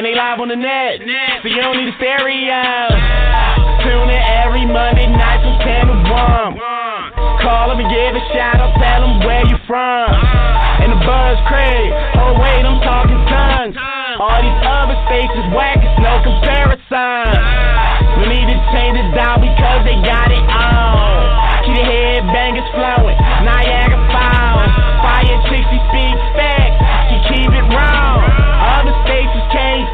And they live on the net, so you don't need a stereo. Tune in every Monday night from 10 to 1. Call them and give a shout out, tell them where you from. And the buzz crazy. oh wait, I'm talking tons. All these other stations whack, it's no comparison. We need to change it down because they got it on. Keep the headbangers flowing, Niagara Falls. Fire 60 speak facts, she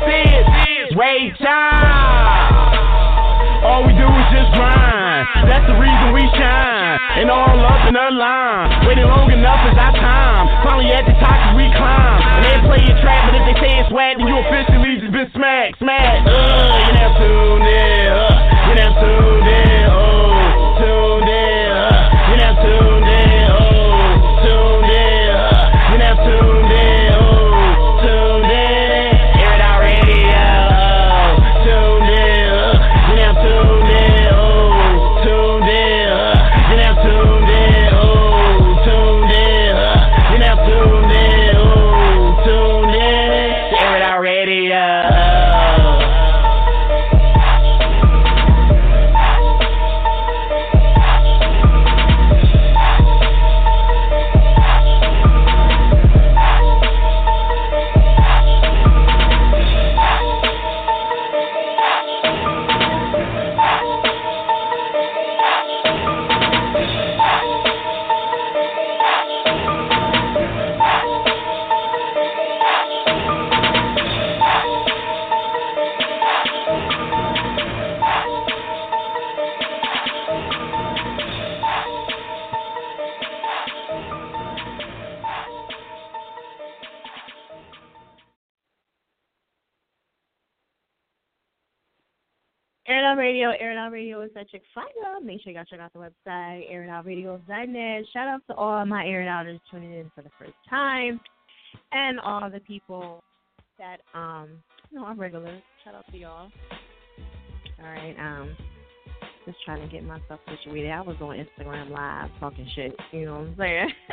can't Ray time. All we do is just grind. That's the reason we shine. And all up in the line. Waiting long enough is our time. Finally at the top as we climb. And they play your track, but if they say it's whack, then you officially just been smacked, smacked. Uh, you now tuned in. Uh, you now tuned in. Oh, tuned in. Uh, you now tuned Chick Fire. Make sure y'all check out the website, airitoutradio.net. Shout out to all my Air It Outers tuning in for the first time, and all the people that um you know are regulars. Shout out to y'all. All right, um, just trying to get myself situated. I was on Instagram Live talking shit. You know what I'm saying?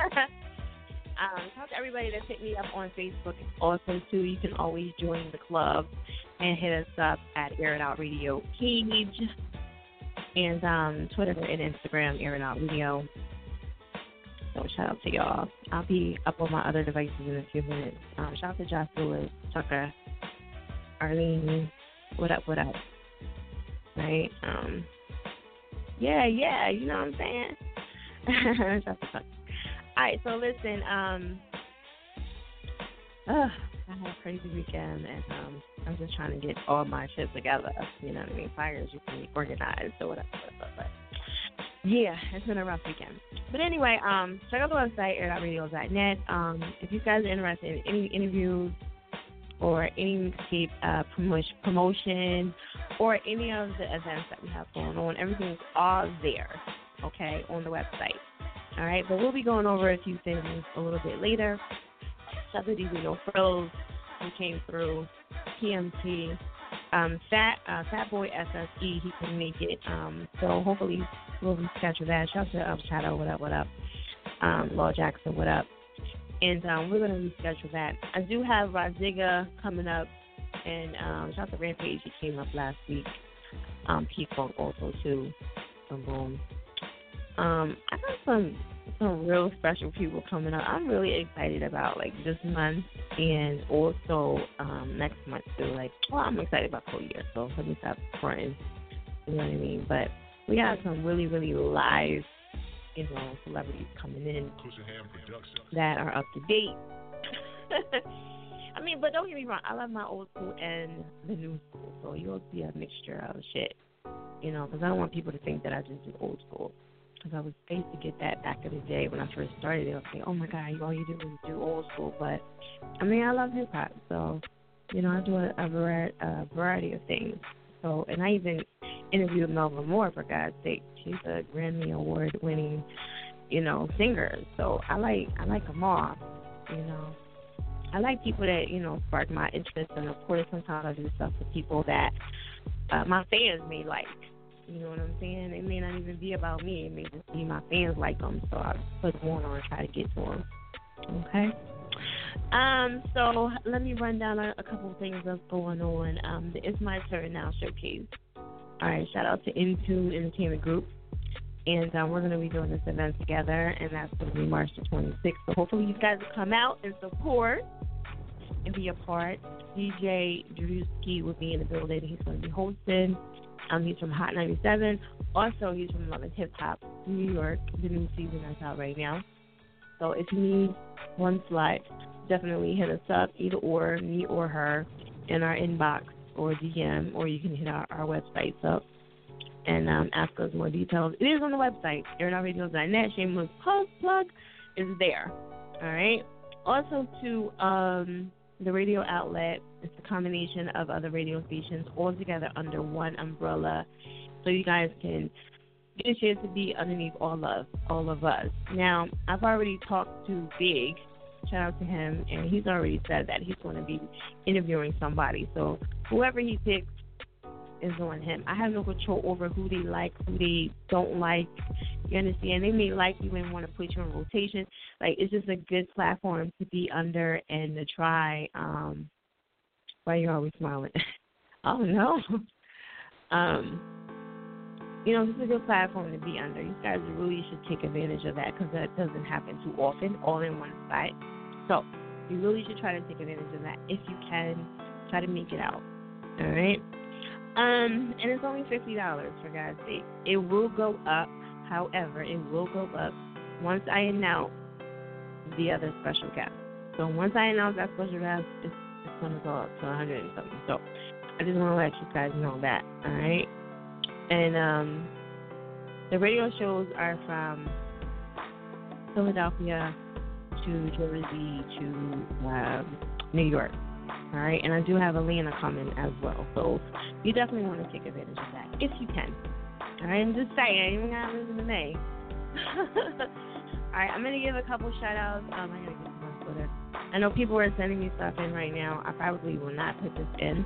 um, talk to everybody that's hit me up on Facebook. Also, too, you can always join the club and hit us up at Air It Out Radio page and um, Twitter and Instagram, Out Radio. So shout out to y'all. I'll be up on my other devices in a few minutes. Um, shout out to Josh Lewis, Tucker, Arlene. What up? What up? Right? Um, yeah, yeah. You know what I'm saying? shout out to Tucker. All right. So listen. Um, uh, I had a crazy weekend, and um, I'm just trying to get all my shit together. You know what I mean? Fires you can be organized or whatever. But, but yeah, it's been a rough weekend. But anyway, um, check out the website airoutradio.net. Um, if you guys are interested in any interviews or any uh, promotion, promotion or any of the events that we have going on, everything's all there. Okay, on the website. All right, but we'll be going over a few things a little bit later. Shout out to DZ No Frills who came through. PMT. Um, Fat uh, Fat Boy SSE, he couldn't make it. Um, so hopefully we'll reschedule that. Shout out to Up Shadow, what up, what up? Um, Law Jackson, what up? And um, we're gonna reschedule that. I do have Raziga coming up, and um, shout out to Rampage, he came up last week. Um, P Funk also too. Boom boom. Um, I got some some real special people coming up. I'm really excited about like this month and also um next month too. Like, well, I'm excited about whole year, so let me stop fronting. You know what I mean? But we got some really, really live, you know, celebrities coming in that are up to date. I mean, but don't get me wrong. I love my old school and the new school, so you'll see a mixture of shit. You know, because I don't want people to think that I just do old school because I was I to get that back in the day when I first started. They would say, "Oh my God, all you do is do old school." But I mean, I love hip hop, so You know, I do a, a, variety, a variety of things. So, and I even interviewed Melba Moore for God's sake. She's a Grammy Award winning, you know, singer. So I like I like them all. You know, I like people that you know spark my interest, and of course sometimes I do stuff for people that uh, my fans may like. You know what I'm saying? It may not even be about me. It may just be my fans like them. So I put one on and try to get to them. Okay. Um, so let me run down a, a couple of things that's going on. Um, It's My Turn Now showcase. All right, shout out to Intune Entertainment Group. And um, we're going to be doing this event together, and that's going to be March the 26th. So hopefully you guys will come out and support and be a part. DJ Drewski will be in the building. He's going to be hosting. Um, he's from Hot 97. Also, he's from Love and Hip Hop, New York. The new season is out right now. So if you need one slot, definitely hit us up, either or, me or her, in our inbox or DM, or you can hit our, our websites up and um, ask us more details. It is on the website, airitoutradio.net. Shameless post plug is there. All right. Also, to um, the radio outlet, it's a combination of other radio stations all together under one umbrella, so you guys can get a chance to be underneath all of all of us. Now, I've already talked to Big. Shout out to him, and he's already said that he's going to be interviewing somebody. So whoever he picks is on him. I have no control over who they like, who they don't like. You understand? They may like you and want to put you in rotation. Like it's just a good platform to be under and to try. Um, why are you always smiling? oh no. um, you know, this is a good platform to be under. You guys really should take advantage of that because that doesn't happen too often, all in one spot. So you really should try to take advantage of that if you can. Try to make it out. All right. Um, and it's only fifty dollars for God's sake. It will go up, however, it will go up once I announce the other special guest. So once I announce that special guest, it's, it's gonna go up to a hundred and something. So I just want to let you guys know that. All right. And um, the radio shows are from Philadelphia to Jersey to um, New York. All right, and I do have Atlanta coming as well, so you definitely want to take advantage of that if you can. All right, I'm just saying, you gotta listen to me. All right, I'm gonna give a couple shout outs. Um, I gotta get my Twitter. I know people are sending me stuff in right now. I probably will not put this in,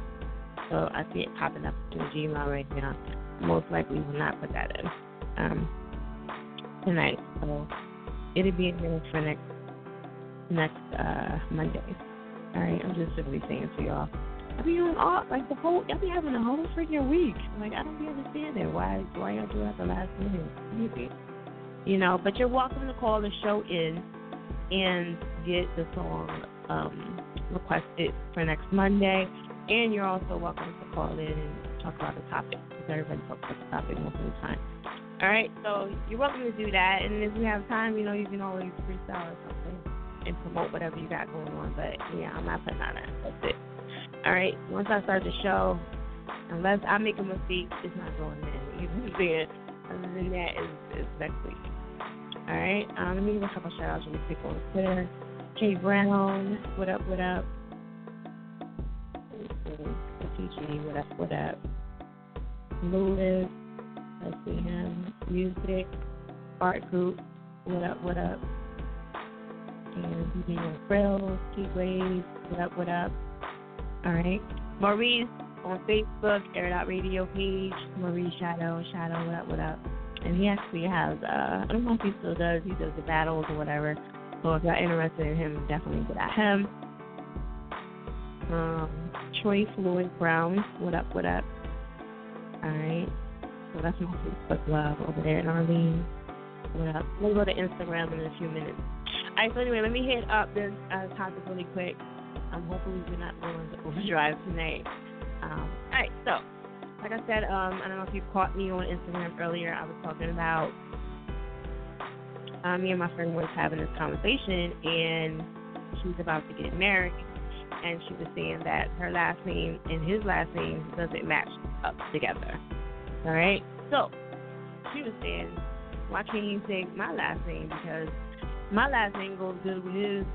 so I see it popping up to Gmail right now. Most likely will not put that in um, tonight, so it'll be in here for next next uh, Monday. All right, I'm just simply saying to y'all. I be on all like the whole. I be having a whole freaking week. Like I don't be understanding why why y'all do that the last minute. You know, but you're welcome to call the show in and get the song um, requested for next Monday. And you're also welcome to call in and talk about the topic because everybody talks about the topic most of the time. All right, so you're welcome to do that. And if you have time, you know, you can always freestyle or something and promote whatever you got going on. But yeah, I'm not putting on that. That's it. All right. Once I start the show, unless I make a mistake, it's not going in. You know what I'm saying? Other than that, it's, it's next week. All right. Um, let me give a couple shout outs really quick on Twitter. Kay Brown, what up, what up? TG, what up, what up? Lewis, let's see him. Music, art group, what up, what up? And Vivian Frills, Key Waves, what up, what up. All right. Maurice on Facebook, Air Dot Radio page, Maurice Shadow, Shadow, what up, what up. And he actually has, uh, I don't know if he still does, he does the battles or whatever. So if y'all interested in him, definitely get at him. Um, Troy Floyd Brown, what up, what up. All right. So that's my Facebook love over there. And Arlene, what up. We'll go to Instagram in a few minutes. All right, so anyway, let me hit up this uh, topic really quick. Um, hopefully we're not going to overdrive tonight. Um, all right, so like I said, um, I don't know if you caught me on Instagram earlier. I was talking about um, me and my friend was having this conversation, and she's about to get married, and she was saying that her last name and his last name doesn't match up together. All right, so she was saying, why can't you take my last name because my last name goes good with his.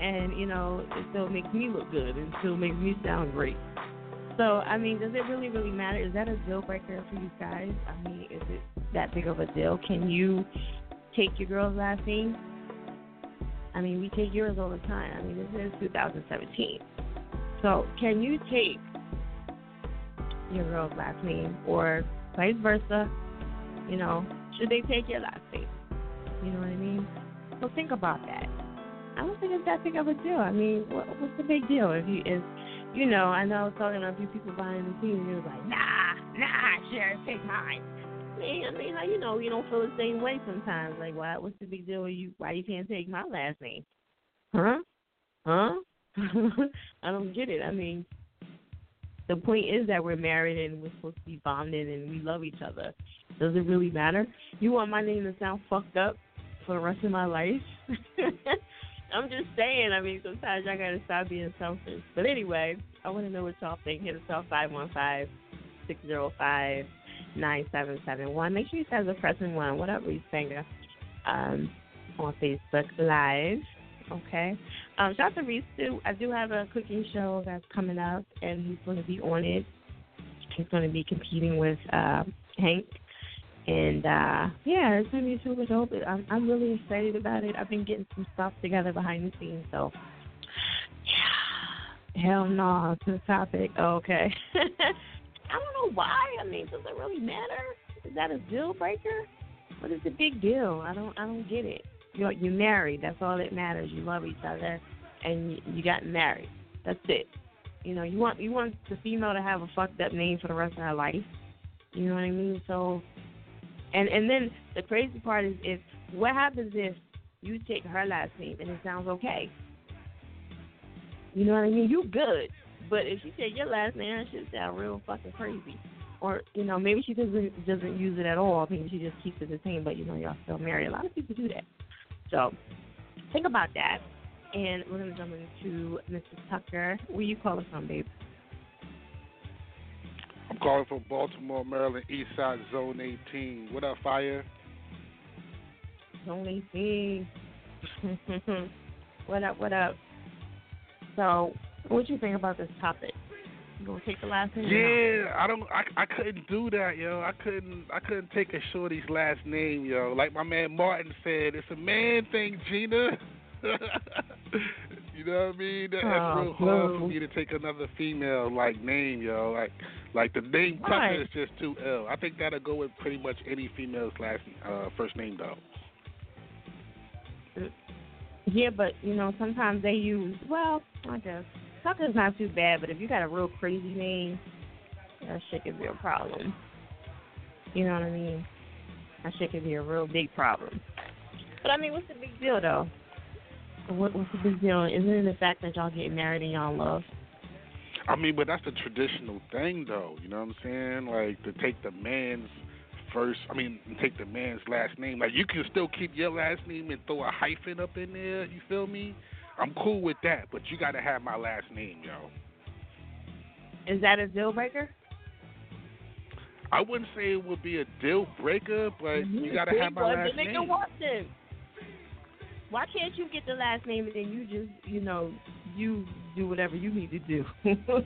and you know it still makes me look good and still makes me sound great. So I mean, does it really really matter? Is that a deal breaker for you guys? I mean, is it that big of a deal? Can you take your girl's last name? I mean, we take yours all the time. I mean, this is 2017. So can you take your girl's last name or vice versa? You know, should they take your last name? You know what I mean? So think about that. I don't think it's that big of a deal. I mean, what, what's the big deal if you if you know? I know I was talking to a few people behind the scenes. And it was like, nah, nah, sure, take mine. I mean, I mean, you know, you don't feel the same way sometimes. Like, why? What's the big deal? You why you can't take my last name? Huh? Huh? I don't get it. I mean, the point is that we're married and we're supposed to be bonded and we love each other. Does it really matter? You want my name to sound fucked up for the rest of my life? I'm just saying. I mean, sometimes I gotta stop being selfish. But anyway, I want to know what y'all think. Hit us up five one five six zero five nine seven seven one. Make sure you guys are pressing one. What up, Reese Singer? Um, on Facebook Live. Okay. Um, shout out to Reese too. I do have a cooking show that's coming up, and he's going to be on it. He's going to be competing with uh, Hank and uh yeah, it's gonna be super dope. I'm I'm really excited about it. I've been getting some stuff together behind the scenes, so yeah. Hell no to the topic. Okay. I don't know why. I mean, does it really matter? Is that a deal breaker? What is the big deal? I don't I don't get it. You're you married. That's all that matters. You love each other, and you, you got married. That's it. You know, you want you want the female to have a fucked up name for the rest of her life. You know what I mean? So and and then the crazy part is if what happens if you take her last name and it sounds okay. You know what I mean? You good. But if she take your last name, it should sound real fucking crazy. Or, you know, maybe she doesn't doesn't use it at all. Maybe she just keeps it the same, but you know, y'all still married. A lot of people do that. So think about that. And we're gonna jump into Mrs. Tucker. Where you calling from, babe? I'm calling from Baltimore, Maryland, East Side Zone 18. What up, Fire? Zone 18. what up? What up? So, what you think about this topic? You gonna take the last name? Yeah, I don't. I I couldn't do that, yo. I couldn't. I couldn't take a shorty's last name, yo. Like my man Martin said, it's a man thing, Gina. you know what I mean? That's oh, real hard for me to take another female like name, yo. Like like the name Tucker right. is just too ill. I think that'll go with pretty much any female's last uh, first name though. Yeah, but you know sometimes they use well, I guess Tucker's not too bad, but if you got a real crazy name, that shit could be a problem. You know what I mean? That shit could be a real big problem. But I mean, what's the big deal though? What, what's the big deal? Isn't it the fact that y'all get married and y'all love? I mean, but that's the traditional thing, though. You know what I'm saying? Like to take the man's first. I mean, take the man's last name. Like you can still keep your last name and throw a hyphen up in there. You feel me? I'm cool with that, but you got to have my last name, yo. Is that a deal breaker? I wouldn't say it would be a deal breaker, but Mm-hmm. you got to have my last the nigga name. wants it. Why can't you get the last name and then you just, you know, you do whatever you need to do?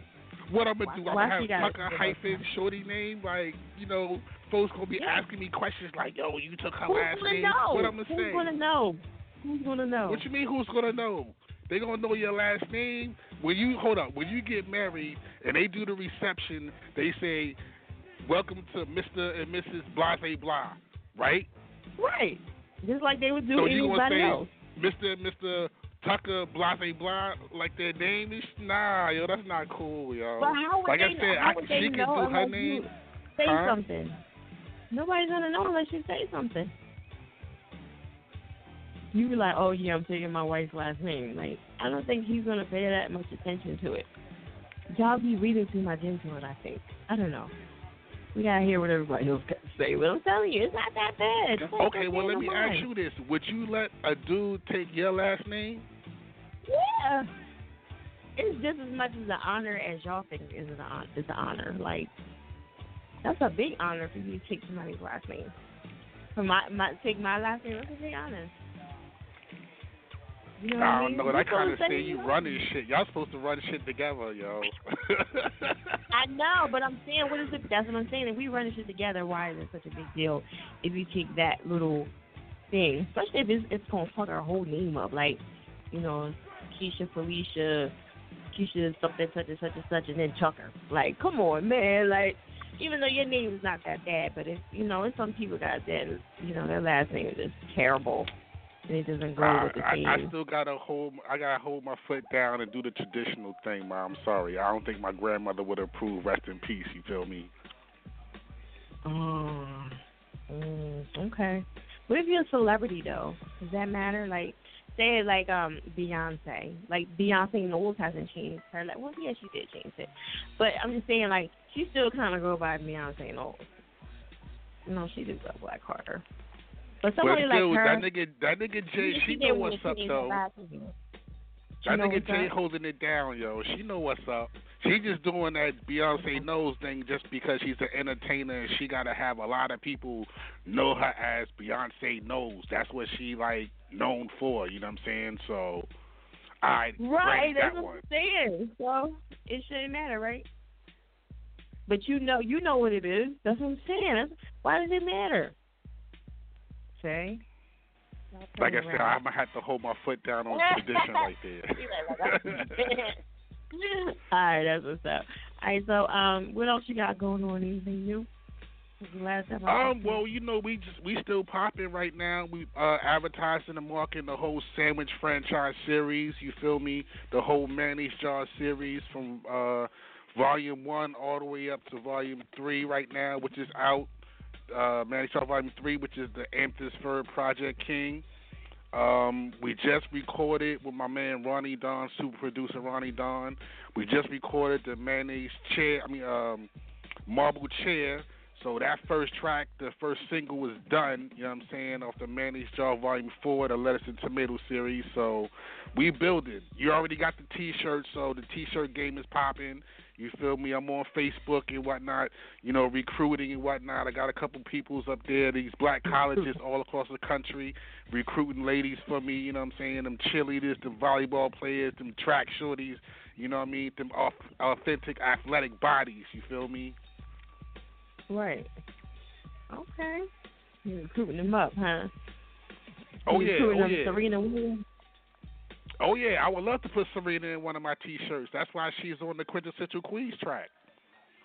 What I'm gonna Why- do? I'm gonna have Tucker hyphen shorty name. Like you know, folks gonna be Yeah. asking me questions like, "Yo, you took her Who's last name." know? What I'm gonna Who's say? gonna know? Who's gonna know? What you mean? Who's gonna know? They gonna know your last name when you hold up. When you get married and they do the reception, they say, "Welcome to Mr. and Mrs. Blase Blah," right? Right. Just like they would do So anybody say else. Mr. Mr. Tucker Blase Blah like their name is? Nah, yo, that's not cool, yo. But how would like they I said, how I, would they can know do her unless name. you say Huh? something? Nobody's gonna know unless you say something. You be like, oh yeah, I'm taking my wife's last name. Like, I don't think he's gonna pay that much attention to it. Y'all be reading too much into it. I think. I don't know. We gotta hear what everybody else got to say. But I'm telling you, it's not that bad. Not Okay, that well let me ask you this: Would you let a dude take your last name? Yeah. It's just as much as an honor as y'all think is an hon- It's an honor. Like that's a big honor for you to take somebody's last name. For my, my take my last name, that's a big honor. You know I don't know. We're That kind of say you running shit. Y'all supposed to run shit together, yo. I know, but I'm saying, what is it? That's what I'm saying. If we run this shit together, why is it such a big deal? If you take that little thing, especially if it's, it's gonna fuck our whole name up, like, you know, Keisha, Felicia, Keisha, something, such and such and such, and then Tucker. Like, come on, man. Like, even though your name is not that bad, but if you know, it's some people got that, you know, their last name is just terrible, and it doesn't go I, with the I, team. I still gotta hold. I gotta hold my foot down and do the traditional thing, mom. I'm sorry. I don't think my grandmother would approve. Rest in peace. You feel me? Oh, mm, okay. What if you're a celebrity though? Does that matter? Like, say like um Beyonce. Like Beyonce Knowles hasn't changed her. Like, well, yeah, she did change it, but I'm just saying like she still kind of go by Beyonce Knowles. No, she did go Black Carter. But somebody but still, like her, that nigga, that nigga Jay, she did know what's up though. She That nigga Jay up. holding it down, yo. She know what's up. She just doing that Beyonce Knowles thing just because she's an entertainer and she gotta have a lot of people know her as Beyonce Knowles. That's what she like known for. You know what I'm saying? So, I Right, that that's what one. I'm saying. So it shouldn't matter, right? But you know, you know what it is. That's what I'm saying. That's, why does it matter? Say. Like I said, I'm gonna have to hold my foot down on tradition right there. All right, that's what's up. All right, so um, what else you got going on? Anything new? Last time Um, talked to you? well, you know, we just we still popping right now. We uh advertising and marketing the whole sandwich franchise series. You feel me? The whole mayonnaise jar series from uh volume one all the way up to volume three right now, which is out. Uh, jar volume three, which is the Amthersford Project King. Um, we just recorded with my man Ronnie Don, super producer Ronnie Don. We just recorded the mayonnaise chair. I mean, um, marble chair. So that first track, the first single was done, you know what I'm saying, off the Mayonnaise Jar Volume 4, the Lettuce and Tomato series. So we building. You already got the t-shirt, so the t-shirt game is popping. You feel me? I'm on Facebook and whatnot, you know, recruiting and whatnot. I got a couple peoples up there, these black colleges all across the country, recruiting ladies for me, you know what I'm saying? Them cheerleaders, them volleyball players, them track shorties, you know what I mean? Them au- authentic athletic bodies, you feel me? right. Okay. You're recruiting them up, huh? Oh You yeah, recruiting oh them yeah. Serena Williams. Oh yeah, I would love to put Serena in one of my T-shirts. That's why she's on the quintessential Queens track.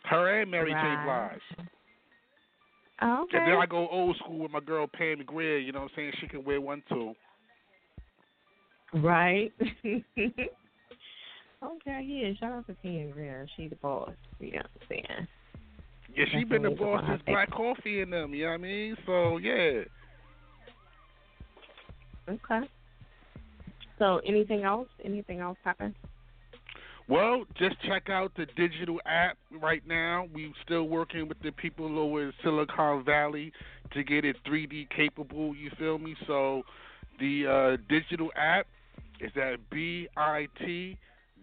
Her and Mary J. Blige. Okay. And then I go old school with my girl Pam Grier. You know what I'm saying? She can wear one too. Right. okay, yeah. Shout out to Pam Grier. She the boss. You know what I'm saying? Yeah, she been the boss since Black Coffee and them. You know what I mean? So yeah. Okay. So, anything else? Anything else happen? Well, just check out the digital app right now. We're still working with the people over in Silicon Valley to get it 3D capable. You feel me? So, the uh, digital app is at bit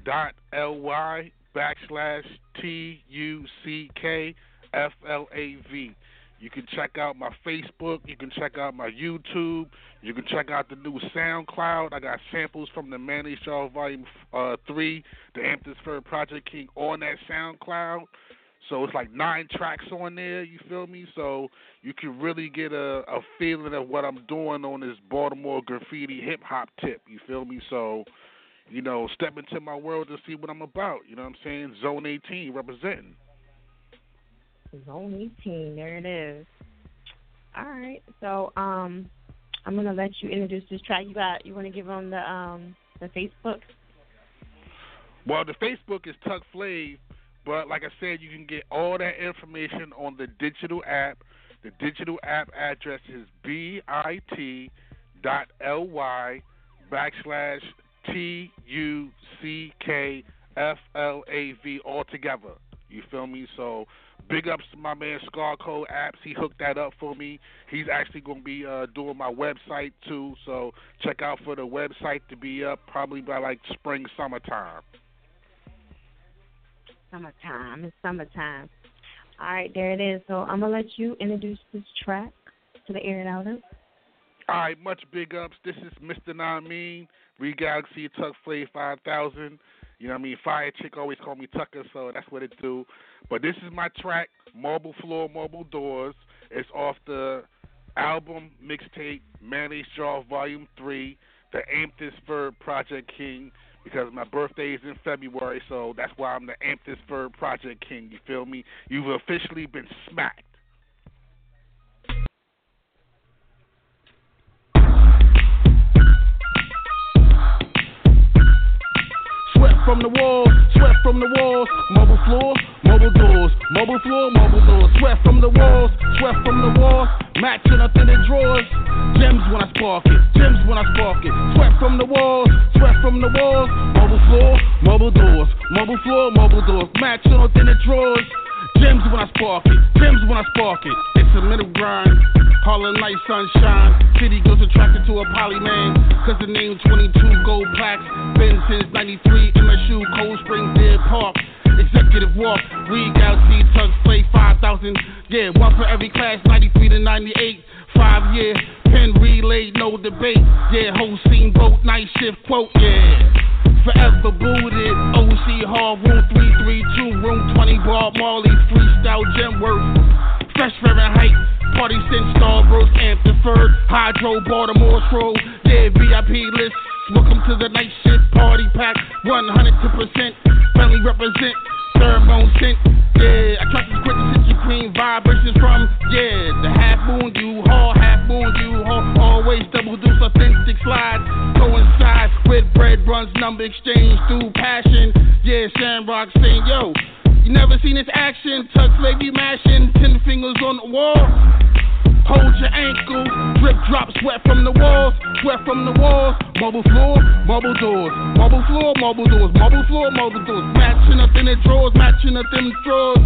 dot ly backslash t u c k f l a v. You can check out my Facebook. You can check out my YouTube. You can check out the new SoundCloud. I got samples from the Mayonnaise Jar Volume uh, 3, the Amthersford Project King on that SoundCloud. So it's like nine tracks on there, you feel me? So you can really get a, a feeling of what I'm doing on this Baltimore graffiti hip hop tip, you feel me? So, you know, step into my world to see what I'm about, you know what I'm saying? Zone 18 representing. Zone 18. There it is. All right. So, um, I'm gonna let you introduce this track. You got. You want to give them the um the Facebook? Well, the Facebook is Tuck Flav, but like I said, you can get all that information on the digital app. The digital app address is bit dot ly backslash t u c k f l a v all together. You feel me? So big ups to my man Scar Code Apps. He hooked that up for me. He's actually going to be uh, doing my website too. So check out for the website to be up probably by like spring summertime. Summertime. It's summertime. All right, there it is. So I'm gonna let you introduce this track to the air it out. All right, much big ups. This is Mr. Namin Reed Galaxy, Tuck Flav 5000. You know what I mean? Fire Chick always call me Tucker, so that's what it do. But this is my track, Marble Floor, Marble Doors. It's off the album mixtape Mayonnaise Jar Volume 3, the Amethyst Project King, because my birthday is in February, so that's why I'm the Amethyst Verb Project King. You feel me? You've officially been smacked. From the walls, sweat from the walls, marble floor, marble doors, marble floor, marble doors, sweat from the walls, sweat from the walls, matching up in the drawers. Gems when I spark it, gems when I spark it. Sweat from the walls, sweat from the walls, marble floor, marble doors, marble floor, marble doors, matching up in the drawers. Gems when I spark it, gems when I spark it. It's a middle grind. Harlem night sunshine. City girls attracted to a poly man. Cause the name 22 gold plaques. Been since 93 MSU, Cold Spring, Deer Park. Executive walk, Reed Galaxy, Tuck Flav 5,000. Yeah, one for every class, 93 to 98. Five year, pen relay, no debate. Yeah, whole scene boat, night shift quote, yeah. Forever booted, OC Hall, room 332, room 20, Bob Marley, freestyle gem work. Fresh Fahrenheit, party since Starburst, Amphiford, Hydro, Baltimore Road, yeah, VIP list. Welcome to the night shift party pack, 100%. Family represent, thermone scent. Yeah, I trust this quick set you clean vibrations from, yeah, the half moon you haul, half moon you haul. Always double deuce, authentic slides. Coincide with bread runs, number exchange through passion. Yeah, Shamrock saying, yo. You never seen this action, tuck lady mashing, ten fingers on the wall. Hold your ankle, drip drop, sweat from the walls, sweat from the walls. Marble floor, marble doors, marble floor, marble doors, marble floor, marble doors. Matching up in the drawers, matching up in the drawers.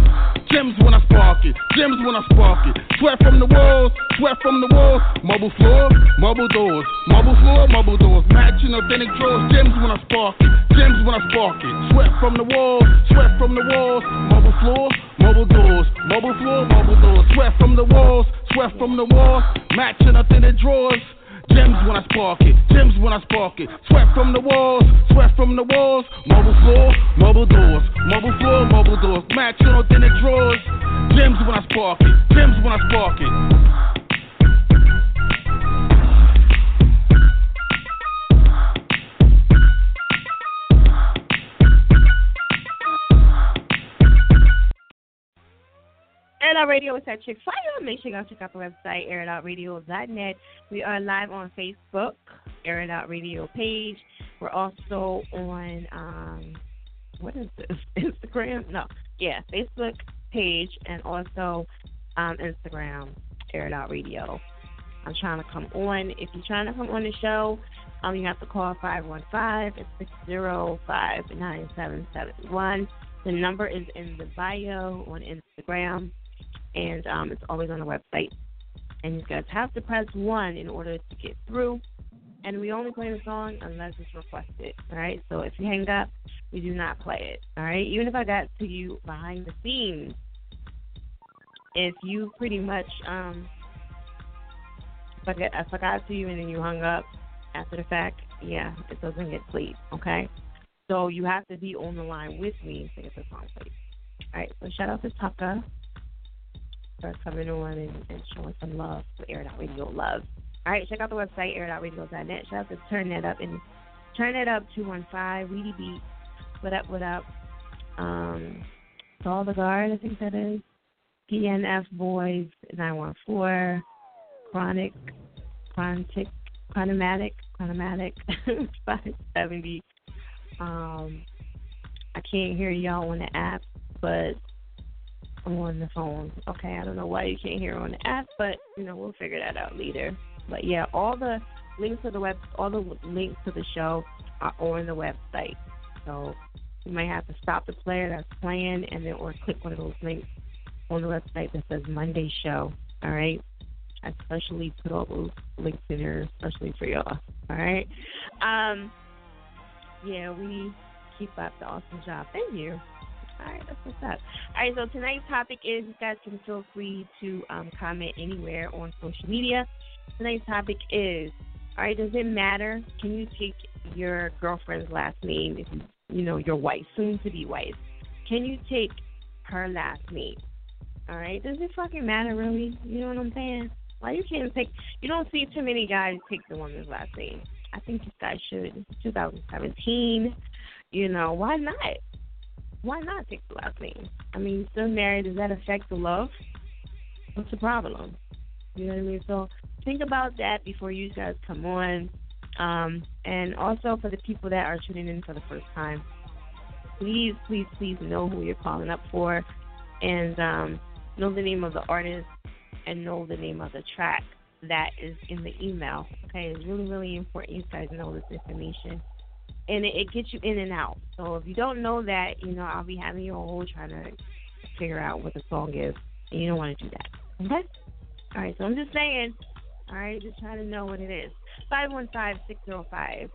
Gems when I spark it, gems when I spark it. Sweat from the walls, sweat from the walls. Marble floor, marble doors, marble floor, marble doors. Matching up in the drawers, gems when I spark it, gems when I spark it. Sweat from the walls, sweat from the walls. Marble floor, marble doors, marble floor, marble doors. Sweat from the walls, sweat from the walls. Matching up in the drawers. Gems when I spark it, gems when I spark it. Sweat from the walls, sweat from the walls. Marble floor, marble doors, marble floor, marble doors. Matching up in the drawers. Gems when I spark it, gems when I spark it. It Out Radio is at Chick Fire. Make sure you go check out the website, airitoutradio.net. We are live on Facebook, Air It Out Radio page. We're also on, um, what is this? Instagram? No. Yeah, Facebook page and also um, Instagram, Air It Out Radio. I'm trying to come on. If you're trying to come on the show, um, you have to call 515-605-9771. The number is in the bio on Instagram and um, it's always on the website. And you guys have to press one in order to get through. And we only play the song unless it's requested. All right. So if you hang up, we do not play it. All right. Even if I got to you behind the scenes, if you pretty much um, if I got if I to you and then you hung up after the fact, yeah, it doesn't get played. Okay. So you have to be on the line with me to get the song played. All right. So shout out to Tucker for coming on and, and showing some love for Air Out Radio Love. All right, check out the website, airitoutradio.net. Shout out to Turn That Up and Turn That Up 215, Weedy Beat. What up, what up? Um, Saul the Guard, I think that is. PNF Boys 914, Chronic, Chronotic, Chronomatic, Chronomatic 570. Um, I can't hear y'all on the app, but on the phone. Okay, I don't know why you can't hear on the app, but you know we'll figure that out later. But yeah, all the links to the web, all the links to the show are on the website. So you might have to stop the player that's playing, and then or click one of those links on the website that says Monday Show. All right. I especially put all those links in there, especially for y'all. All right. Um. Yeah, we keep up the awesome job. Thank you. All right, that's what's up. All right, so tonight's topic is you guys can feel free to um, comment anywhere on social media. Tonight's topic is all right, does it matter? Can you take your girlfriend's last name if you, you know your wife, soon to be wife? Can you take her last name? All right. Does it fucking matter really? You know what I'm saying? Why you can't take? You don't see too many guys take the woman's last name. I think you guys should. It's 2017. You know why not? Why not take the last name? I mean, still married. Does that affect the love? What's the problem? You know what I mean? So think about that before you guys come on. Um, and also for the people that are tuning in for the first time, please, please, please know who you're calling up for, and um, know the name of the artist and know the name of the track that is in the email. Okay, it's really, really important you guys know this information. And it, it gets you in and out. So if you don't know that, you know, I'll be having you all trying to figure out what the song is. And you don't want to do that. Okay? All right, so I'm just saying, all right, just trying to know what it is. 515 605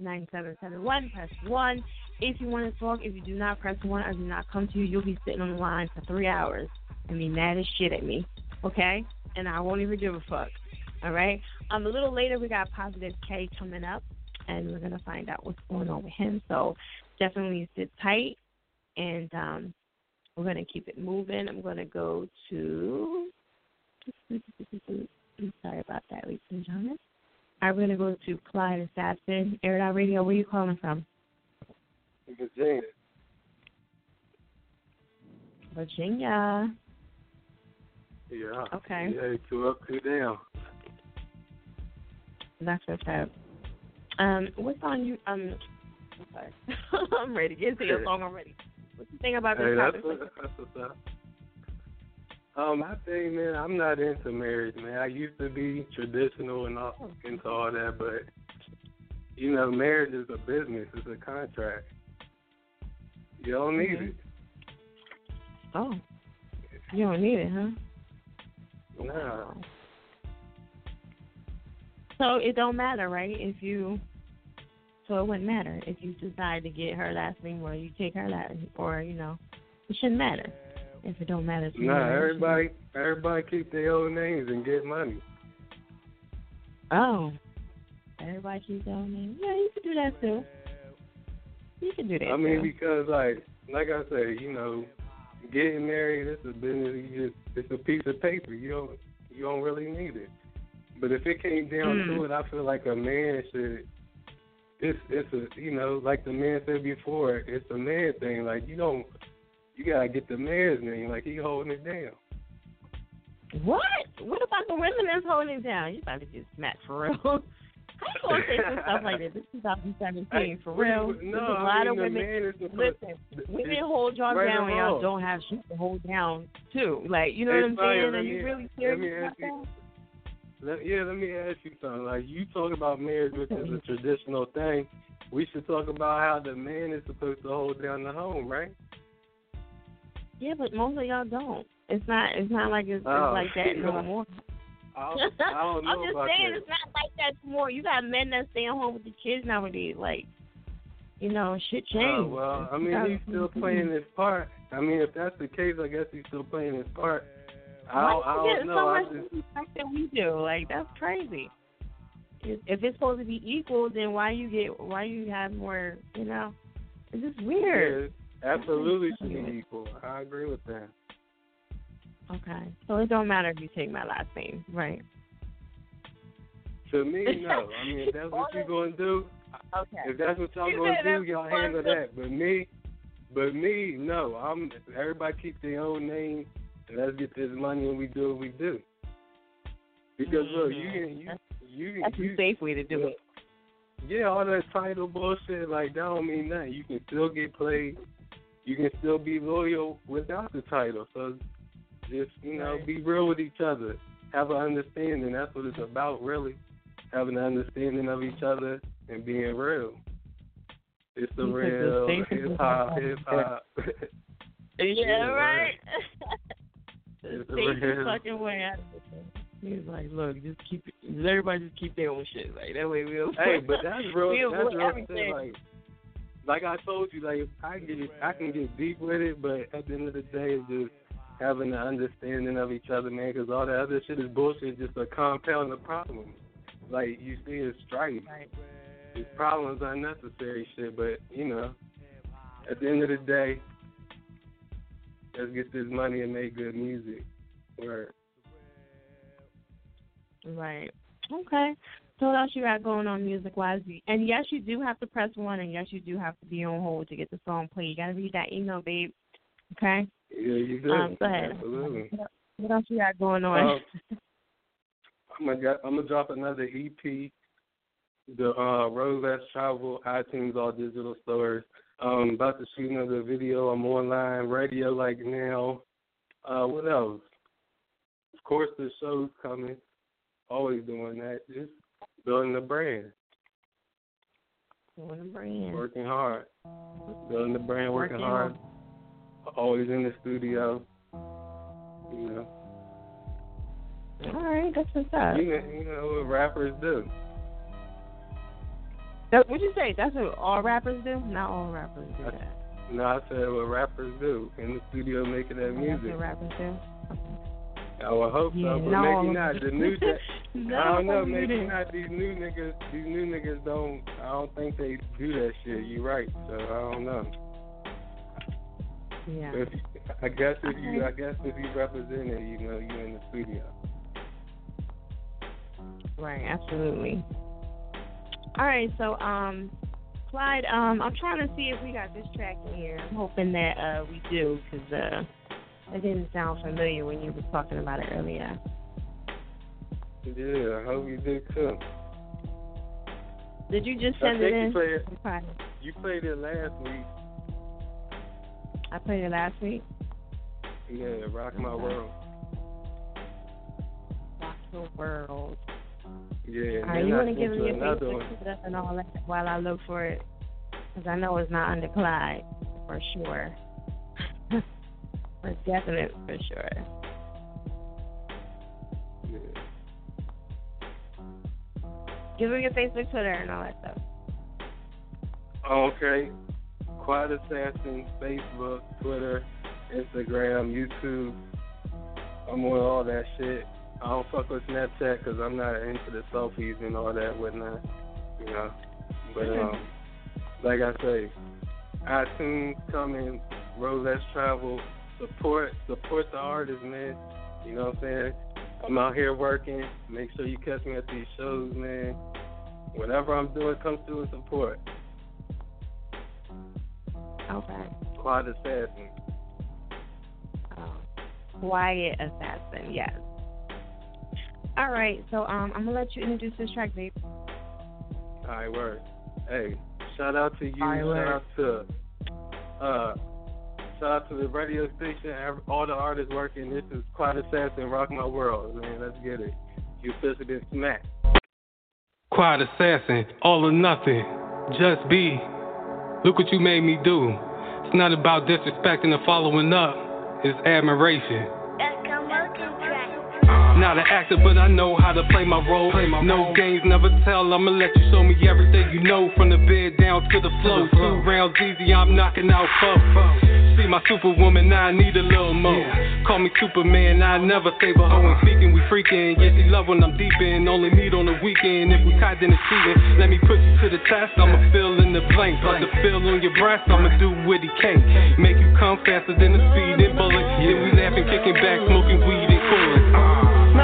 9771. Press 1 if you want to talk. If you do not press 1 or do not come to you, you'll be sitting on the line for three hours and be mad as shit at me. Okay? And I won't even give a fuck. All right? Um, a little later, we got Positive K coming up, and we're going to find out what's going on with him. So definitely sit tight, and um, we're going to keep it moving. I'm going to go to. I'm sorry about that, ladies and gentlemen. All right, we're going to go to Clyde Assassin, Air Out Radio. Where are you calling from? Virginia. Virginia. Yeah. Okay. Yeah, two up, two down. That's what's up. Um, what song you um? I'm sorry, I'm ready. Get into your song already. What you think about this Hey, that's, topic? what, that's what's up. Um, I think, man, I'm not into marriage, man. I used to be traditional and all, into all that, but you know, marriage is a business. It's a contract. You don't need Mhm. it. Oh, you don't need it, huh? Nah. So it don't matter, right? If you, so it wouldn't matter if you decide to get her last name or you take her last, or you know, it shouldn't matter if it don't matter. To you, Nah, everybody, everybody keep their old names and get money. Oh, everybody keeps their own name. Yeah, you can do that too. You can do that I mean, too. because like, like I said, you know, getting married, it's a business. You just, it's a piece of paper. You don't, you don't really need it. But if it came down Mm. to it, I feel like a man should. It's, it's a, you know, like the man said before, it's a man thing. Like you don't, you gotta get the man's name. Like he holding it down. What? What about the women that's holding it down? You about to get smacked for real. How you gonna say some stuff like that? This is 2017 Hey, for real. No, There's a I lot mean of the women. man. Listen, it's- women hold y'all right down when y'all don't have shit to hold down too. Like you know Hey, what I'm saying? Are you really serious about that? Let, yeah, let me ask you something. Like you talk about marriage, which is a traditional thing. We should talk about how the man is supposed to hold down the home, right? Yeah, but most of y'all don't. It's not. It's not like it's, Oh, it's like that no more. I, I don't know I'm just about saying that. it's not like that more. You got men that stay at home with the kids nowadays. Like, you know, shit changed. Oh, well, I mean, he's still playing his part. I mean, if that's the case, I guess he's still playing his part. I Why don't, I you don't get know. so much just, respect that we do? Like, that's crazy. If if it's supposed to be equal, then why you get why you have more? You know, it's just weird. yeah, absolutely should be equal. I agree with that. Okay, so it don't matter if you take my last name, right? To me, no. I mean, if that's what you're going to do, Okay. If that's what y'all You gonna do, y'all handle that. But me, but me, no. I'm. Everybody keep their own name, let's get this money, and we do what we do. Because look, you mm-hmm. can, you, you, That's you, the safe way to do it. yeah, all that title bullshit, like that don't mean nothing. You can still get played. You can still be loyal without the title. So just you know, Right. be real with each other. Have an understanding. That's what it's about, really. Having an understanding of each other and being real. It's the You real safest hip hop, way. hip hop. Yeah, Yeah, right. the It's safest fucking way out of it. He's like, look, just keep it. Everybody just keep their own shit. Like that way we'll. hey, but that's real. we'll that's real everything. Like, like I told you, like I can get, I can get deep with it, but at the end of the day, it's just having an understanding of each other, man. Because all that other shit is bullshit. Just a compound of problems. Like you see, it's strife. Right. It's problems unnecessary shit, but you know, at the end of the day, let's get this money and make good music. Word. Right. Okay. So what else you got going on music wise? And yes, you do have to press one, and yes, you do have to be on hold to get the song played. You got to read that email, babe. Okay. Yeah, you do. Um, go ahead. Absolutely. What else you got going on? Um, I'm gonna I'm gonna drop another EP. The uh, Less Travel, iTunes, all digital stores. Um, about to shoot another video. I'm online radio like now. Uh, what else? Of course, the show's coming. Always doing that. Just building the brand. Building the brand. Working hard. Building the brand, working, Working hard. Always in the studio. You know. All right, that's what's up. You know, you know what rappers do. That, what'd you say? That's what all rappers do? Not all rappers do that. No, I said what rappers do in the studio making that music. what rappers do. I would hope Yeah, so, but no, maybe not. The new, gen- no, I don't know, maybe not. These new niggas, these new niggas don't. I don't think they do that shit. You're right? So I don't know. Yeah. If, I guess if you, I guess if you represent it, you know, you're in the studio. Right, absolutely. All right, so um, Clyde, um, I'm trying to see if we got this track in here. I'm hoping that uh we do, cause uh, it didn't sound familiar when you were talking about it earlier. Yeah, I hope you do too. Did you just send it think you in? played, you played it last week. I played it last week. Yeah, Rock My Okay. World. Rock the world. Yeah, you want to give me you your Facebook and all that while I look for it, because I know it's not under Clyde for sure. for definite, for sure. Yeah. Give me your Facebook, Twitter, and all that stuff. Okay. Quiet Assassin, Facebook, Twitter, Instagram, YouTube. I'm on all that shit. I don't fuck with Snapchat because I'm not into the selfies and all that whatnot. You know. But um, like I say, iTunes coming, Road Less Travel, support support the artists, man. You know what I'm saying? I'm out here working. Make sure you catch me at these shows, man. Whatever I'm doing, come through and support. Okay. Quiet Assassin. Um, Quiet Assassin, yes. All right, so um, I'm gonna let you introduce this track, babe. All right, word. Hey, shout out to you. All right, shout word. out to uh, shout out to the radio station. ev- All the artists working. This is Quiet Assassin, Rock My World. Man, let's get it. You officially been smacked. Quiet assassin, all or nothing. Just be. Look what you made me do. It's not about disrespecting or following up, it's admiration. Not an actor, but I know how to play my role. no games, never tell. I'ma let you show me everything you know from the bed down to the floor. Two rounds easy, I'm knocking out four. See my superwoman, I need a little more. Call me Superman, I never save a hoe. And speaking, we freaking. Yeah, she love when I'm deep in. Only meet on the weekend. If we tied, then it's cheating. Let me put you to the test. I'ma fill in the blanks. Like the fill on your breast, I'ma do what he can. Make you come faster than a speeding bullet. Then we laughing, kicking back, smoking weed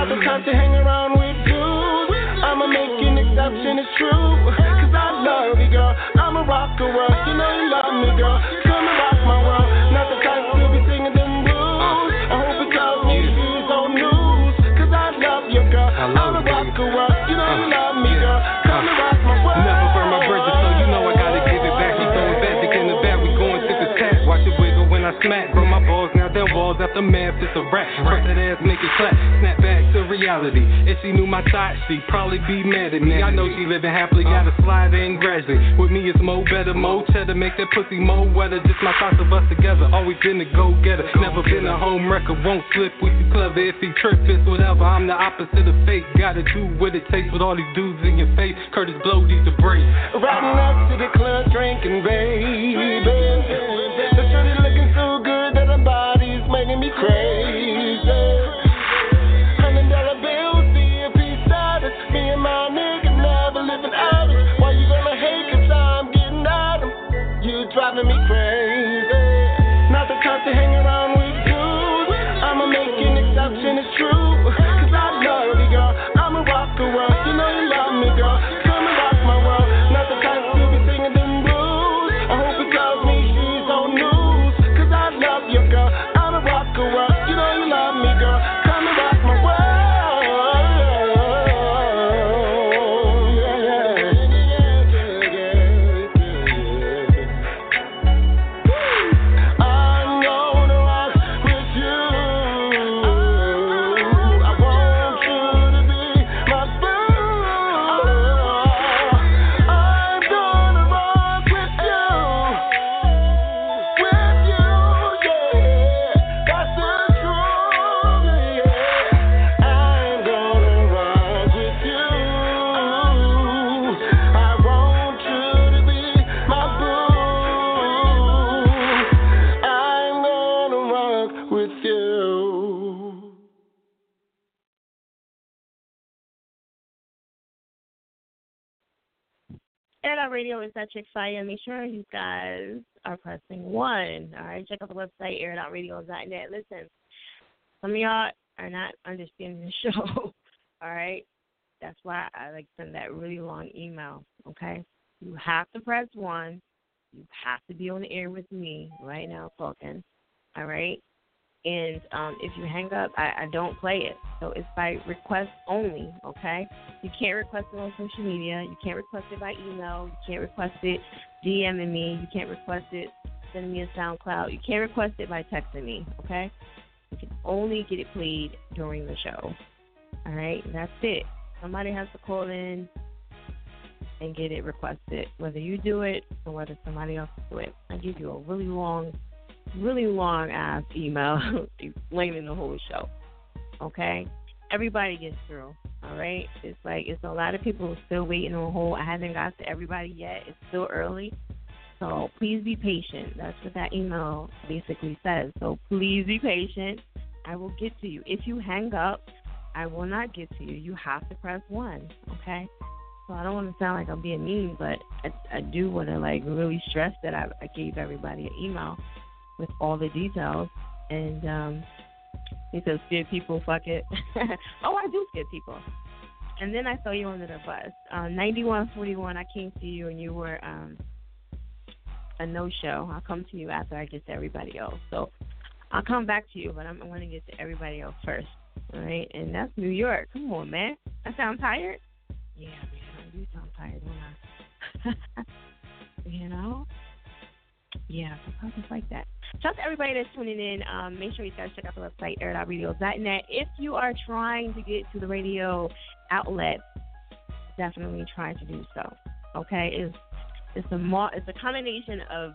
Not the type to hang around with dudes. I'ma make an exception, it's true. Cause I love you, girl. I'ma rock the world. You know you love me, girl. Come and rock my world. Not the type to be singing them blues. I hope it tells me she's on news. Cause I love you, girl. I love I'ma rock the world. You know you Uh, love me, girl. Come and rock my world. Never burn my bridges, so you know I gotta give it back. He throwing back, in the back, we going tip as tat. Watch it wiggle when I smack. Grow my balls, now them balls after math, it's a rap. Press that ass, make it clap. Snap back to reality. If she knew my thoughts, she'd probably be mad at me. I know she living happily, uh. gotta slide in gradually. With me, it's mo better, mo cheddar, make that pussy mo wetter. Just my thoughts of us together, always been a go getter. Never been a home wrecker, won't slip. We too clever if he trip, it's whatever. I'm the opposite of fake. Gotta do what it takes with all these dudes in your face. Kurtis Blow these to break. Riding up to the club drinking, baby. The shorty looking so good that her body's making me crazy. Radio is that chick fire. Make sure you guys are pressing one. All right, check out the website airitoutradio.net. Listen, some of y'all are not understanding the show. All right, that's why I like send that really long email. Okay, you have to press one. You have to be on the air with me right now talking. All right. And um, if you hang up, I, I don't play it. So it's by request only, okay? You can't request it on social media. You can't request it by email. You can't request it DMing me. You can't request it sending me a SoundCloud. You can't request it by texting me, okay? You can only get it played during the show. All right? That's it. Somebody has to call in and get it requested, whether you do it or whether somebody else do it. I give you a really long really long ass email explaining the whole show. Okay? Everybody gets through. All right? It's like it's a lot of people still waiting on hold. I haven't got to everybody yet. It's still early. So please be patient. That's what that email basically says. So please be patient. I will get to you. If you hang up, I will not get to you. You have to press one. Okay? So I don't want to sound like I'm being mean, but I, I do want to like really stress that I, I gave everybody an email with all the details. And um, he says, scared people, fuck it. oh, I do scare people. And then I saw you under the bus. Um, 9141, I came to you and you were um, a no show. I'll come to you after I get to everybody else. So I'll come back to you, but I'm, going to get to everybody else first. All right? And that's New York. Come on, man. I sound tired? Yeah, man. Do sound tired, don't I? you know? Yeah, sometimes like that. Shout out to everybody that's tuning in. Um, make sure you guys check out the website, airitoutradio.net. If you are trying to get to the radio outlet, definitely try to do so. Okay, it's it's a it's a combination of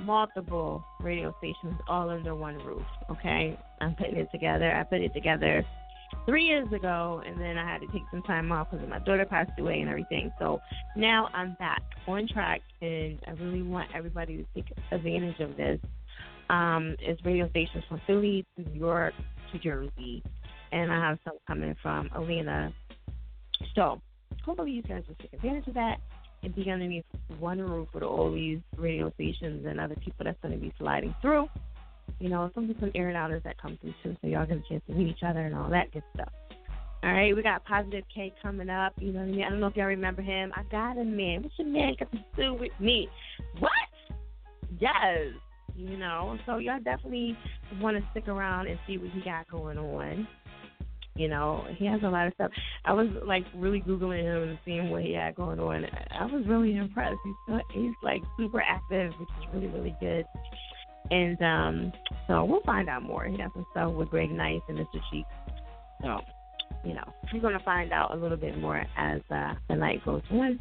multiple radio stations all under one roof. Okay, I'm putting it together. I put it together three years ago, and then I had to take some time off because my daughter passed away and everything. So now I'm back on track, and I really want everybody to take advantage of this. Um, it's radio stations from Philly to New York to Jersey, and I have some coming from Atlanta. So hopefully you guys will take advantage of that and be underneath one roof with all these radio stations and other people that's going to be sliding through you know, some of some air and outers that come through too, so y'all get a chance to meet each other and all that good stuff. All right, we got Positive K coming up. You know what I mean? I don't know if y'all remember him. I got a man. What's your man got to do with me? What? Yes. You know, so y'all definitely want to stick around and see what he got going on. You know, he has a lot of stuff. I was like really googling him and seeing what he had going on. I was really impressed. He's he's like super active, which is really really good. And um, so we'll find out more. He got some stuff with Greg Nice and Mr. Cheeks. So, you know, we're going to find out a little bit more as uh, the night goes on.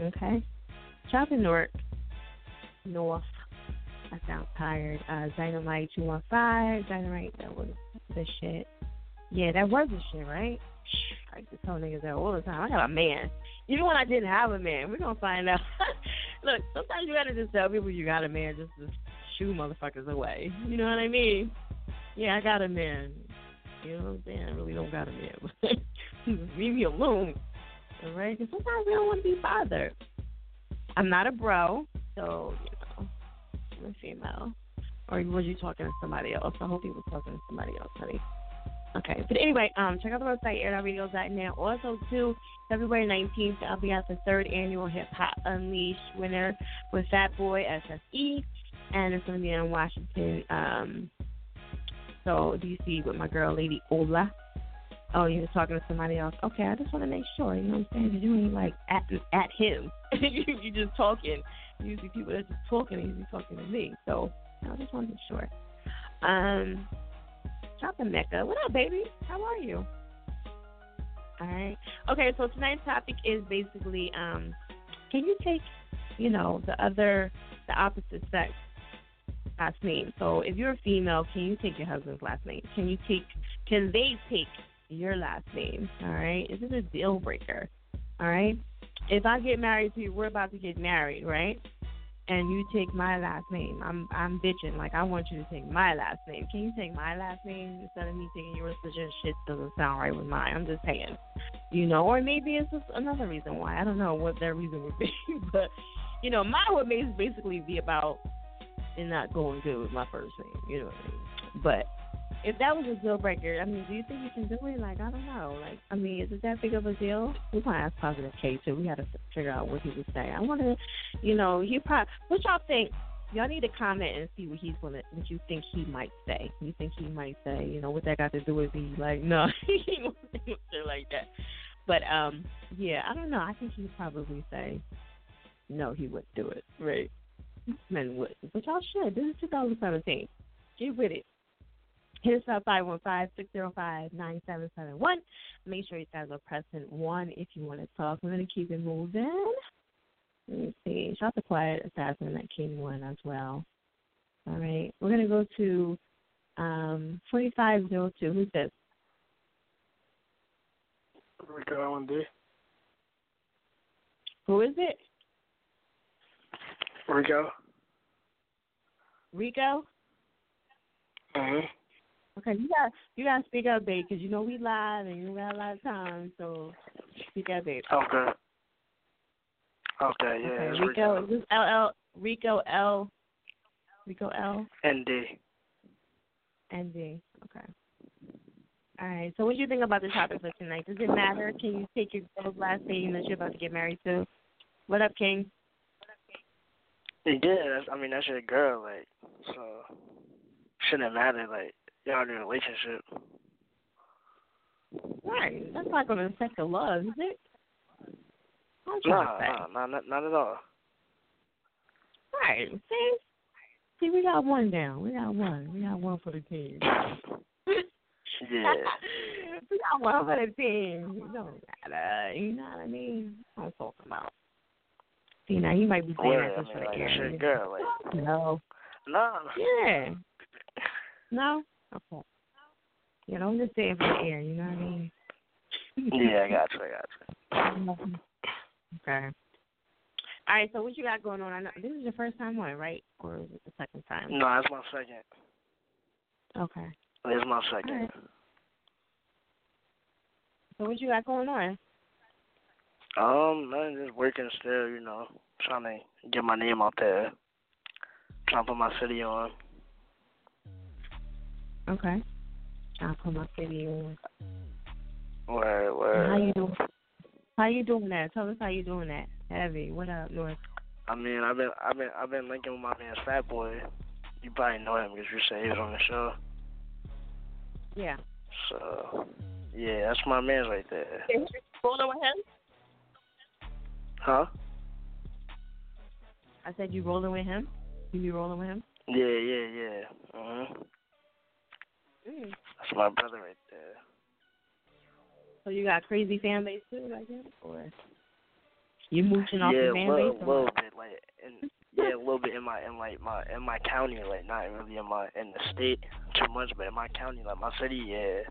Okay. Chopping North. North. I sound tired. Uh, Dynamite 215. Dynamite, that was the shit. Yeah, that was the shit, right? I to tell niggas that all the time. I got a man. Even when I didn't have a man, we're gonna find out. Look, sometimes you gotta just tell people you got a man just to shoo motherfuckers away. You know what I mean? Yeah, I got a man. You know what I'm saying? I really don't got a man. Leave me alone. All right? Because sometimes we don't want to be bothered. I'm not a bro, so, you know, I'm a female. Or was you talking to somebody else? I hope you were talking to somebody else, honey. Okay, but anyway, um, check out the website airitoutradio.net. Also, too, February 19th, I'll be at the third annual Hip Hop Unleashed winner with Fat Boy SSE, and it's going to be in Washington, um, so DC with my girl, Lady Ola. Oh, you were talking to somebody else. Okay, I just want to make sure. You know what I'm saying? You're doing like at at him. you you just talking. Usually people are just talking. Usually talking to me. So I just want to make sure. Um, Shopping Mecca. What up, baby? How are you? All right. Okay, so tonight's topic is basically um, can you take, you know, the other, the opposite sex last name? So if you're a female, can you take your husband's last name? Can you take, can they take your last name? All right. Is this a deal breaker? All right. If I get married to you, we're about to get married, right? And you take my last name. I'm I'm bitching like I want you to take my last name. Can you take my last name instead of me taking yours? Because your shit doesn't sound right with mine. I'm just saying, you know. Or maybe it's just another reason why. I don't know what their reason would be, but you know, mine would basically be about it not going good with my first name. You know what I mean? But if that was a deal breaker, I mean, do you think you can do it? Like, I don't know. Like, I mean, is it that big of a deal? We might ask Positive K too. We got to figure out what he would say. I want to, you know, he probably. What y'all think? Y'all need to comment and see what he's gonna, what you think he might say. You think he might say, you know, what that got to do with me? Like, no, he won't say like that. But um, yeah, I don't know. I think he'd probably say, no, he wouldn't do it. Right? Men would, but y'all should. This is 2017. Get with it. Up 515-605-9771. Make sure you guys are pressing 1 if you want to talk. We're going to keep it moving. Let me see. Shout the Quiet Assassin that came one as well. All right. We're going to go to um, 4502. Who's this? Rico L&D. Who is it? Rico. Rico? Mhm. Okay, you got you got to speak up, babe, because you know we live and you got a lot of time, so speak up, babe. Okay. Okay, yeah. Okay, Rico, Rico. is this L L Rico L Rico L ND. N D. Okay. All right. So, what do you think about the topic for tonight? Does it matter? Can you take your girl's last name that you're about to get married to? What up, King? What up, King? Yeah, that's, I mean that's your girl, like so shouldn't matter, like y'all in a relationship. Right. That's not going to affect the love, is it? I'm No, trying to say. no, no, not not at all. Right. See? See, we got one down. We got one. We got one for the team. Yeah. we got one for the team. It don't. You know what I mean? I'm talking about. See, now you might be saying Yeah, that I just mean, for the air. your girl, like No. no. Yeah. No? Okay. Know, I'm just saying for the air, you know what I mean? Yeah, I got you, I got you. Okay. All right, so what you got going on? I know this is your first time on, right? Or is it the second time? No, that's my second. Okay. It's my second. Alright. So what you got going on? Um, man, just working still, you know, trying to get my name out there, trying to put my city on. Okay. I'll put my city on. Where, And where? How you doing? How you doing that? Tell us how you doing that. Heavy. What up, North? I mean, I've been, I've been, I've been linking with my man Fat Boy. You probably know him because you said he was on the show. Yeah. So, yeah, that's my man right there. Rolling with him? Huh? I said you rolling with him. You be rolling with him? Yeah, yeah, yeah. Mhm. Mm. That's my brother right there. So you got crazy fan base too, I guess, or you mooching off yeah, the fan little, base? a little bit, like, in, yeah, a little bit in my, in like my, in my county, like not really in my, in the state too much, but in my county, like my city, yeah.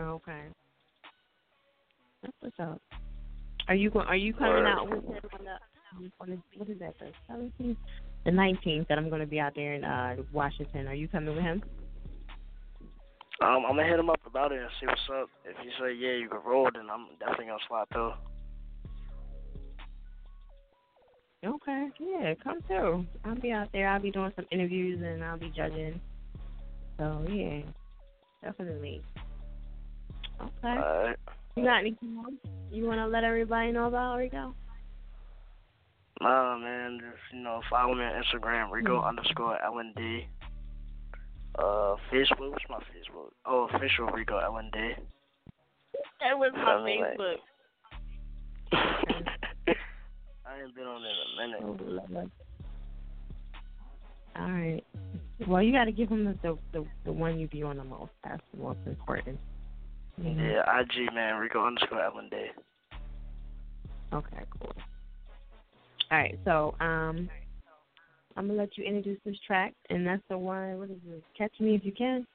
Okay. That's what's up. Are you going? Are you coming Word. out with him on the on the what is that the seventeenth, the nineteenth? That I'm going to be out there in uh Washington. Are you coming with him? Um, I'm gonna hit him up about it and see what's up. If he say yeah, you can roll, then I'm definitely gonna slide through. Okay. Yeah, come through. I'll be out there. I'll be doing some interviews and I'll be judging. So yeah, definitely. Okay. Alright. You got anything else you want to let everybody know about, Rico? Nah, man, just you know, follow me on Instagram, Rico Hmm. underscore LND. Uh, Facebook, what's my Facebook? Oh, official Rico LND. That was my I mean, like- Facebook. I ain't been on it in a minute. Oh, All right. Well, you got to give him the, the the the one you be on the most. That's the most important. Mhm. Yeah, IG man, Rico underscore LND. Okay, cool. All right, so um, I'm gonna let you introduce this track, and that's the one. What is it? Catch me if you can,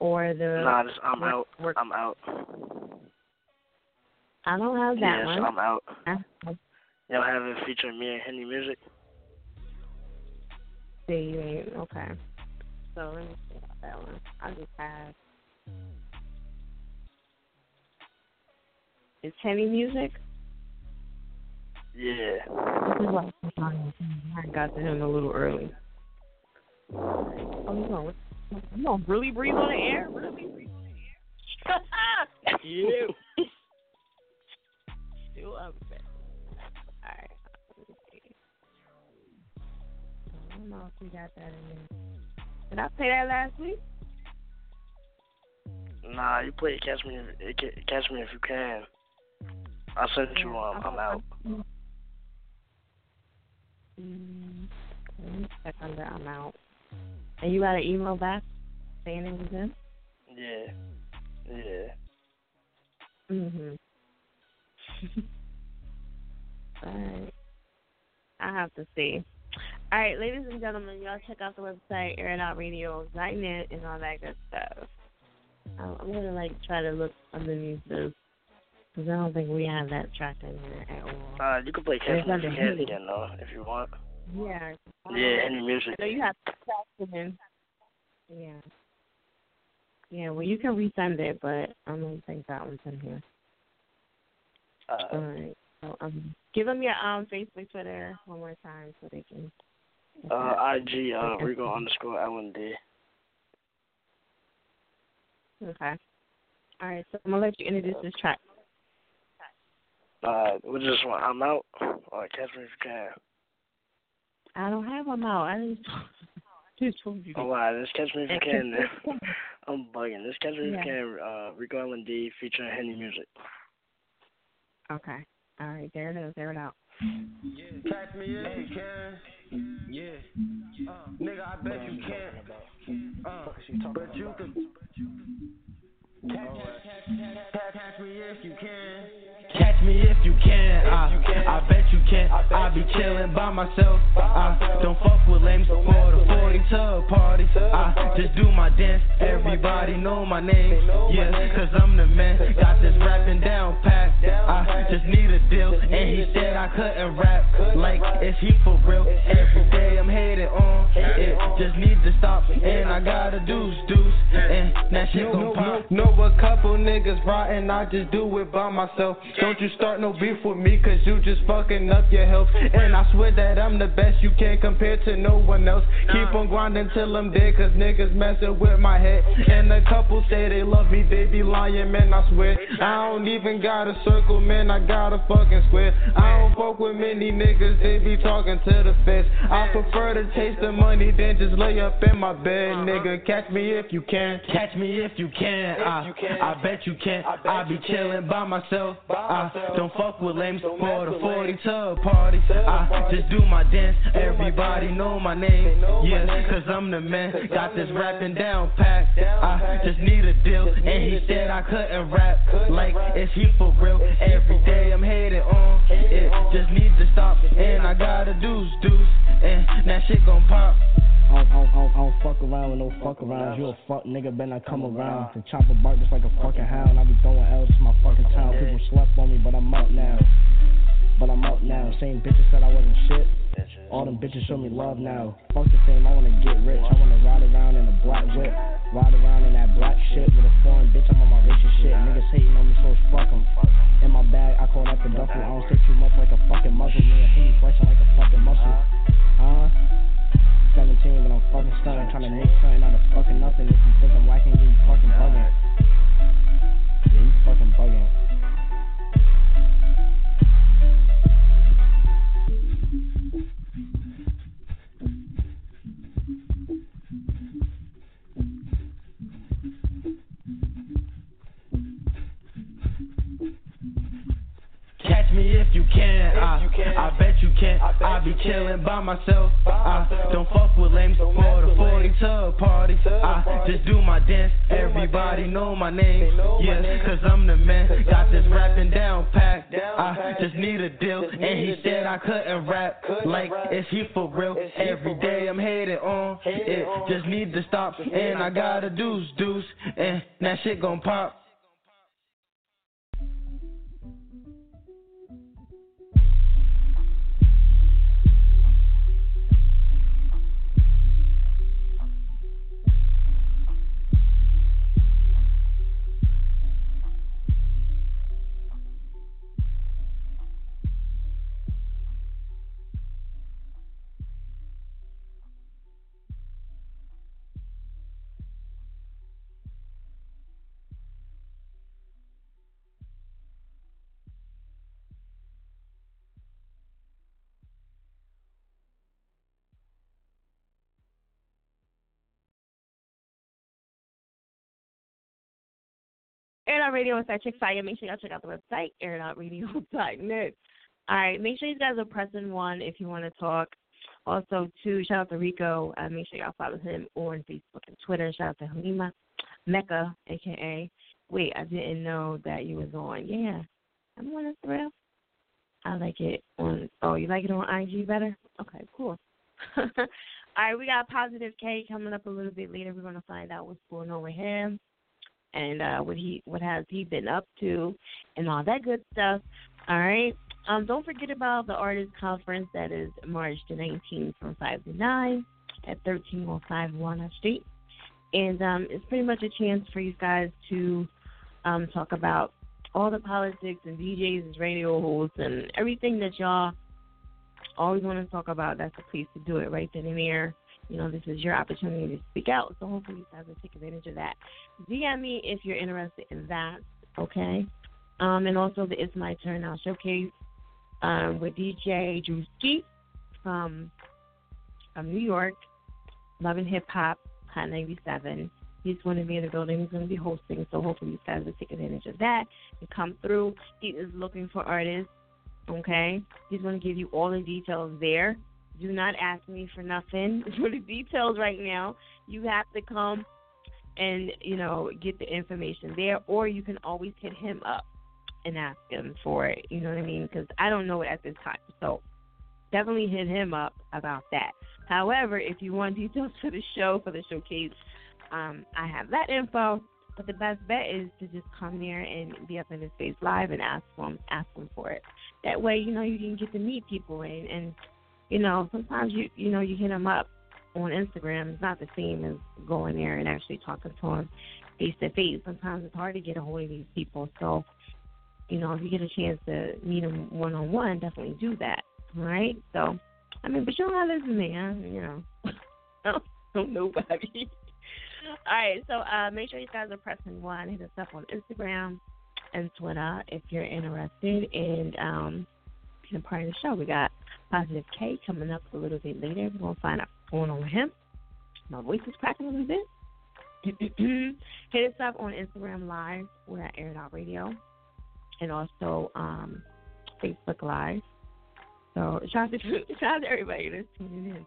or the. Nah, this, I'm work- out. work- I'm out. I don't have that yes, one. I'm out. I- Y'all have it featuring me and Henny Music. See, okay. So let me see about that one. I just have. It's heavy music. Yeah. This is what I got to him a little early. Oh, you? You gonna really breathe on the air? Really breathe on the air? yeah. Still up there. Alright. Let. I don't know if we got that in there. Did I play that last week? Nah, you play Catch Me If Catch Me If You Can. I sent you um, I'm out. Let me check under I'm out. And you got an email back saying it was in? Yeah. Yeah. Mhm. Alright. I have to see. All right, ladies and gentlemen, y'all check out the website airitoutradio.net and all that good stuff. I'm, I'm gonna like try to look underneath this because I don't think we have that track in here at all. Uh, you can play It's Catch Me If under You Can again, though, if you want. Yeah. Yeah, Henny Music. I know you have tracks in. Yeah. Yeah, well, you can resend it, but I don't think that one's in here. Uh, All right. So, um, give them your um Facebook, Twitter one more time so they can. uh, IG, uh, Rico underscore LND. Okay. All right. So I'm gonna let you introduce this track. Uh, we just want I'm out. Or Catch Me If You Can. I don't have them out. I just, just told you. Oh, wow, this Catch Me If You Can. I'm bugging. This Catch Me If You Can, uh, Rico LND featuring Henny Music. Okay. All right. There it is. There it out. Catch me if you can. Yeah. Uh, nigga, I bet you can. Uh, but you can. Catch, catch, catch, catch me if you can. Catch me if you can. I, ah, I bet you can. I be chillin' by myself. I ah, don't fuck with lames for the 40 tub party. Ah, I just do my dance. Everybody know my name. Yeah, cause I'm the man. Got this rapping down pat. Just need a deal. And he said I couldn't rap. Like, is he for real? Every day I'm headed on. It just need to stop. And I gotta deuce, deuce. And that shit gon' pop. Know a couple niggas rotten. I just do it by myself. Don't you start no beef with me, cause you just fucking up your health. And I swear that I'm the best you can't compare to no one else. Keep on grinding till I'm dead, cause niggas messing with my head. And a couple say they love me, they be lying, man, I swear. I don't even got a circle, man, I got a fucking square. I don't fuck with many niggas, they be talking to the feds. I prefer to taste the money than just lay up in my bed, nigga. Catch me if you can. Catch me if you can. I, I bet you can. I be chillin' by myself. I don't fuck with lames for the 40 tub party. I just do my dance. Everybody know my name. Yeah, cause I'm the man. Got this rapping down packed. I just need a deal. And he said I couldn't rap. Like, is he for real? Every day I'm headed on. It just needs to stop. And I gotta deuce, deuce. And that shit gon' pop. I don't, I, don't, I, don't, fuck around with no fuck around. You a fuck nigga, better not come around. To chop the chopper bark just like a fucking hound. I be throwing L's to my fucking town. People slept on me, but I'm out now. But I'm out now. Same bitches said I wasn't shit. All them bitches show me love now. Fuck the fame, I wanna get rich. I wanna ride around in a black whip. Ride around in that black shit with a foreign bitch. I'm on my racist shit. Niggas hating on me, so fuck 'em. In my bag, I call that the duffel. I don't say too much like a fucking muzzle. Me and Henny flexing like a fucking muscle. Huh? 17, but I'm fucking stunning. Trying to make something out of fucking nothing. If you think I'm lacking, you fucking bugging. Yeah, you fucking bugging. Me if you can. I, I bet you can. I be chillin' by myself. I don't fuck with lames for the 40 tub party. I just do my dance. Everybody know my name. Yeah, cause I'm the man. Got this rapping down packed. I just need a deal. And he said I couldn't rap. Like, is he for real? Every day I'm headed on. It just need to stop. And I gotta deuce, deuce. And that shit gon' pop. Radio inside Chick Fire. Make sure y'all check out the website, airitoutradio.net. All right, make sure you guys are pressing one if you want to talk. Also, two, shout out to Rico. Uh, make sure y'all follow him on Facebook and Twitter. Shout out to Halima Mecca, aka. Wait, I didn't know that you was on. Yeah, I'm on Instagram. I like it on. Oh, you like it on IG better? Okay, cool. All right, we got Positive K coming up a little bit later. We're gonna find out what's going on with him and uh, what he what has he been up to and all that good stuff. All right. Um, don't forget about the artist conference that is March the 19th from 5 to 9 at 1305 Walnut Street. And um, it's pretty much a chance for you guys to um, talk about all the politics and DJs and radio hosts and everything that y'all always want to talk about. That's the place to do it right then and there. You know, this is your opportunity to speak out. So hopefully you guys will take advantage of that. DM me if you're interested in that. Okay. Um, and also the It's My Turn Now showcase um, with DJ Drewski from from New York, Love & Hip Hop, Hot 97. He's going to be in the building. He's going to be hosting, so hopefully you guys will take advantage of that and come through. He is looking for artists. Okay, he's going to give you all the details there. Do not ask me for nothing for the details right now. You have to come and you know get the information there, or you can always hit him up and ask him for it. You know what I mean? Because I don't know it at this time. So definitely hit him up about that. However, if you want details for the show, for the showcase, um, I have that info. But the best bet is to just come there and be up in his face live and ask him, ask him for it. That way, you know, you can get to meet people and, and you know, sometimes you you know you hit them up on Instagram. It's not the same as going there and actually talking to them face to face. Sometimes it's hard to get a hold of these people. So you know, if you get a chance to meet them one on one, definitely do that. Right? So, I mean, but you don't have to listen huh? You know, don't, don't nobody. All right. So, uh, make sure you guys are pressing one. Hit us up on Instagram and Twitter if you're interested in um, being a part of the show. We got Positive K coming up a little bit later. We're gonna find out going on with him. My voice is cracking a little bit. Hit us up on Instagram Live. We're at Air It Out Radio and also um, Facebook Live. So shout out to shout out to everybody that's tuning in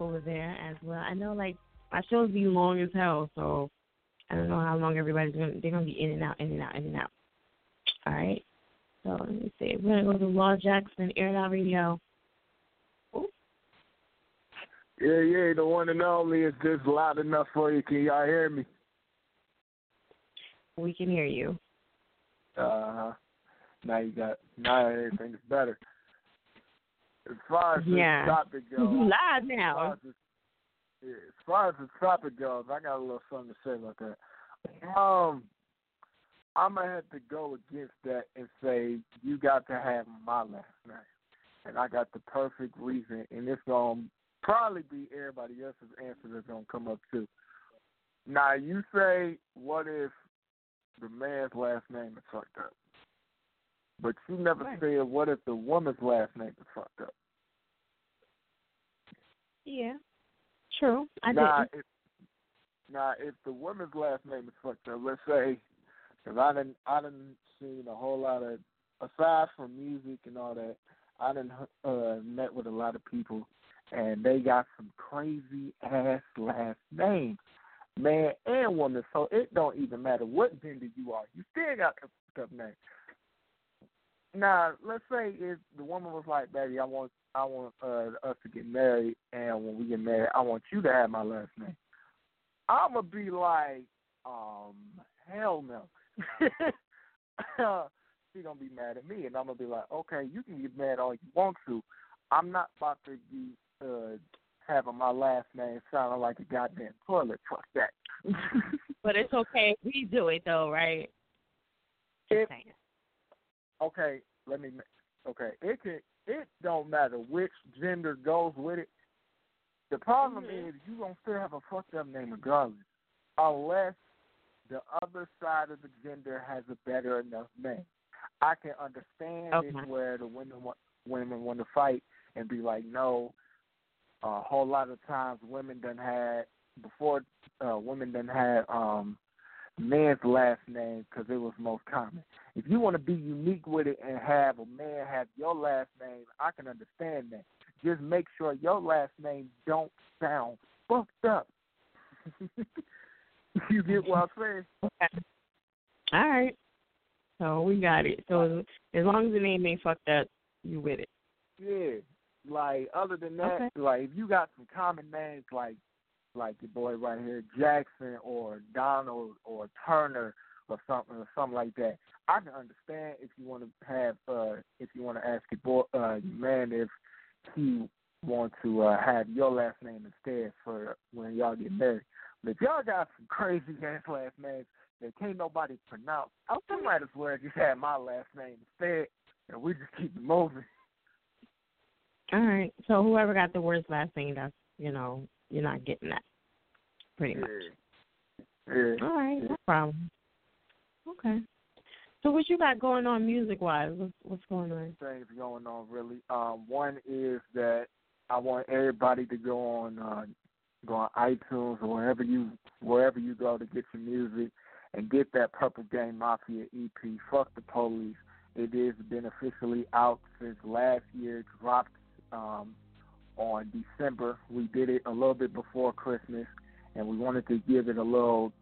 over there as well. I know like my shows be long as hell, so I don't know how long everybody's gonna they're gonna be in and out, in and out, in and out. All right. So let me see. We're gonna go to Law Jackson, Air It Out Radio. Yeah, yeah, the one and only is this loud enough for you. Can y'all hear me? We can hear you. Uh. Now you got now everything is better. As far as yeah. this topic goes, live now. As far as, this, yeah, as far as the topic goes, I got a little something to say about that. Um, I'm gonna have to go against that and say you got to have my last name, and I got the perfect reason, and it's gonna probably be everybody else's answer that's gonna come up too. Now you say, what if the man's last name is fucked up? But you never right. said what if the woman's last name is fucked up. Yeah, true. I now, didn't. if now if the woman's last name is fucked up, let's say, because I didn't I didn't seen a whole lot of aside from music and all that, I didn't uh, met with a lot of people, and they got some crazy ass last names, man and woman. So it don't even matter what gender you are, you still got fucked up name. Now, let's say if the woman was like, "Baby, I want, I want uh, us to get married, and when we get married, I want you to have my last name." I'm gonna be like, um, hell no. she gonna be mad at me, and I'm gonna be like, okay, you can get mad all you want to. I'm not about to be uh, having my last name sounding like a goddamn toilet. Fuck that. but it's okay if we do it though, right? If, okay, let me. Okay, it can. It don't matter which gender goes with it. The problem mm-hmm. is you gonna still have a fucked up name regardless, unless the other side of the gender has a better enough name. I can understand okay. it where the women want women want to fight and be like, no. A whole lot of times, women done had before uh, women done had um man's last name because it was most common. If you want to be unique with it and have a man have your last name, I can understand that. Just make sure your last name don't sound fucked up. you get what I'm saying? Okay. All right. So we got it. So as long as the name ain't fucked up, you with it. Yeah. Like other than that, Okay. like if you got some common names like like your boy right here, Jackson or Donald or Turner or something or something like that, I can understand if you want to have uh if you want to ask your boy uh your man if he want to uh have your last name instead for when y'all get married. But if y'all got some crazy ass last names that can't nobody pronounce, I might as well just have my last name instead and we just keep it moving. All right. So whoever got the worst last name, that's you know, you're not getting that. Pretty much. All right, no problem. Okay. So what you got going on music wise? What's what's going on? things going on really. Um, one is that I want everybody to go on uh, go on iTunes or wherever you wherever you go to get your music and get that Purple Gang Mafia EP. Fuck the police. It has been officially out since last year. Dropped um, on December. We did it a little bit before Christmas, and we wanted to give it a little.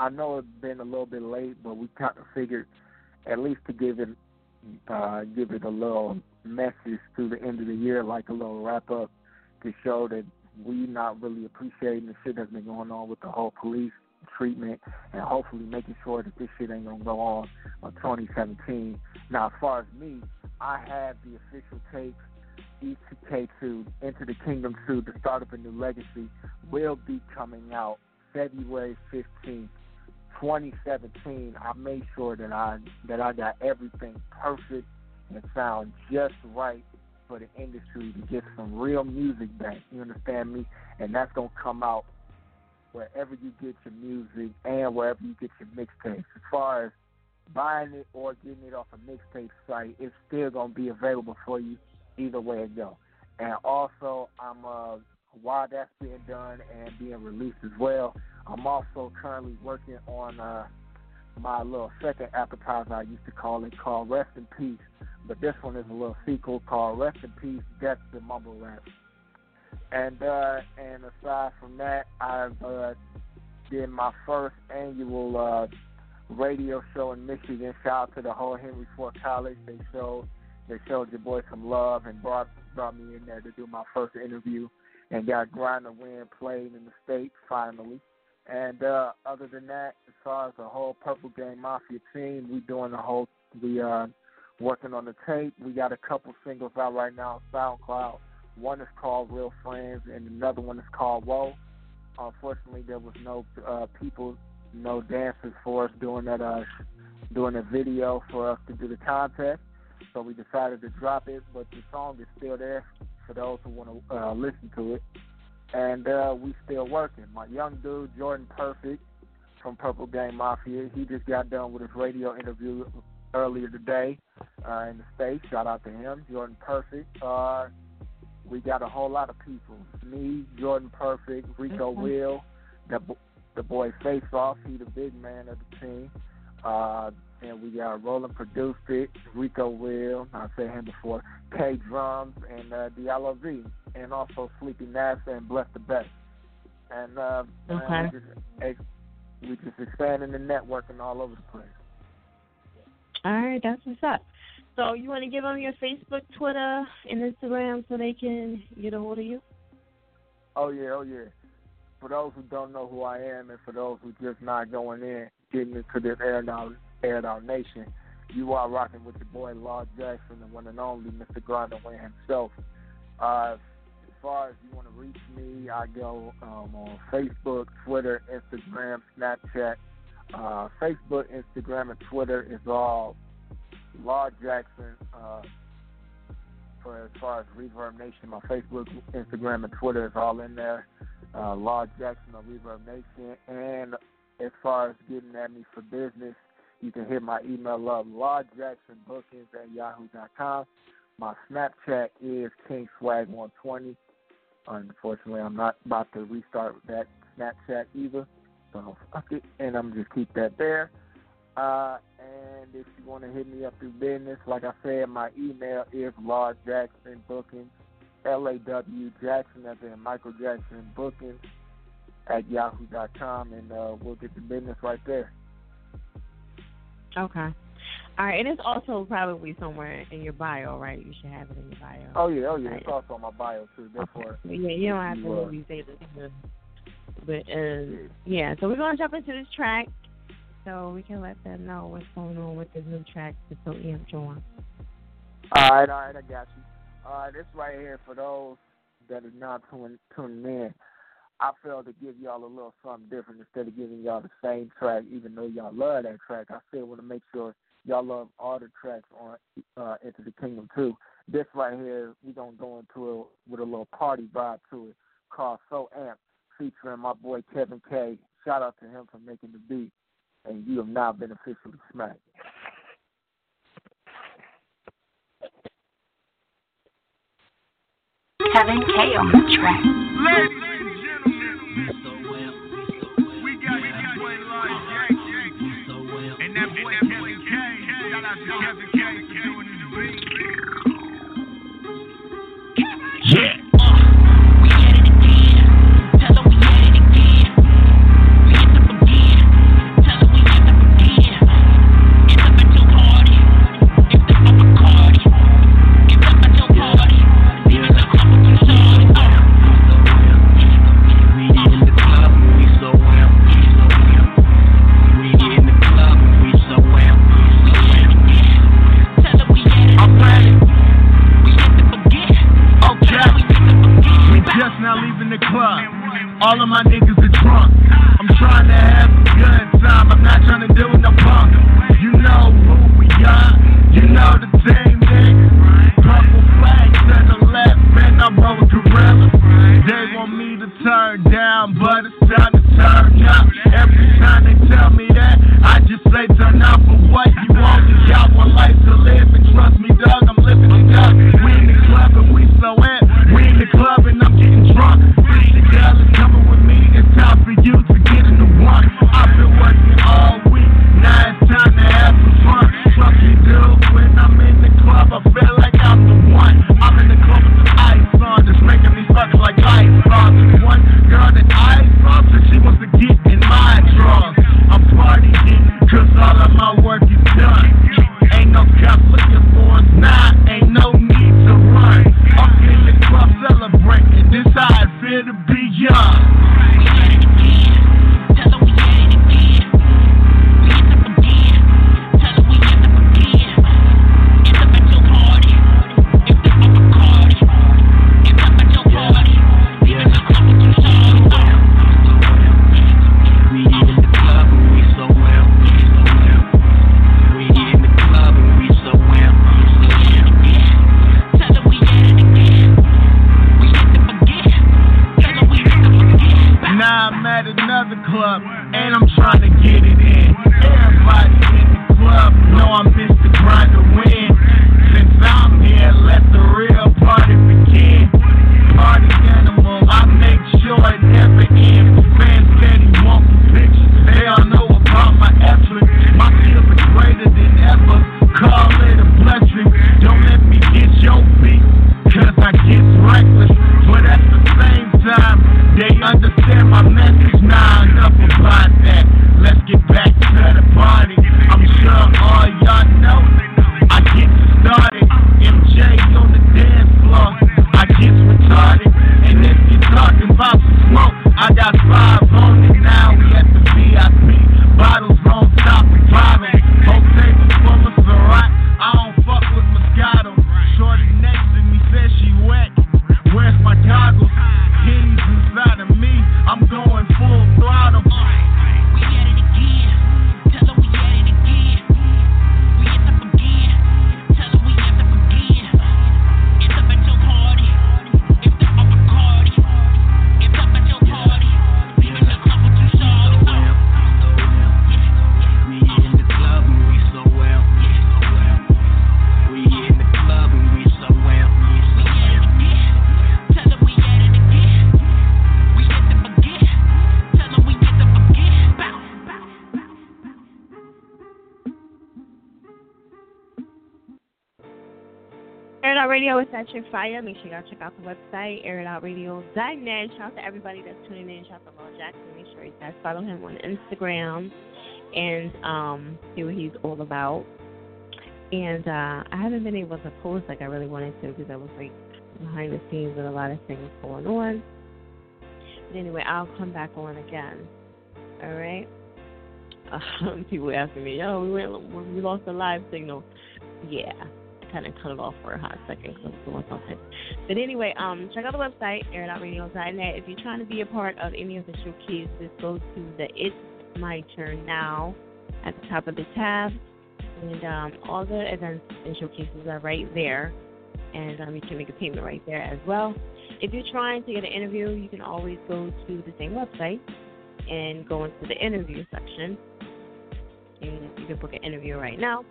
I know it's been a little bit late, but we kind of figured at least to give it uh, give it a little message to the end of the year, like a little wrap up, to show that we not really appreciating the shit that's been going on with the whole police treatment, and hopefully making sure that this shit ain't gonna go on on 2017. Now, as far as me, I have the official tapes. ETK2, Into the Kingdom 2, The Start of a New Legacy, will be coming out February 15th. 2017, I made sure that I that I got everything perfect and sound just right for the industry to get some real music back. You understand me? And that's gonna come out wherever you get your music and wherever you get your mixtapes. As far as buying it or getting it off a mixtape site, it's still gonna be available for you either way it go. And also, I'm uh, while that's being done and being released as well, I'm also currently working on uh, my little second appetizer I used to call it called Rest in Peace. But this one is a little sequel called Rest in Peace, Death to Mumble Rap. And uh, and aside from that, I've uh, did my first annual uh, radio show in Michigan. Shout out to the whole Henry Ford College. They showed they showed your boy some love and brought brought me in there to do my first interview and got Grind the Wind played in the state finally. And uh, other than that, as far as the whole Purple Gang Mafia team, we doing the whole we uh working on the tape. We got a couple singles out right now on SoundCloud. One is called Real Friends, and another one is called Whoa. Unfortunately, there was no uh, people, no dancers for us doing that uh doing a video for us to do the contest. So we decided to drop it, but the song is still there for those who want to uh, listen to it. And uh, we still working. My young dude, Jordan Perfect from Purple Gang Mafia, he just got done with his radio interview earlier today uh, in the States. Shout out to him, Jordan Perfect. Uh, we got a whole lot of people. Me, Jordan Perfect, Rico Okay. Will, the, the boy Face Off, he the big man of the team. Uh, and we got Roland produced it, Rico Will, I said him before, K Drums, and uh, Diallo V, and also Sleepy NASA and Bless the Best. And uh, Okay. we just ex- we just expanding the network and all over the place. All right, that's what's up. So you want to give them your Facebook, Twitter, and Instagram so they can get a hold of you? Oh yeah, oh yeah. For those who don't know who I am, and for those who just not going in, getting into this aired out, aired out nation, you are rocking with your boy Law Jackson, the one and only Mr. Grinder Wayne himself. Uh, as far as you want to reach me, I go um, on Facebook, Twitter, Instagram, Snapchat. Uh, Facebook, Instagram, and Twitter is all Law Jackson. Uh, for as far as Reverb Nation, my Facebook, Instagram, and Twitter is all in there. Uh, Law Jackson on Reverb Nation. And as far as getting at me for business, you can hit my email up, lawjacksonbookings at yahoo.com. My Snapchat is KingSwag120. Unfortunately, I'm not about to restart that Snapchat either. So fuck it, and I'm just keep that there. Uh, and if you want to hit me up through business, like I said, my email is lawjacksonbookings, L A W Jackson, as in Michael Jackson Bookings, at yahoo.com, and uh, we'll get the business right there. Okay. All right, and it's also probably somewhere in your bio, right? You should have it in your bio. Oh yeah, oh yeah, it's also on my bio too. Therefore, Yeah, you don't have to uh, really say this. But uh, yeah, so we're gonna jump into this track, so we can let them know what's going on with this new track, the So EM Join. All right, all right, I got you. All right, this right here for those that are not tuning, tuning in. I felt to give y'all a little something different instead of giving y'all the same track, even though y'all love that track. I still want to make sure y'all love all the tracks on uh, Into the Kingdom too. This right here, we're gonna go into it with a little party vibe to it, called So Amp, featuring my boy Kevin K. Shout out to him for making the beat, and you have now been officially smacked. Kevin K on the track. And All of my niggas are drunk. I'm trying to have a good time. I'm not trying to deal with no punk. You know who we are. You know the team, nigga. Purple flags to the left, man. I'm with gorillas. They want me to turn down, but it's time to turn up. Every time they tell me that, I just say turn up for what you want. You got one life to live, and trust me, dog, I'm living it up. We in the club and we so in. We in the club and I'm getting drunk. I feel Radio is at your fire. Make sure y'all check out the website, airitoutradio.net. Shout out to everybody that's tuning in. Shout out to Will Jackson. Make sure you guys follow him on Instagram and um, see what he's all about. And uh, I haven't been able to post like I really wanted to because I was like behind the scenes with a lot of things going on. But anyway, I'll come back on again. All right. Um, people asking me, "Yo, we went, we lost the live signal." Yeah, kind of cut it off for a hot second because I was doing something. But anyway, um, check out the website airitoutradio.net. If you're trying to be a part of any of the showcases, go to the It's My Turn Now at the top of the tab, and um, all the events and showcases are right there, and um, you can make a payment right there as well. If you're trying to get an interview, you can always go to the same website and go into the interview section. You, you can book an interview right now.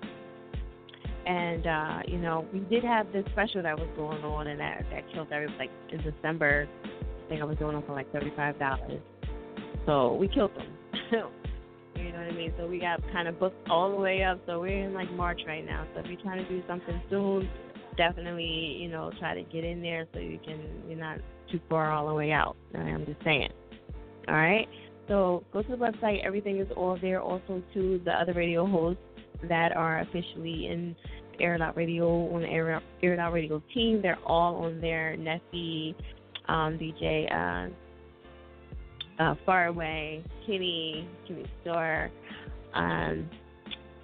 And uh, you know, we did have this special that was going on, and that that killed everybody. Like in December, I think I was doing them for like thirty-five dollars. So we killed them. you know what I mean? So we got kind of booked all the way up. So we're in like March right now. So if you're trying to do something soon, definitely you know try to get in there so you can you're not too far all the way out. I'm just saying. All right. So go to the website. Everything is all there. Also to the other radio hosts that are officially in Air Out Radio on the Air, Air Radio team. They're all on there. Nessie, um, DJ uh, uh, Faraway, Kenny, Kenny Store, um,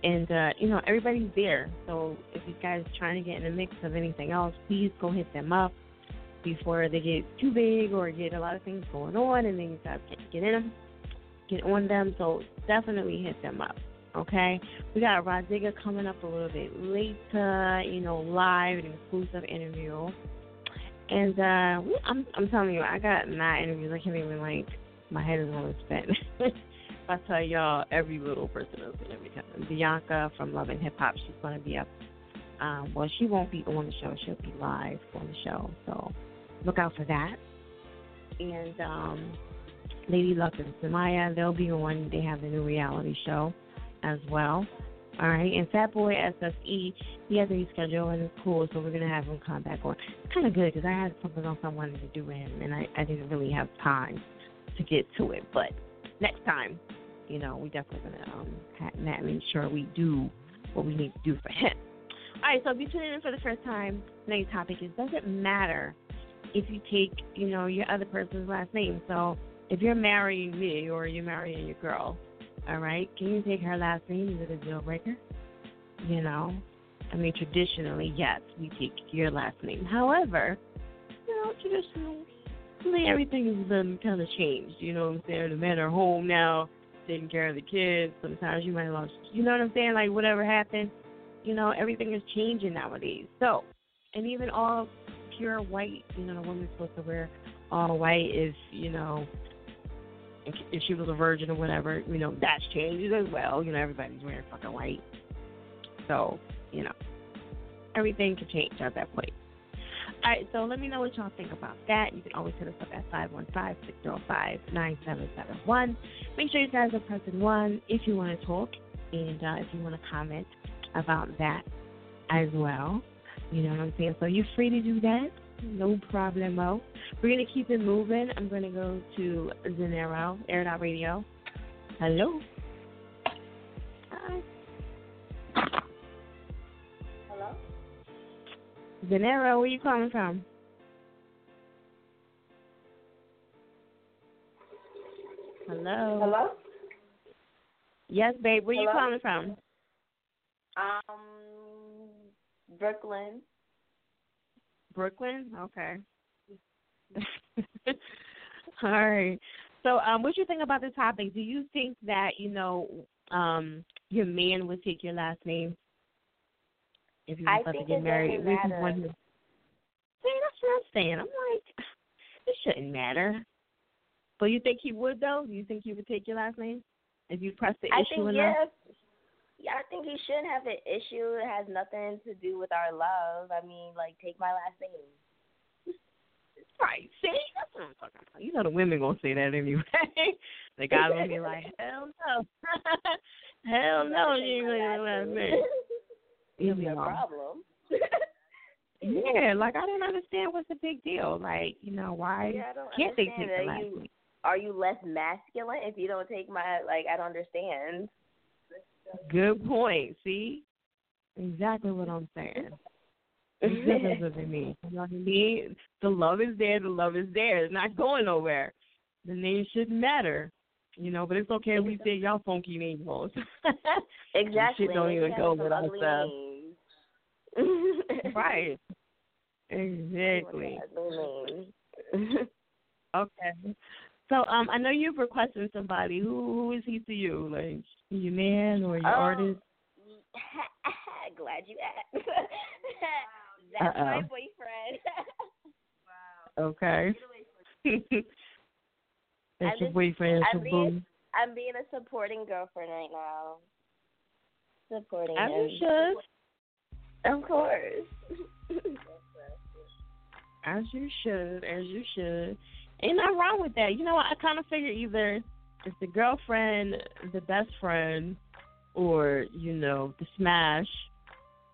and uh, you know everybody's there. So if you guys are trying to get in the mix of anything else, please go hit them up before they get too big or get a lot of things going on, and then you guys can't get in them get on them. So definitely hit them up. Okay, we got Rodiga coming up a little bit later. You know, live and exclusive interview. And uh we, I'm I'm telling you, I got nine interviews. I can't even like my head is on a spin. I tell y'all, every little person is gonna be coming. Bianca from Love and Hip Hop, she's gonna be up. Um, well, she won't be on the show. She'll be live on the show. So look out for that. And um, Lady Luck and Samaya, they'll be on. They have the new reality show as well. All right, and Fat Boy SSE, he has a new schedule and it's cool, so we're gonna have him come back on. It's kind of good because I had something else I wanted to do with him, and I, I didn't really have time to get to it. But next time, you know, we definitely gonna um have, make sure we do what we need to do for him. All right, so if you're tuning in for the first time, today's topic is does it matter if you take, you know, your other person's last name? So if you're marrying me or you're marrying your girl, all right, can you take her last name? Is it a deal breaker? You know, I mean, traditionally, yes, we take your last name. However, you know, traditionally, everything has been kind of changed. You know what I'm saying? The men are home now, taking care of the kids. Sometimes you might lost, you know what I'm saying? Like, whatever happened, you know, everything is changing nowadays. So, and even all pure white, you know, the woman's supposed to wear all white is, you know, if she was a virgin or whatever, you know, that's changed as well. You know, everybody's wearing fucking white. So, you know, everything can change at that point. All right, so let me know what y'all think about that. You can always hit us up at 515-605-9771. Make sure you guys are pressing 1 if you want to talk and uh, if you want to comment about that as well. You know what I'm saying? So you're free to do that. No problemo. We're going to keep it moving. I'm going to go to Zanero, Air Out Radio. Hello. Hi. Hello? Zanero, where you calling from? Hello. Hello? Yes, babe. Where Hello? you calling from? Um, Brooklyn. Brooklyn? Okay. All right. So, um, what do you think about the topic? Do you think that you know um, your man would take your last name if you were about to get it married? doesn't This is matter. See, that's what I'm saying. I'm like, it shouldn't matter. But you think he would though? Do you think he would take your last name if you press the I issue think enough? yeah. Yeah, I think he shouldn't have an issue. It has nothing to do with our love. I mean, like, take my last name. Right. See, that's what I'm talking about. You know the women gonna say that anyway. the guys gonna be like, hell no, hell no, you ain't gonna last name. It'll be a problem. Yeah, like I don't understand what's the big deal. Like, you know, why Yeah, can't they take the last you- name? Are you less masculine if you don't take my like? I don't understand. Good point. See, exactly what I'm saying. What difference does it mean? You know what I mean? The love is there. The love is there. It's not going nowhere. The name shouldn't matter. You know, but it's okay if we say y'all funky names. Exactly. Shit don't even go with our stuff. right. Exactly. Okay. So um, I know you've requested somebody. Who who is he to you? Like your man or your Oh. artist? Glad you asked. That's my Uh-oh. boyfriend. Okay. That's your boyfriend. I'm your being. I'm being a supporting girlfriend right now. Supporting As him. you should. Of course. As you should. As you should. Ain't nothing wrong with that. You know what? I kind of figure either it's the girlfriend, the best friend, or you know the smash,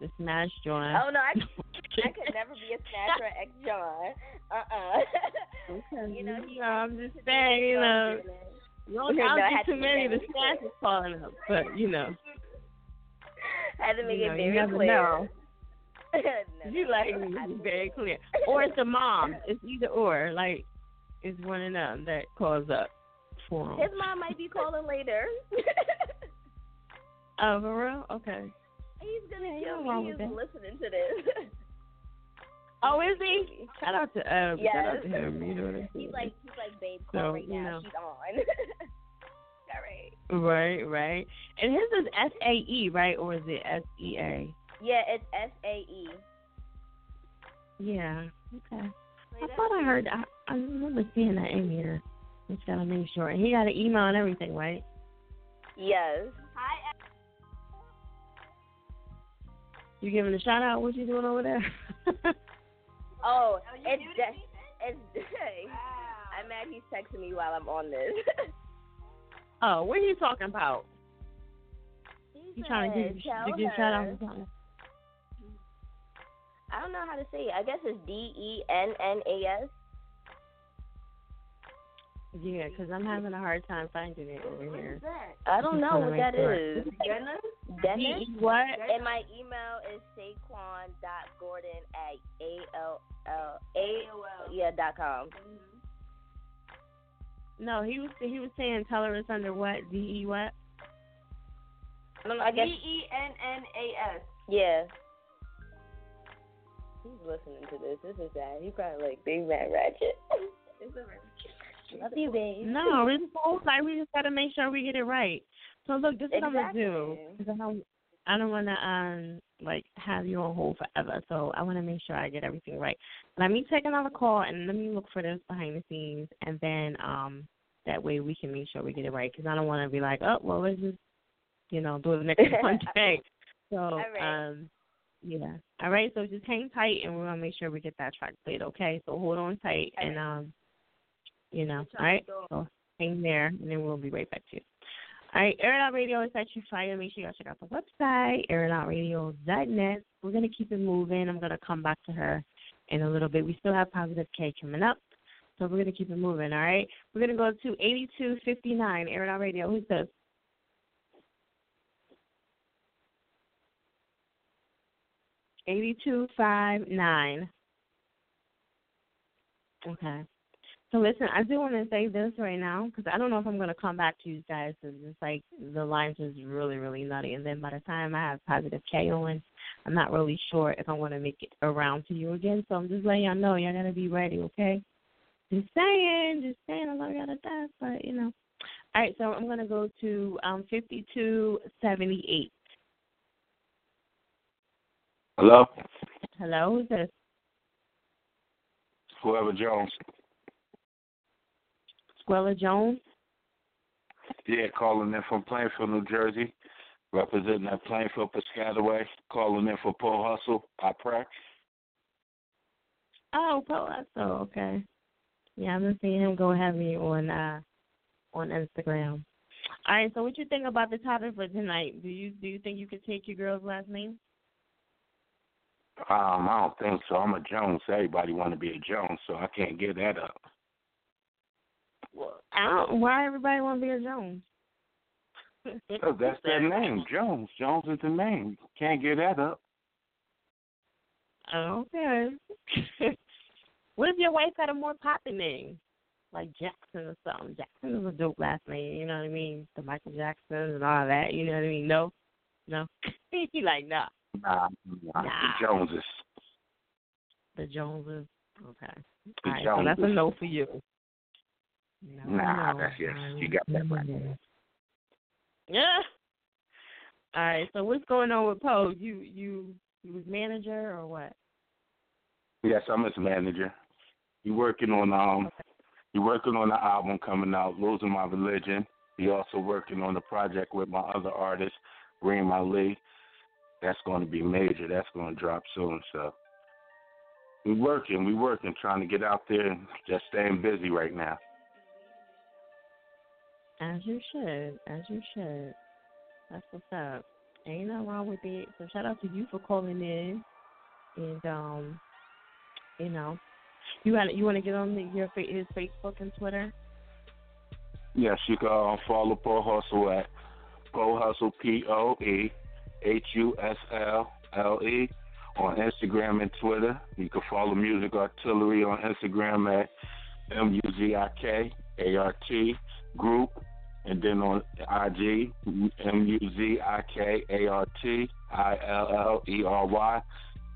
the smash joint. Oh no, I, I could never be a snatcher ex John. Uh uh You know, he No, I'm just saying, you know, you don't No, I I'll had get to too many the that snatches calling up, but you know, I had to make you know, it you very never clear. know. No, You like I me had to to be very clear, or it's the mom. It's either or. Like it's one of them that calls up for him. His mom might be calling later. Oh, for real? Okay. He's gonna nothing me. He's listening to this. Oh, is he? Shout out to uh, yes. shout out to him. You know what I'm saying? He's like he's like, babe, call So, right you now. know. She's on. All right. Right, right. And his is S A E, right, or is it S E A? Yeah, it's S A E. Yeah. Okay. I thought I heard. I, I remember seeing that in here. Just gotta make sure. And he got an email and everything, right? Yes. Hi. You giving a shout out? What you doing over there? Oh, it's de- it's. I'm mad he's texting me while I'm on this. oh, what are you talking about? You trying to give said, to tell give shout out her. or something? I don't know how to say it. I guess it's D E N N A S. Yeah, because I'm having a hard time finding it over here. I don't know what make that sure. is. Dennis? D-E what? And my email is Saquon dot Gordon at A L L A yeah dot com. Mm-hmm. No, he was he was saying tell her it's under what D E what? I don't know. I guess D E N N A S. yeah. He's listening to this. This is sad. He probably like big man ratchet. It's a ratchet. Love you, babe. No, it's cool. Like we just gotta make sure we get it right. So look, this is what I'm gonna Exactly. do. 'cause I don't, I don't wanna um like have you on hold forever. So I wanna make sure I get everything right. Let me take another call and let me look for this behind the scenes, and then um that way we can make sure we get it right. Because I don't want to be like, oh well, let's just you know do it next Monday. So right. um yeah, all right. So just hang tight, and we're gonna make sure we get that track played. Okay, so hold on tight, and um you know, all right. So hang there, and then we'll be right back to you. All right, Air Out Radio is at you fire. Make sure y'all check out the website, airitoutradio.net. We're going to keep it moving. I'm going to come back to her in a little bit. We still have Positive K coming up, so we're going to keep it moving, all right? We're going to go to 8259, Air Out Radio. Who's this? Eighty-two five nine. Okay. So listen, I do want to say this right now because I don't know if I'm going to come back to you guys because it's like the lines is really, really nutty. And then by the time I have positive K on, I'm not really sure if I'm going to make it around to you again. So I'm just letting y'all know y'all got to be ready, okay? Just saying, just saying. I love y'all to death, but you know. All right, so I'm going to go to um 5278. Hello? Hello, who's this? Whoever Jones. Squella Jones. Yeah, calling in from Plainfield, New Jersey. Representing that Plainfield Piscataway. Calling in for Poe Hustle. I pray. Oh, Poe Hustle, okay. Yeah, I've been seeing him go heavy on uh on Instagram. All right, so what you think about the topic for tonight? Do you do you think you could take your girl's last name? Um, I don't think so. I'm a Jones. Everybody want to be a Jones, so I can't give that up. I don't. Why everybody want to be a Jones? Cause that's their name, Jones. Jones is the name. Can't give that up. Okay. what if your wife had a more popping name, like Jackson or something? Jackson is a dope last name. You know what I mean? The Michael Jackson and all that. You know what I mean? No, no. he like nah. Nah, nah, Nah. the Joneses. The Joneses. Okay. The right, so that's a no for you. No, Nah, no. that's yes. You got that right. Yeah. All right. So what's going on with Poe? You you you was manager or what? Yes, I'm his manager. He working on um he working on the album coming out, Losing My Religion. He also working on the project with my other artist, Reem Ali. That's going to be major. That's going to drop soon. So we working, we working, trying to get out there and just staying busy right now. As you should. As you should. That's what's up. Ain't nothing wrong with it. So shout out to you for calling in. And um, you know, you got you want to get on the, your his Facebook and Twitter. Yes, you can uh, follow Poe Hustle at Poe Hustle P O E H U S L L E on Instagram and Twitter. You can follow Muzik Artillery on Instagram at M U Z I K A R T Group, and then on IG M U Z I K A R T I L L E R Y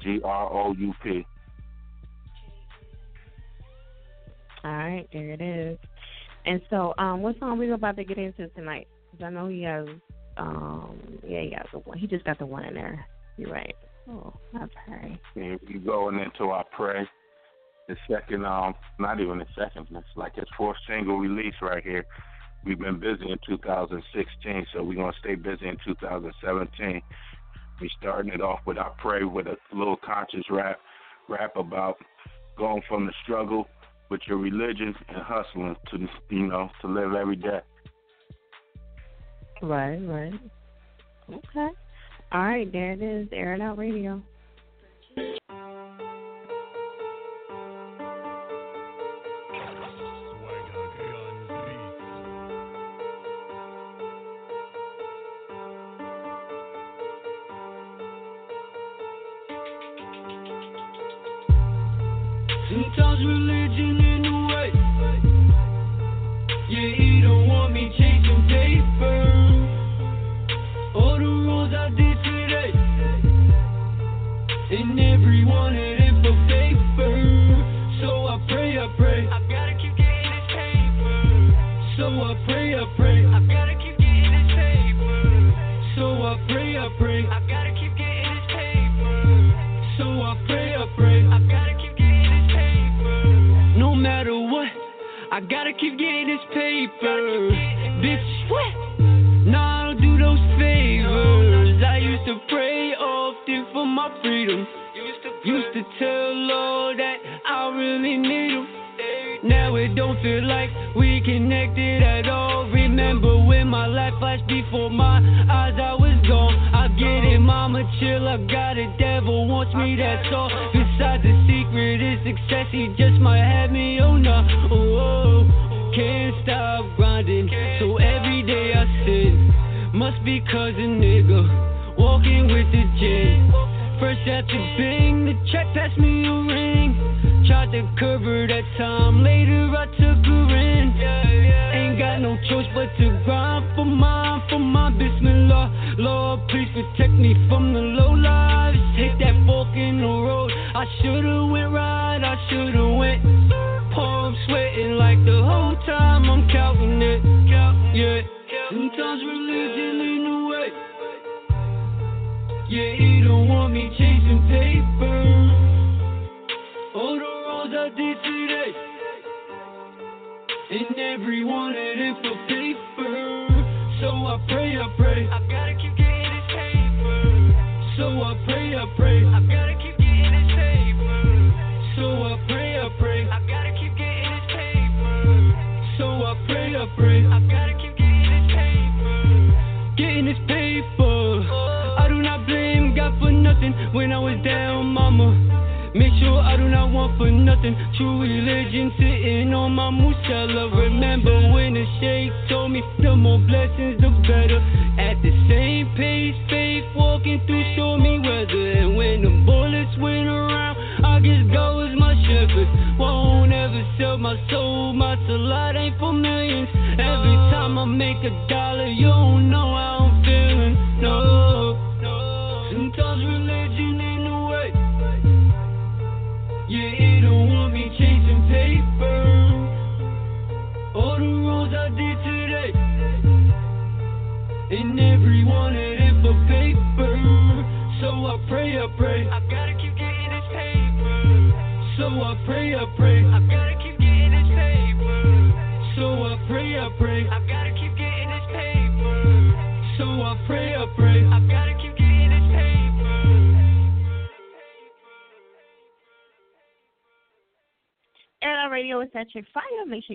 G R O U P. All right, there it is. And so, um, what song are we about to get into tonight? Because I know he has, um, yeah, he got the one. He just got the one in there. You're right. Oh, I'm. And we going into our pray. The second, um, not even the second, it's like his fourth single release right here. We've been busy in 2016, so we're gonna stay busy in 2017. We starting it off with our pray with a little conscious rap, rap about going from the struggle with your religion and hustling to, you know, to live every day. Right, right. Okay. All right, there it is. Air It Out Radio.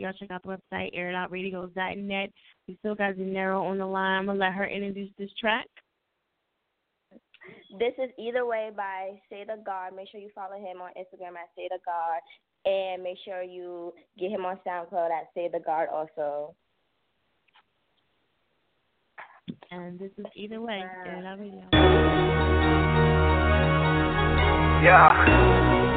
Y'all check out the website, airitoutradio.net. We still got Zenero on the line. I'm going to let her introduce this track. This is Either Way by Say the God. Make sure you follow him on Instagram at Say the God. And make sure you get him on SoundCloud at Say the God also. And this is Either Way, Air It Out Radio. Yeah.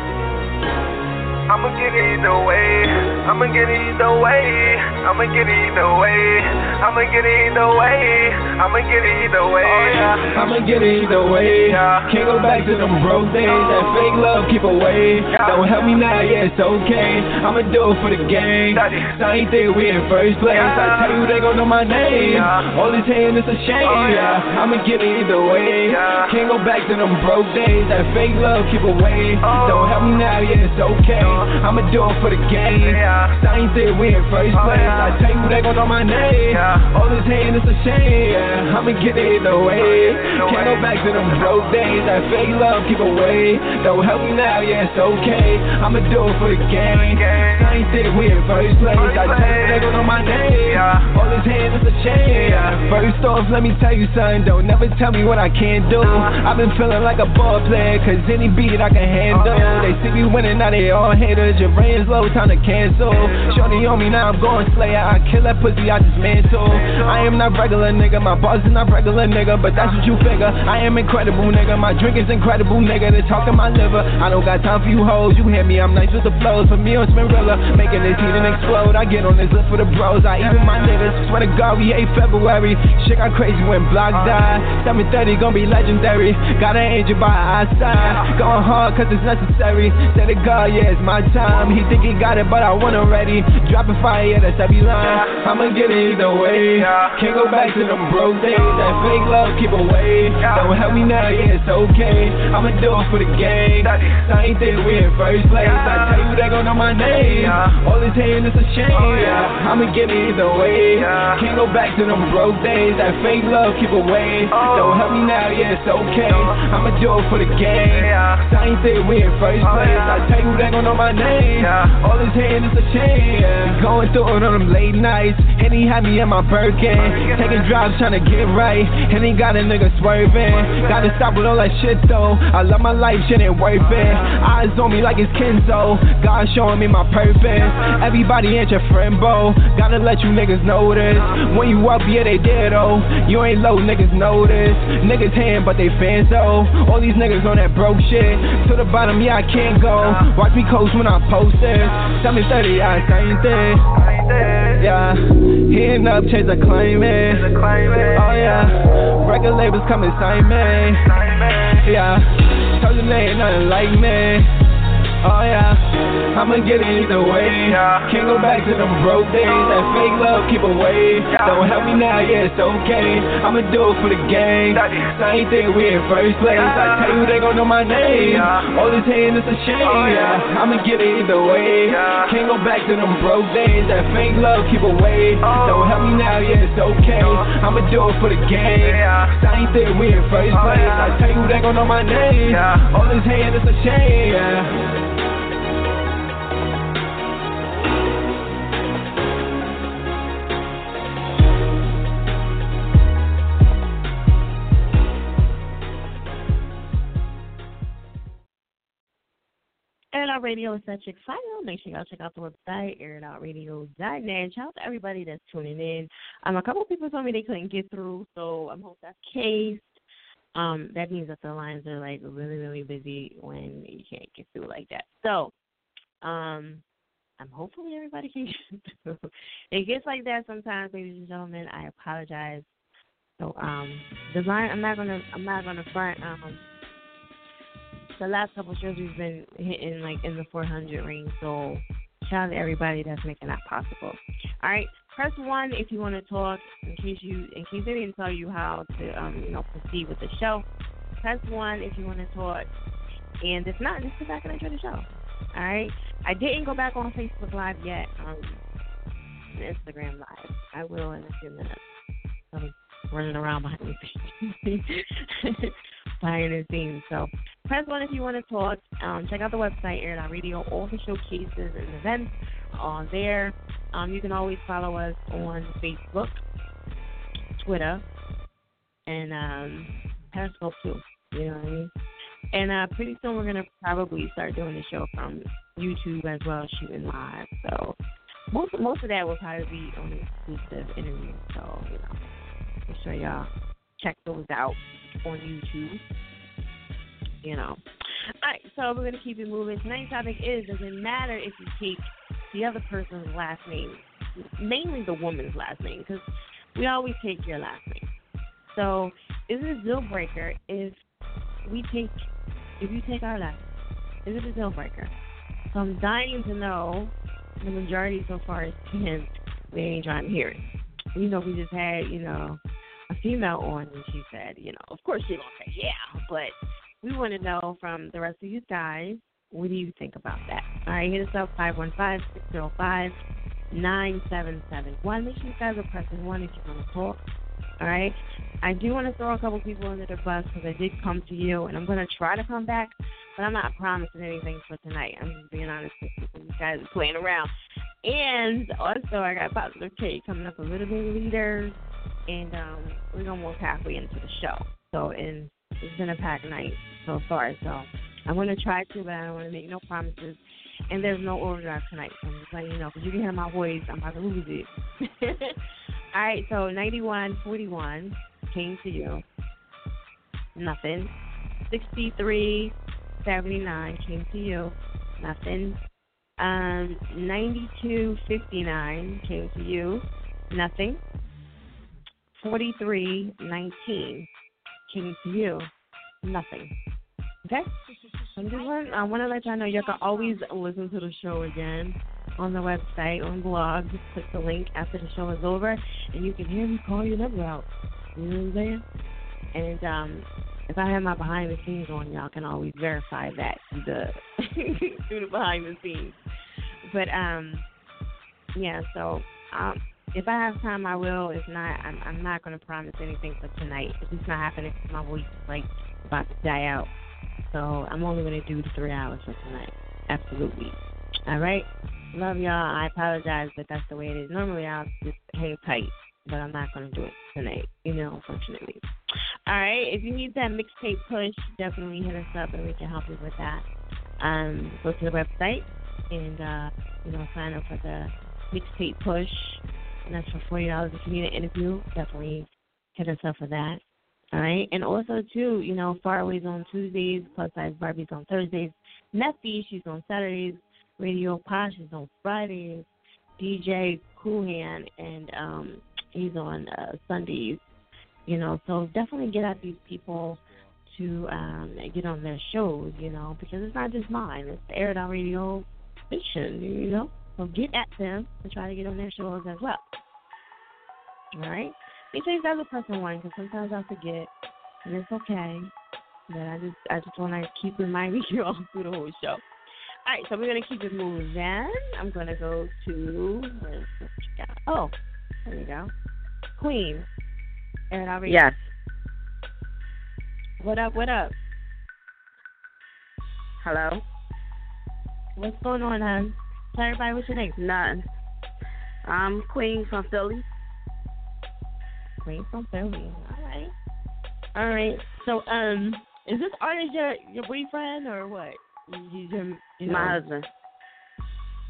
I'ma get it either way. I'ma get it either way. I'ma get it either way. I'ma get it either way. I'ma get it either way. Oh yeah. I'ma get it either way. Can't go back to them broke days. That fake love keep away. Don't help me now, yeah, it's okay. I'ma do it for the game. I ain't think we in first place. I tell you they gon' know my name. All this hating is a oh, shame. Yeah. I'ma get it either way. Can't go back to them broke days. That fake love keep away. Oh. Don't help me now, yeah, it's okay. I'ma do it for the game. I ain't think we in first place. I tell you they gon' know my name. All this hating is a shame. Yeah. I'ma get it either way. Can't go back to them broke days. That fake love keep away. Don't help me now, yeah, it's okay. I'ma do it for the game. I ain't think we in first place. I tell you they gon' know my name. All this hating is a shame. First off, let me tell you something. Don't never tell me what I can't do. I've been feeling like a ball player, cause any beat I can handle. They see me winning, now they all haters. Your brain's low, time to cancel. Shorty on me, now I'm going slayer. I kill that pussy, I dismantle. I am not regular, nigga. My boss is not regular, nigga. But that's what you figure. I am incredible, nigga. My drink is incredible, nigga. They talking my liver. I don't got time for you hoes. You hear me? I'm nice with the flows. For me, it's Spinrilla. Making this heat and explode. I get on this list for the bros. I even my niggas. Swear to God, we hate February. Shit got crazy when Block died. 730 gonna be legendary. Got an angel by our side. Going hard cause it's necessary. Say to God, yeah, it's my time. He think he got it, but I want already. Dropping fire, yeah, that's every line. I'ma get it either way. Can't go back to them broke days. That fake love keep away. Don't help me now, yeah, it's okay. I'ma do it for the game. I ain't think we in first place. I tell you they gon' know my name. All this hating is a shame. I'ma get it either way. Can't go back to them broke days. That fake love keep away. Don't help me now, yeah, it's okay. I'ma do it for the game. I ain't think we in first place. I tell you they gon' know my name. All this hating is a shame. Going through it on them late nights. And he had me in my Birkin. Taking drives trying to get right. And he got a nigga swerving. Gotta stop with all that shit though. I love my life, shit ain't worth it. Eyes on me like it's Kenzo. God showing me my purpose. Everybody ain't your friend, bro. Gotta let you niggas know this. When you up, yeah, they dead, oh. You ain't low, niggas know this. Niggas hand, but they fans, though. All these niggas on that broke shit. To the bottom, yeah, I can't go. Watch me coast when I post it. 730, yeah, same thing. Yeah, hitting up, change the climate. Oh yeah, record labels come and sign me. Yeah, told you they ain't nothing like me. Oh yeah, I'ma get it either way. Can't go back to them broke days. That fake love keep away. Don't help me now, yeah, it's okay. I'ma do it for the game. I ain't think we in first place. I tell you they gon' know my name. All this hating is a shame. Oh, Yeah, I'ma get it either way. Can't go back to them broke days. That fake love keep away. Don't help me now, yeah, it's okay. I'ma do it for the game. I ain't think we in first place. I tell you they gon' know my name. All this hating is a shame. Yeah. Out Radio is such exciting. Make sure y'all check out the website, airitoutradio.net. Shout out to everybody that's tuning in. Um, a couple people told me they couldn't get through, so I'm hoping that's case. Um, that means that the lines are like really, really busy when you can't get through like that. So, um, I'm hopefully everybody can get through. It gets like that sometimes, ladies and gentlemen. I apologize. So, um, the line I'm not gonna I'm not gonna front. Um, the last couple shows we've been hitting like in the 400 range. So, shout out to everybody that's making that possible. All right, press one if you want to talk. In case you in case they didn't tell you how to um you know proceed with the show, press one if you want to talk. And if not, just sit back and enjoy the show. All right. I didn't go back on Facebook Live yet. Um, Instagram Live. I will in a few minutes. I'm running around behind scenes. behind the scenes. So press one if you want to talk. Um, check out the website, Air Radio. All the showcases and events are there. Um, you can always follow us on Facebook, Twitter, and um, Periscope too. You know what I mean? And uh, pretty soon we're gonna probably start doing the show from YouTube as well, shooting live. So most most of that will probably be on exclusive interview. So you know, make sure y'all check those out on YouTube. You know. Alright, so we're gonna keep it moving. Tonight's topic is does it matter if you take the other person's last name, mainly the woman's last name, because we always take your last name. So is it a deal breaker if we take if you take our last name? Is it a deal breaker? So I'm dying to know. The majority so far is ten. They ain't trying to hear it. You know, we just had, you know, a female on and she said, you know, of course she gonna say yeah, but we want to know from the rest of you guys, what do you think about that? All right, hit us up five one five six zero five nine seven seven one. Make sure you guys are pressing one if you want to talk. All right. I do want to throw a couple people under the bus because I did come to you, and I'm to try to come back, but I'm not promising anything for tonight. I'm just being honest with you. You guys are playing around. And also, I got Positive K coming up a little bit later, and um, we're move halfway into the show. So, and it's been a packed night so far. So, I'm going to try to, but I don't want to make no promises. And there's no overdrive tonight. So I'm just letting you know because you can hear my voice. I'm about to lose it. All right, so 9141 came to you. Nothing. 6379 came to you. Nothing. Um, 9259 came to you. Nothing. 4319 came to you. Nothing. Okay? I'm just I want to let y'all know y'all can always listen to the show again on the website, on blog. Just click the link after the show is over, and you can hear me call your number out. You know what I'm saying? And um, if I have my behind the scenes on, y'all can always verify that through the through the behind the scenes. But um, yeah. So um, if I have time, I will. If not, I'm I'm not going to promise anything for tonight. If it's not happening, my voice is like about to die out. So I'm only going to do three hours for tonight. Absolutely. All right. Love y'all. I apologize, but that's the way it is. Normally I'll just hang tight, but I'm not going to do it tonight, you know, unfortunately. All right. If you need that mixtape push, definitely hit us up and we can help you with that. Um, go to the website and, uh, you know, sign up for the mixtape push. And that's for $40. If you need an interview, definitely hit us up for that. All right. And also, too, you know, Faraway's on Tuesdays, Plus Size Barbie's on Thursdays. Neffy, she's on Saturdays. Radio Posh is on Fridays. DJ Coolhand, and um, he's on uh, Sundays. You know, so definitely get at these people to um, get on their shows. You know, because it's not just mine; it's the Air Radio station. You know, so get at them and try to get on their shows as well. All right. Make sure you guys are pressing one because sometimes I forget, and it's okay. But I just I just want to keep reminding you all through the whole show. All right, so we're gonna keep it moving. Then I'm gonna go to oh, there you go, Queen. And I'll read. Yes. What up? What up? Hello. What's going on, hon? Tell everybody what's your name. None. I'm Queen from Philly. Queen from Philly. All right. All right. So, um, is this artist your your boyfriend or what? He's your, you know, My husband.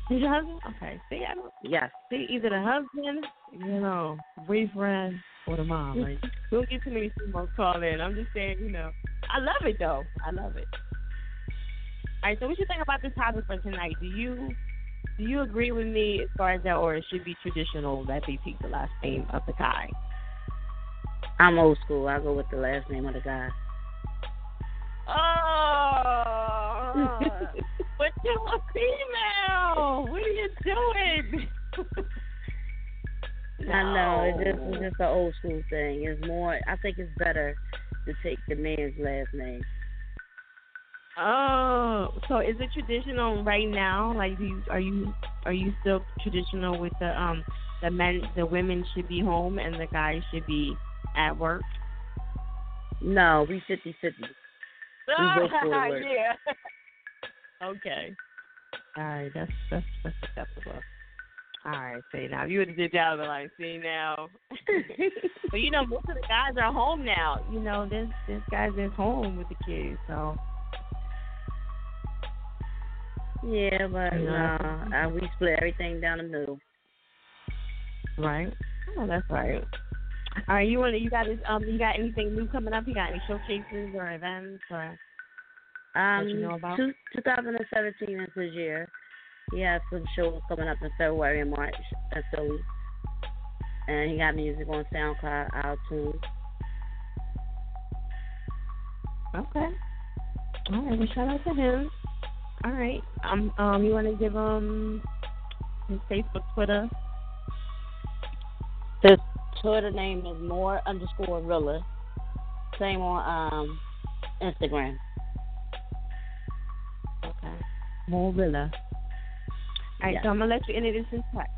He's your husband? Okay. See, I don't Yes. see either the husband, you know, boyfriend, or the mom. Like, don't get too many females call in. I'm just saying, you know, I love it though. I love it. All right. So, what you think about this topic for tonight? Do you do you agree with me as far as that, or it should be traditional that they take the last name of the guy? I'm old school. I go with the last name of the guy. Oh, but you're a female. What are you doing? I know it's just it's just an old school thing. It's more. I think it's better to take the man's last name. Oh, so is it traditional right now? Like, do you, are you are you still traditional with the um the men the women should be home and the guys should be at work? No, we fifty fifty. We both go to work. yeah. okay. All right, that's that's that's acceptable. All right, see now you would have did that, I'd like, see now. but you know, most of the guys are home now. You know, this this guys is home with the kids, so Yeah, but no, uh, we split everything down the middle. right. Oh, that's right. All right, you want you got this, um you got anything new coming up? You got any showcases or events or Um, you know about? two, 2017 is his year. He has some shows coming up in February and March in Philly. And he got music on SoundCloud, iTunes. Okay. All right. Well, shout out to him. All right. Um. Um. You want to give him his Facebook, Twitter? The Twitter name is more underscore Rilla. Same on um Instagram. Okay. Morilla. All right. Yeah. So I'm gonna let you introduce this track.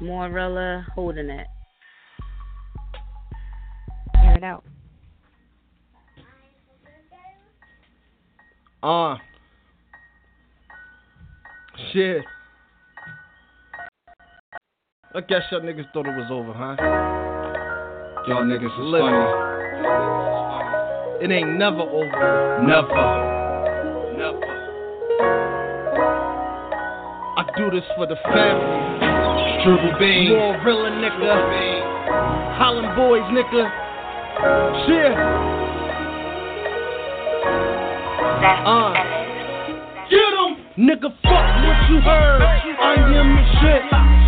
Morilla holding it. Air it out. Uh. Shit. I guess y'all niggas thought it was over, huh? Y'all niggas is funny. It ain't never over. Never. Never. I do this for the family. Triple beans. More realer nigga. Holland boys nigga. Shit. Uh. Get 'em. Nigga, fuck what you heard. I am the shit.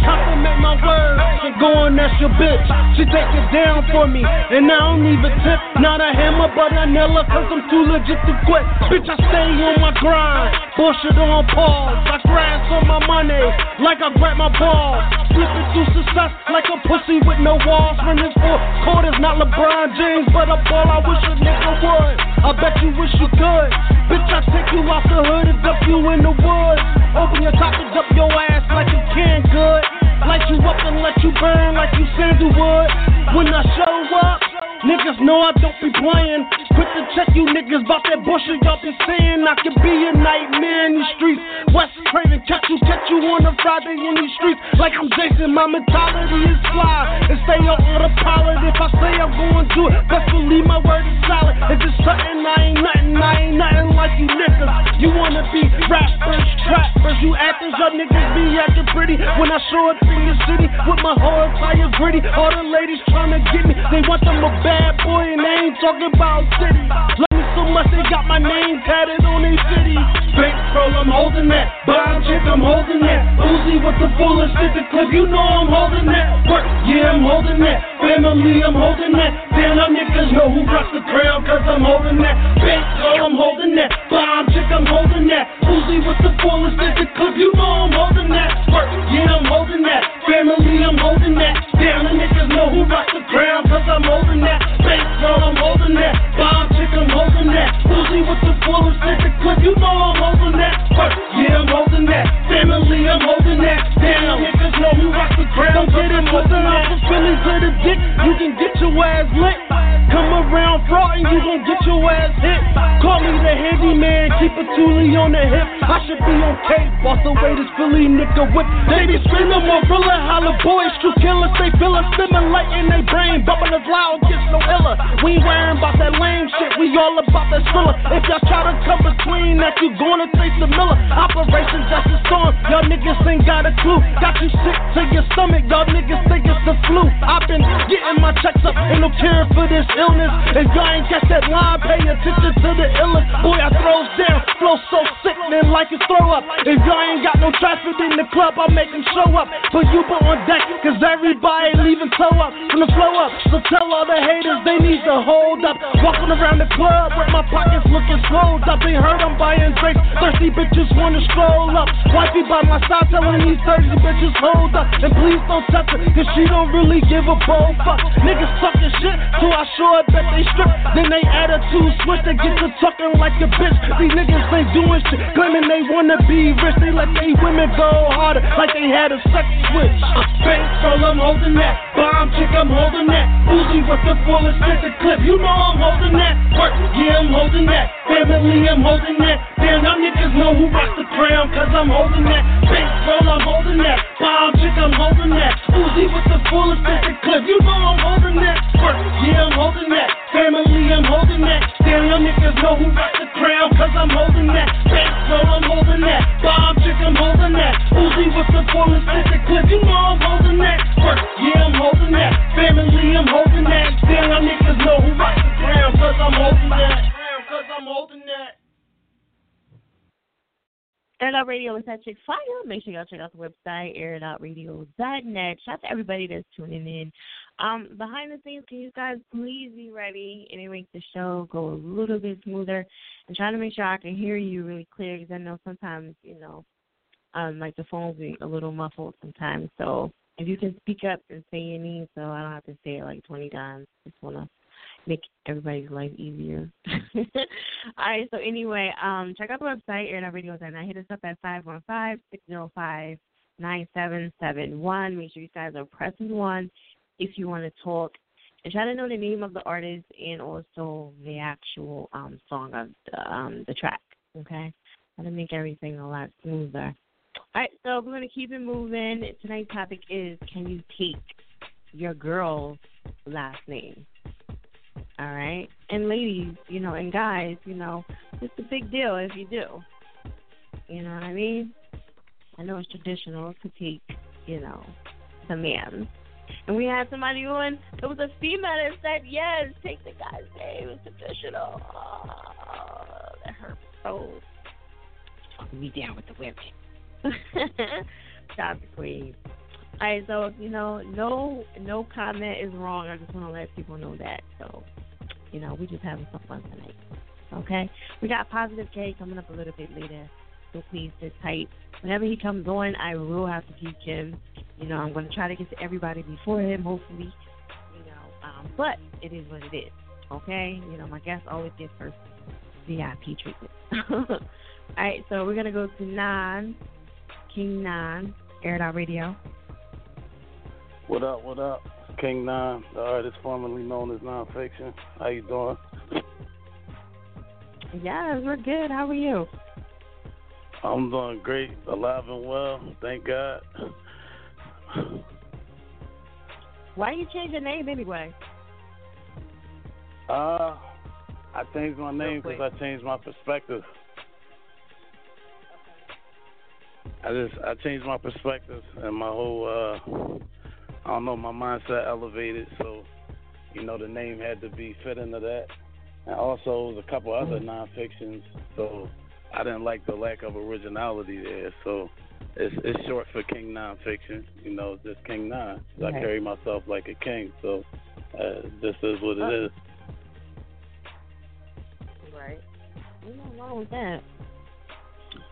Compliment my words and go and that's your bitch. She take it down for me, and I don't even tip. Not a hammer, but a nail cause I'm too legit to quit. Bitch, I stay on my grind. Bullshit on pause. I grind on my money like I grab my balls. Slipping through success like a pussy with no walls. Running four quarters, not LeBron James, but a ball I wish a nigga would. I bet you wish you could. Bitch, I take you off the hood and dump you in the woods. Open your top and dump your ass like you can good. Light you up and let you burn like you sandalwood. When I show up, niggas know I don't be playing. Quick to check you niggas about that bullshit y'all be saying. I could be a nightmare in these streets. Wes Craven, catch you, catch you on a Friday in these streets. Like I'm Jason, my mentality is fly. And stay on autopilot. If I say I'm going to it, best believe my word is solid. If it's something, I ain't nothing, I ain't nothing like you niggas. You wanna be rappers, trappers, you actors, y'all niggas be acting pretty. When I show up in the city with my whole entire gritty, all the ladies tryna get me. They want them a bad boy and they ain't talking about city. Love me so much they got my name tatted on their city. Bankroll, I'm holding that. Bomb chick, I'm holding that. Uzi with the fullest stick the clip, you know I'm holding that. Work, yeah, I'm holding that. Family, I'm holding that. Damn, them niggas know who rocks the crown, cause I'm holding that. Bankroll, I'm holding that. Bomb chick, I'm holding that. Uzi with the fullest stick the clip, you know I'm holding that. Work, yeah, I'm holding that. Family, I'm holding that. Damn, them niggas know who rocks the crown, cause I'm holding that. Bankroll, I'm holding that. Bomb chick, I'm holding that. Uzi with the fullest stick the clip, you know I'm holding that. Work, yeah, I'm holding that. Family, I'm holding that. Damn, niggas know who rocks the crown, don't get it moving out from Philly to the dick. You can get your ass lit. Come around fraud and you gon' get your ass hit. Call me the handyman, keep a toolie on the hip. I should be on tape, boss away this Philly nigga whip. They be screaming more realer, holla boys, true killers. They feel a stimulate in their brain, bumping us loud, gets no iller. We ain't worrying about that lame shit, we all about that thriller. If y'all try to come between that, you gonna taste the Miller. Operation Just a Storm, y'all niggas ain't got a clue. Got you sick to your stomach, y'all niggas think the flu. I've been getting my checks up, ain't no cure for this illness. If y'all ain't catch that line, pay attention to the illness. Boy, I throws down, flow so sick, man, like it's throw up. If y'all ain't got no traffic in the club, I make them show up. Put you put on deck, cause everybody leaving toe up from the flow up. So tell all the haters they need to hold up. Walking around the club with my pockets looking swole up. They heard I'm buying drinks, thirsty bitches wanna stroll up. Wifey by my side telling these thirsty bitches hold up. And please don't touch her, cause she don't really give a bowl fuck. Niggas talking shit, so I sure bet they strip. Then they attitude switch, they get to talking like a bitch. These niggas ain't doing shit, claiming they wanna be rich. They let they women go harder, like they had a sex switch. Bankroll, I'm holding that. Bomb chick, I'm holding that. Uzi with the fullest the clip, you know I'm holding that. Work, yeah, I'm holding that. Family, I'm holding that. Damn, y'all niggas know who rocks the crown, cause I'm holding that. Bankroll, I'm holding that. Bomb chick, I'm holding that. Uzi with the fullest the clip, you know I'm holding that. Work, yeah, I'm holding that. Family, I'm holding that. Damn, y'all niggas know who rocks the crown, cause I'm holding that. Bankroll, I'm holding that. Bomb chick, I'm holding that. Uzi with the fullest the clip, you know I'm holding that. Work, yeah, I'm holding that. Family, I'm holding that. Damn, y'all niggas know who rocks the crown, cause I'm holding that. Cause I'm holding that. Air It Out Radio is at Fire. Make sure y'all check out the website, airitoutradio.net. Shout out to everybody that's tuning in. Um, behind the scenes, can you guys please be ready it makes the show go a little bit smoother and trying to make sure I can hear you really clear because I know sometimes, you know, um, like the phone's be a little muffled sometimes. So if you can speak up and say your so I don't have to say it like 20 times, just want to make everybody's life easier. All right, so anyway, um, check out the website, airitoutradio.net. Hit us up at 515-605-9771. Make sure you guys are pressing 1 if you want to talk. And try to know the name of the artist and also the actual um, song of the, um, the track, okay? Try to make everything a lot smoother. All right, so we're going to keep it moving. Tonight's topic is can you take your girl's last name? All right. And ladies, you know, and guys, you know, it's a big deal if you do. You know what I mean? I know it's traditional to take, you know, the man. And we had somebody on, it was a female that said, yes, take the guy's name. It's traditional. Oh, that hurt so. Me down with the women. Stop the queen. All right, so you know, no, no comment is wrong. I just want to let people know that. So, you know, we just having some fun tonight. Okay, we got positive K coming up a little bit later, so please sit tight. Whenever he comes on, I will have to teach him. You know, I'm going to try to get to everybody before him, hopefully. You know, um, but it is what it is. Okay, you know, my guests always get first VIP treatment. All right, so we're gonna go to Nan, King Nan, Air Radio. What up, what up? King Nine, the artist formerly known as Nonfiction. How you doing? Yes, we're good. How are you? I'm doing great, alive and well, thank God. Why you change your name anyway? Uh, I changed my name because I changed my perspective. I just I changed my perspective and my whole uh I don't know, my mindset elevated so you know the name had to be fit into that. And also there was a couple other non-fictions, so I didn't like the lack of originality there. So it's it's short for King Nonfiction, you know, just King Nine. I carry myself like a king, so uh, this is what it is. Right. Nothing wrong with that.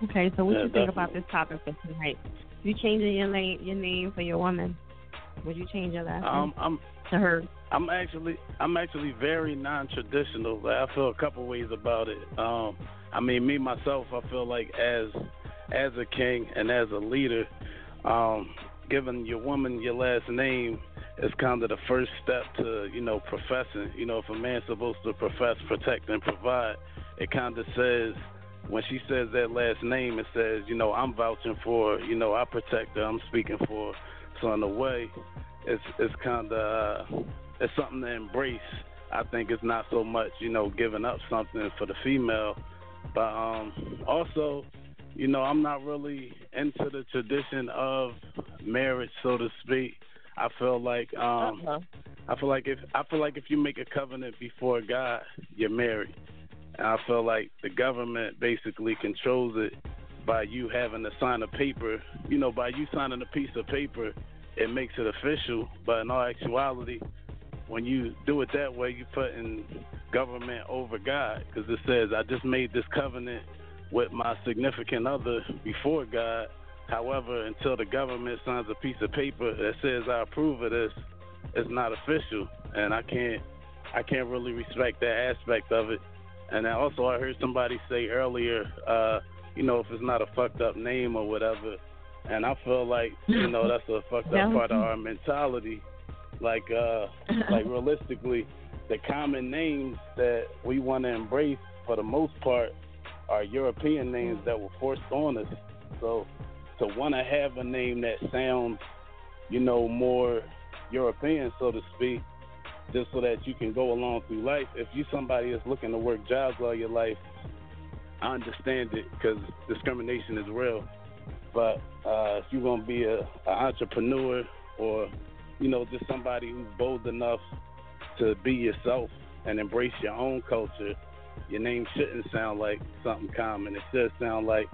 Okay, so what Yeah, you think about this topic for tonight? You changing your name, your name for your woman? Would you change your last Um, name I'm to her? I'm actually I'm actually very non-traditional. Like, I feel a couple ways about it. Um, I mean, me myself, I feel like as as a king and as a leader, um, giving your woman your last name is kind of the first step to you know professing. You know, if a man's supposed to profess, protect, and provide, it kind of says when she says that last name, it says you know I'm vouching for. You know, I protect her. I'm speaking for. her. So in a way, it's it's kind of uh, it's something to embrace. I think it's not so much you know giving up something for the female, but um also you know, I'm not really into the tradition of marriage, so to speak. I feel like um Uh-huh. I feel like if I feel like if you make a covenant before God, you're married. And I feel like the government basically controls it by you having to sign a paper. You know, by you signing a piece of paper, it makes it official. But in all actuality, when you do it that way, you put in government over God because it says, "I just made this covenant with my significant other before God." However, until the government signs a piece of paper that says I approve of this, it's not official, and I can't I can't really respect that aspect of it. And also, I heard somebody say earlier, uh, you know, if it's not a fucked up name or whatever, and I feel like you know that's a fucked up part of our mentality. Like, uh, like realistically, the common names that we want to embrace for the most part are European names that were forced on us. So to want to have a name that sounds, you know, more European, so to speak, just so that you can go along through life. If you somebody that's looking to work jobs all your life, I understand it because discrimination is real. But uh, if you're gonna be a, entrepreneur or you know just somebody who's bold enough to be yourself and embrace your own culture, your name shouldn't sound like something common. It should sound like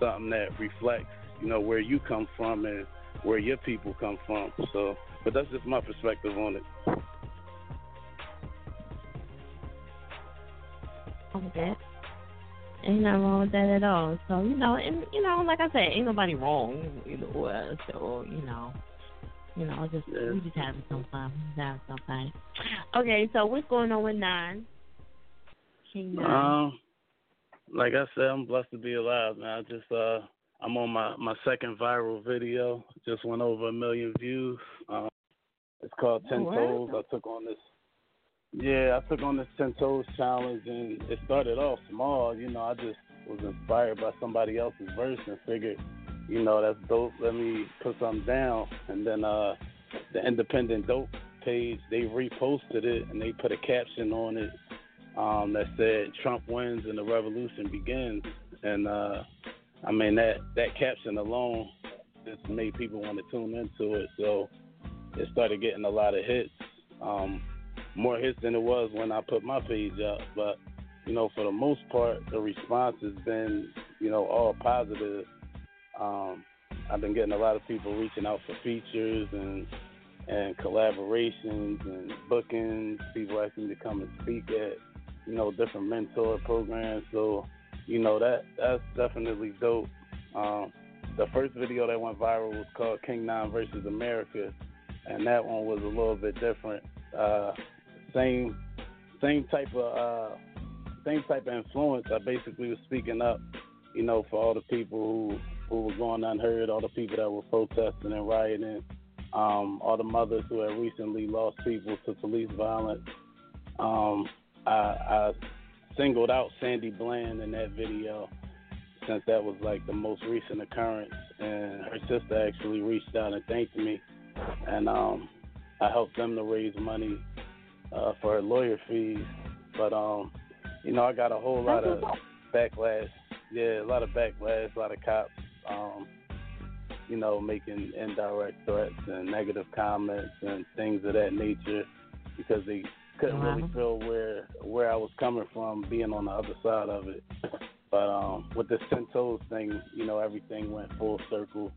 something that reflects, you know, where you come from and where your people come from. So, but that's just my perspective on it. Ain't nothing wrong with that at all. So, you know, and you know, like I said, ain't nobody wrong either way. So, you know. You know, just we just having some fun. Just having some fun. Okay, so what's going on with nine? King nine. Um, like I said, I'm blessed to be alive, man. I just uh, I'm on my my second viral video. Just went over a million views. Um, it's called Ten Oh, wow. Toes. I took on this. Yeah, I took on this Ten Toes challenge, and it started off small. You know, I just was inspired by somebody else's verse and figured, you know, that's dope. Let me put something down, and then uh, the Independent Dope page they reposted it and they put a caption on it um, that said Trump wins and the revolution begins. And uh, I mean that that caption alone just made people want to tune into it. So it started getting a lot of hits, um, more hits than it was when I put my page up. But you know, for the most part, the response has been you know all positive. Um, I've been getting a lot of people reaching out for features and and collaborations and bookings. People asking to come and speak at you know different mentor programs. So you know that that's definitely dope. Um, the first video that went viral was called King Nine versus America, and that one was a little bit different. Uh, same same type of uh, same type of influence. I basically was speaking up, you know, for all the people who who were going unheard, all the people that were protesting and rioting, um, all the mothers who had recently lost people to police violence. Um, I, I singled out Sandy Bland in that video since that was like the most recent occurrence, and her sister actually reached out and thanked me, and um, I helped them to raise money uh, for her lawyer fees. But um, you know, I got a whole lot of backlash. Yeah, a lot of backlash, a lot of cops, um, you know, making indirect threats and negative comments and things of that nature because they couldn't really feel where where I was coming from, being on the other side of it. But um, with this ten toes thing, you know, everything went full circle,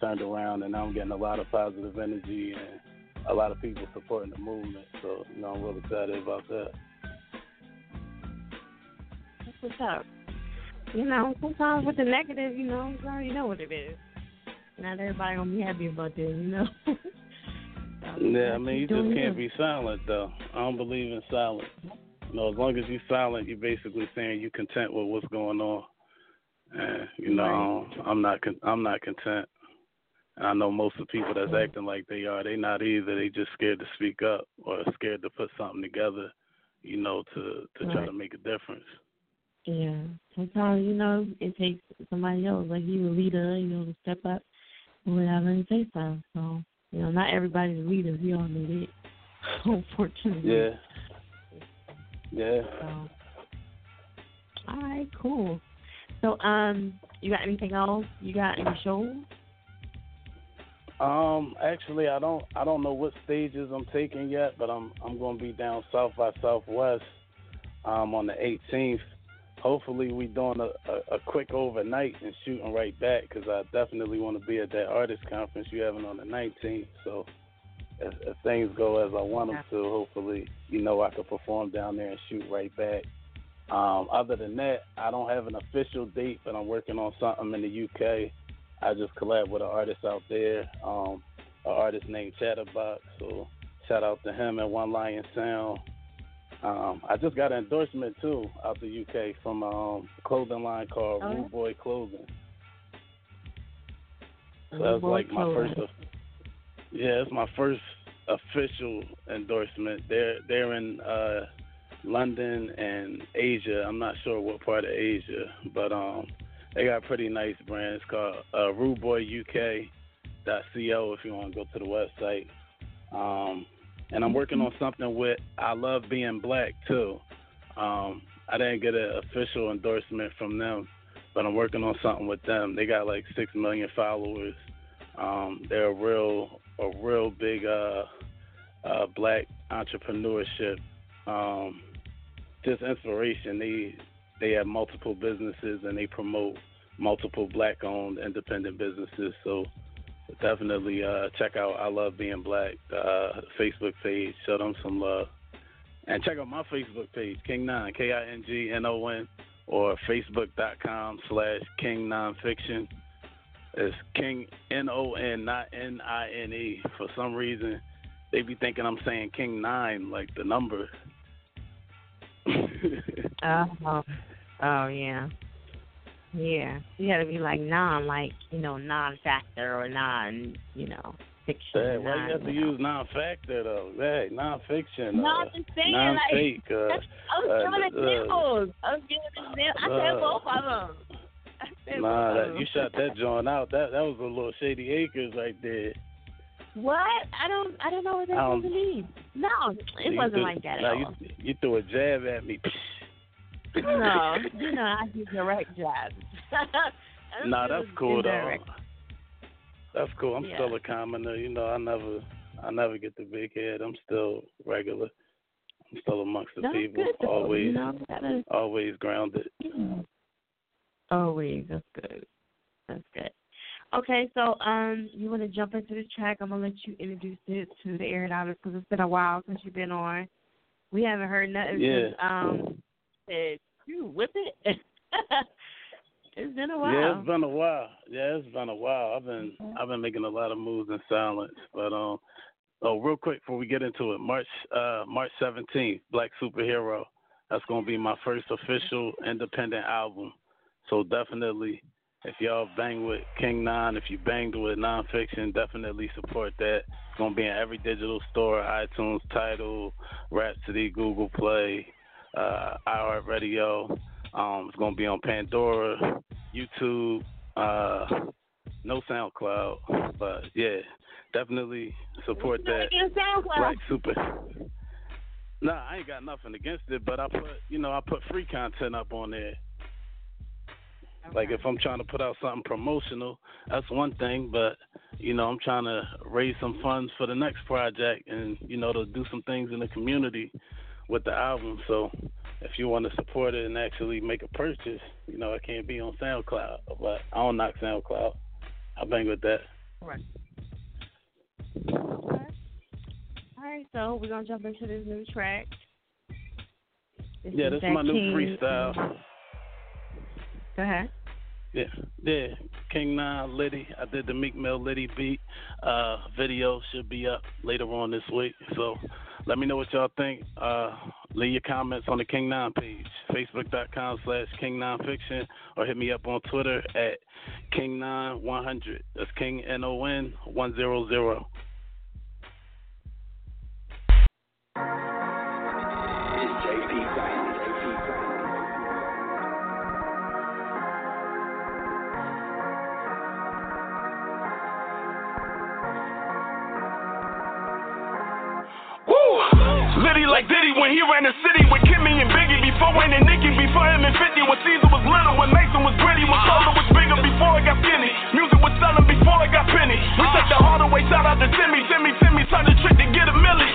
turned around, and I'm getting a lot of positive energy and a lot of people supporting the movement. So, you know, I'm really excited about that. That's what's up. You know, sometimes with the negative, you know, you already know what it is. Not everybody gonna be happy about that, you know. Yeah, I mean, you just can't be silent though. I don't believe in silence. You know, as long as you're silent, you're basically saying you're content with what's going on. And you know, I'm not. Con- I'm not content. And I know most of the people that's acting like they are, they not either. They just scared to speak up or scared to put something together, you know, to to try to make a difference. Yeah. Sometimes, you know, it takes somebody else, like you, a leader, you know, to step up or whatever and say something. So, you know, not everybody's a leader. We all know that. Unfortunately. Yeah. Yeah. So, all right, cool. So, um, you got anything else? You got any shows? Um, actually, I don't I don't know what stages I'm taking yet, but I'm I'm going to be down South by Southwest um, on the 18th. Hopefully, we doing a, a, a quick overnight and shooting right back because I definitely want to be at that artist conference you having on the 19th. So, if, if things go as I want them to, hopefully, you know, I can perform down there and shoot right back. Um, other than that, I don't have an official date, but I'm working on something in the UK. I just collab with an artist out there, um, an artist named Chatterbox. So shout out to him and One Lion Sound. Um, I just got an endorsement too out the UK from um, a clothing line called Oh? Rude Boy Clothing. So that's like my Clothing. first. Yeah, it's my first official endorsement. They're they're in uh, London and Asia. I'm not sure what part of Asia, but um, they got pretty nice brand. It's called uh, RudeBoyUK.co if you want to go to the website. Um, and I'm working on something with I Love Being Black too. Um, I didn't get an official endorsement from them, but I'm working on something with them. They got like six million followers. Um, they're a real a real big uh, uh, black entrepreneurship. Um, just inspiration. They they have multiple businesses and they promote multiple black owned independent businesses. So definitely uh, check out I Love Being Black uh, Facebook page. Show them some love. And check out my Facebook page, King Nine, K I N G N O N, or Facebook.com slash King Nonfiction. It's King N O N, not N I N E. For some reason, they be thinking I'm saying King Nine, like the number. Oh, oh yeah, yeah. You got to be like non, like you know, non-factor or non, you know, fiction. Hey, why non, you have to use non-factor though? Hey, non-fiction, No, uh, I'm just saying, non-fake. like, uh, I was uh, giving uh, examples. I was giving examples. I said uh, both of them. Nah, that, you shot that joint out. That that was a little shady acres right there. What? I don't. I don't know what that's Um, supposed to mean. No, it wasn't threw- like that at nah, all. You, you threw a jab at me. No, you know, I do direct jabs. nah, that's cool though. That's cool. I'm Yeah. still a commoner. You know, I never, I never get the big head. I'm still regular. I'm still amongst the That's people. good, always, you know, gotta- always grounded. Always. That's good. That's good. Okay, so um, you want to jump into the track? I'm gonna let you introduce it to the air dollars because it's been a while since you've been on. We haven't heard nothing Yeah. since um, said you whip it. it's been a while. Yeah, it's been a while. Yeah, it's been a while. I've been I've been making a lot of moves in silence. But um oh real quick before we get into it, March uh March seventeenth, Black Superhero. That's gonna be my first official independent album. So definitely if y'all bang with King Nine, if you banged with nonfiction, definitely support that. It's gonna be in every digital store, iTunes, Tidal, Rhapsody, Google Play, uh, iHeartRadio. Um, it's gonna be on Pandora, YouTube, uh, no SoundCloud, but yeah, definitely support that. Black Super. Nah, I ain't got nothing against it, but I put you know I put free content up on there. Like if I'm trying to put out something promotional, that's one thing. But you know, I'm trying to raise some funds for the next project, and you know, to do some things in the community with the album. So if you want to support it and actually make a purchase, you know, it can't be on SoundCloud. But I don't knock SoundCloud. I bang with that. Right. All right, so we're gonna jump into this new track. This yeah, this is my new freestyle. Go ahead. Yeah, yeah. King Nine Litty. I did the Meek Mill Litty beat. Uh, video should be up later on this week. So let me know what y'all think. Uh, leave your comments on the King Nine page. Facebook.com slash King Nonfiction or hit me up on Twitter at King Nine One Hundred. That's King N O N One Zero Zero. Ran the city with Kimmy and Biggie. Before Wayne and Nicki, before him and 50. When Caesar was little, when Mason was gritty. When Cola was bigger before it got skinny. Music was selling before it got penny. We took the hard way, shout out to Timmy. Timmy, Timmy, turned the trick to get a milli.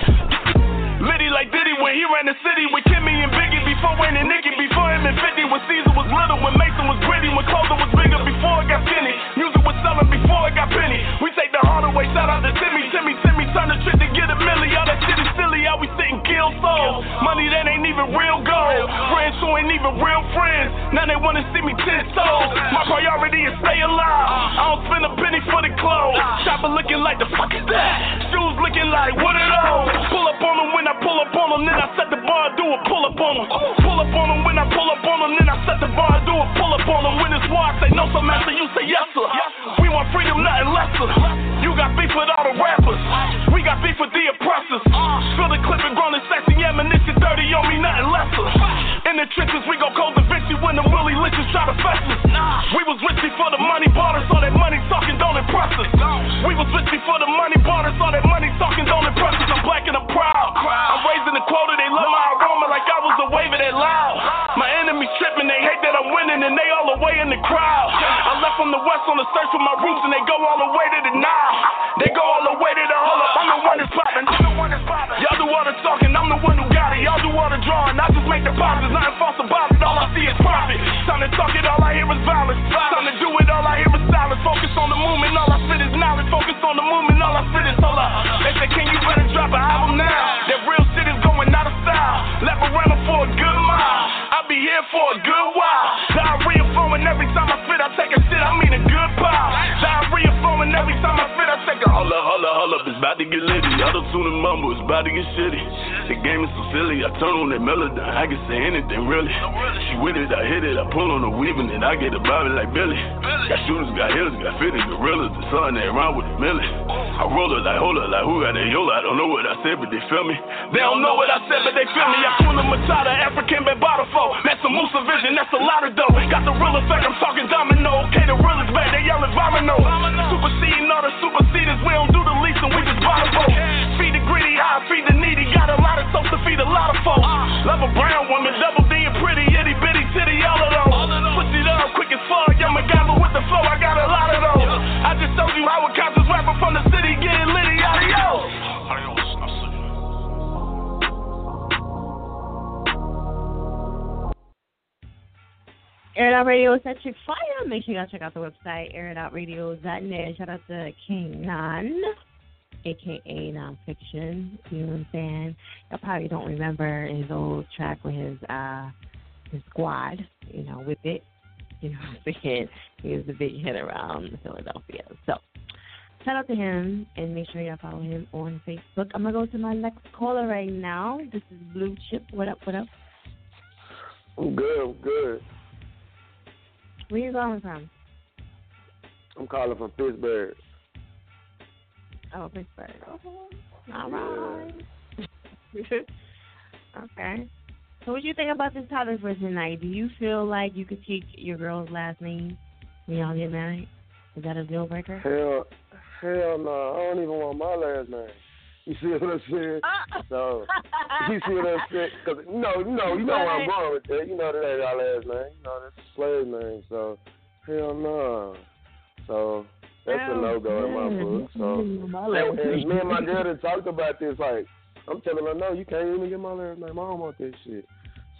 Liddy like Diddy when he ran the city with Kimmy and Biggie. Before Wayne and Nicki, before him and 50. When Caesar was little, when Mason was gritty. When Cola was bigger before it got skinny. Music was selling before it got penny. We take the harder way, shout out to Timmy. Timmy, Timmy, turn the trick to get a milli. All that shit is silly, how we sit kill souls. Money that ain't even real gold. Friends who ain't even real friends. Now they wanna see me ten toes. My priority is stay alive. I don't spend a penny for the clothes. Chopper looking like the fuck is that? Shoes looking like what are those? Pull up on them when I pull up on them, then I set the bar, do a pull up on them. Pull up on them when I pull up on them, then I set the bar, do a pull up on them. When it's war, I say no, sir, master, you say yes, sir. We want freedom, nothing lesser. You got beef with all the rappers. Got beef with the oppressors. Feel the clip and grown and sexy ammunition, dirty on me, nothing lesser. In the trenches, we go cold the Vinci when the Willie Lynches try to fess us. We was rich before the money bought us, all that money talking don't impress us. We was rich before the money bought us, all that money talking don't impress us. I'm black and I'm proud. I'm raising the quota, they love my aroma like I was a wave of that loud. Tripping, they hate that I'm winning, and they all away in the crowd. I left from the west on the search for my roots, and they go all the way to the Nile. They go all the way to the hole. I'm the one that's popping. Y'all do all the talking, I'm the one who got it. Y'all do all the drawing, I just make the positives. Nothing false about it. All I see is profit. Time to talk it, all I hear is violence. Time to do it, all I hear is silence. Focus on the movement, all I spit is knowledge. Focus on the movement, all I spit is hold up. They say, King, you better drop an album now. That real shit is going out of style. Left around for a good mile. Be here for a good while. Diarrhea flowing every time I spit. I take a shit, I mean a good pile. Diarrhea flowing every time I spit. I take a holla, holla, holla. It's about to get litty. Auto tune and mumble, it's about to get shitty. The game is so silly. I turn on that melody. I can say anything really. She with it, I hit it. I pull on the weaving and I get a bobby like Billy. Got shooters, got hitters, got fitted gorillas. The sun they around with a millie. I roll it like hold it like who got that yola. I don't know what I said, but they feel me. They don't know what I said, but they feel me. I pull a Matata, Afrika Bambaataa foe. That's a Musa vision, that's a lot of dough. Got the real effect, I'm talking domino. Okay, the real back, they yelling vomino. Superseding all the superseders, we don't do the least and we just bottom vote. Feed the greedy, I feed the needy. Got a lot of soap to feed a lot of folks. Love a brown woman, double D and pretty, itty bitty titty, all of those. Switch it up quick as fuck, I'm a guy with the flow, I got a lot of those. I just told you how a conscious rapper from the city getting litty, adios. Air It Out Radio is such a fire. Make sure y'all check out the website, airitoutradio.net. Shout out to King Nan, aka Nonfiction. You know what I'm saying? Y'all probably don't remember his old track with his uh his squad, you know, with it. You know what I'm saying? He was a big hit around Philadelphia. So shout out to him and make sure y'all follow him on Facebook. I'm gonna go to my next caller right now. This is Blue Chip. What up, what up? I'm good. I'm good. Where you calling from? I'm calling from Pittsburgh. Oh, Pittsburgh. Okay. All right. okay. So, what do you think about this topic for tonight? Do you feel like you could take your girl's last name when y'all get married? Is that a deal breaker? Hell, hell no. I don't even want my last name. You see what I'm saying? Uh. so, you see what I'm saying? Cause no, no, you know where I'm going with that. You know that ain't our last name. You know that's a slave name. So, hell no. So that's a no go in my book. So, and, and me and my girl had talked about this. Like, I'm telling her, no, you can't even get my last name. I don't want that shit.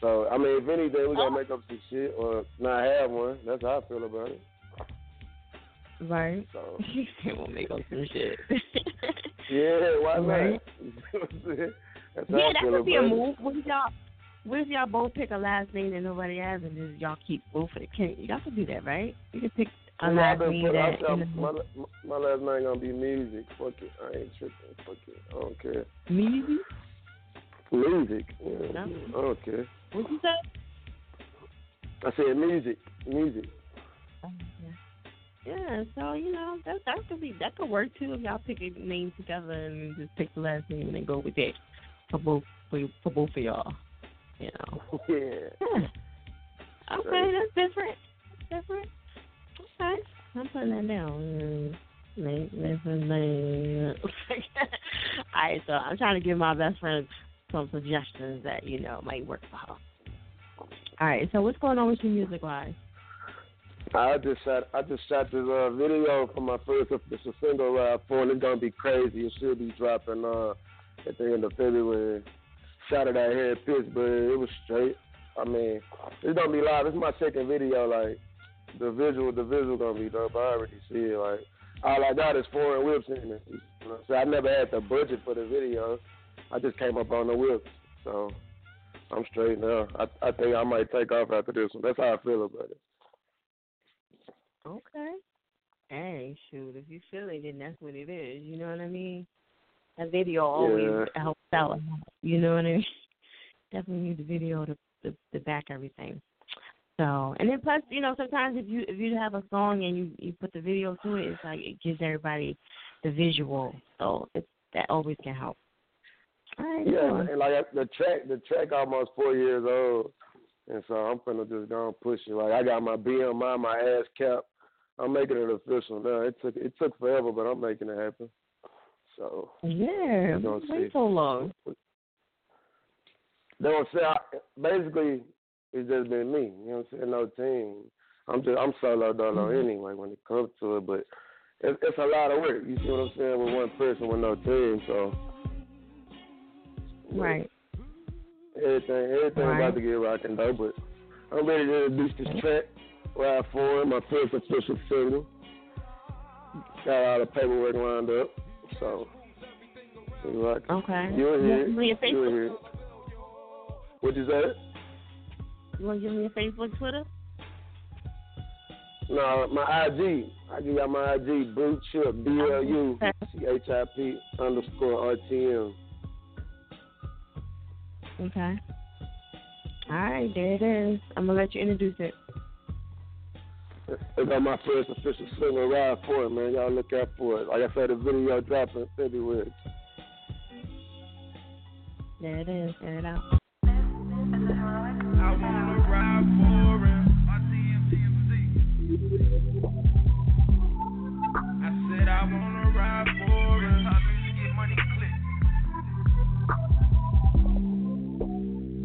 So, I mean, if anything, we gotta oh. make up some shit or not have one. That's how I feel about it. Right. So, we'll make up some shit. yeah, why Right. not? yeah, that could be a move. What if y'all? What if y'all both pick a last name that nobody has, and just y'all keep both of it? Can y'all can do that, right? You can pick a Well, last name that. said, my, my last name gonna be music. Fuck it, I ain't tripping. Fuck it, I don't care. Music? Music. Yeah, No. I don't care. What you say? I said music, music. Oh, yeah, so you know that that could be that could work too if y'all pick a name together and just pick the last name and then go with that for both for, for both of y'all. You know. Yeah. Okay, that's different. Different. Okay, I'm putting that down. Name, name, name. All right, so I'm trying to give my best friend some suggestions that you know might work for her. All right, so what's going on with your music wise? I just shot I just shot this uh, video for my first official single rap for and it's gonna be crazy. It should be dropping uh at the end of February. Shot it out here in Pittsburgh. It was straight. I mean, it's gonna be live. It's my second video, like the visual the visual gonna be dope. I already see it. Like all I got is foreign whips in it. So I never had the budget for the video. I just came up on the whips. So I'm straight now. I I think I might take off after this one. That's how I feel about it. Okay. Hey, shoot, if you feel it, then that's what it is. You know what I mean? That video always Yeah. helps out. a lot, You know what I mean? Definitely need the video to, to to back everything. So, and then plus, you know, sometimes if you if you have a song and you you put the video to it, it's like it gives everybody the visual. So it that always can help. Right. Yeah, cool. and like the track, the track almost four years old, and so I'm gonna just go and push it. Like I got my BMI, my ass cap. I'm making it official now. It took it took forever, but I'm making it happen. So Yeah, wait see. so long. They don't say. I, basically, it's just been me. You know what I'm saying? No team. I'm just I'm solo dolo Mm-hmm. anyway when it comes to it, but it, it's a lot of work. You see what I'm saying? With one person with no team, so Right. everything everything Right. about to get rocking though. But I'm ready to introduce this track. Ride forward, my first official single. Got all the paperwork lined up, so it's like Okay. you in You here, want me a you in here. What you say? You want to give me a Facebook, Twitter? No, my IG. I give y'all my IG, Blue Chip, B L U C H I P underscore R T M. Okay. All right, there it is. I'm gonna let you introduce it. I got my first official single ride for it, man. Y'all look out for it. Like I said, the video dropping in February. There it is. There it out. I wanna ride for him. I said I wanna ride for him.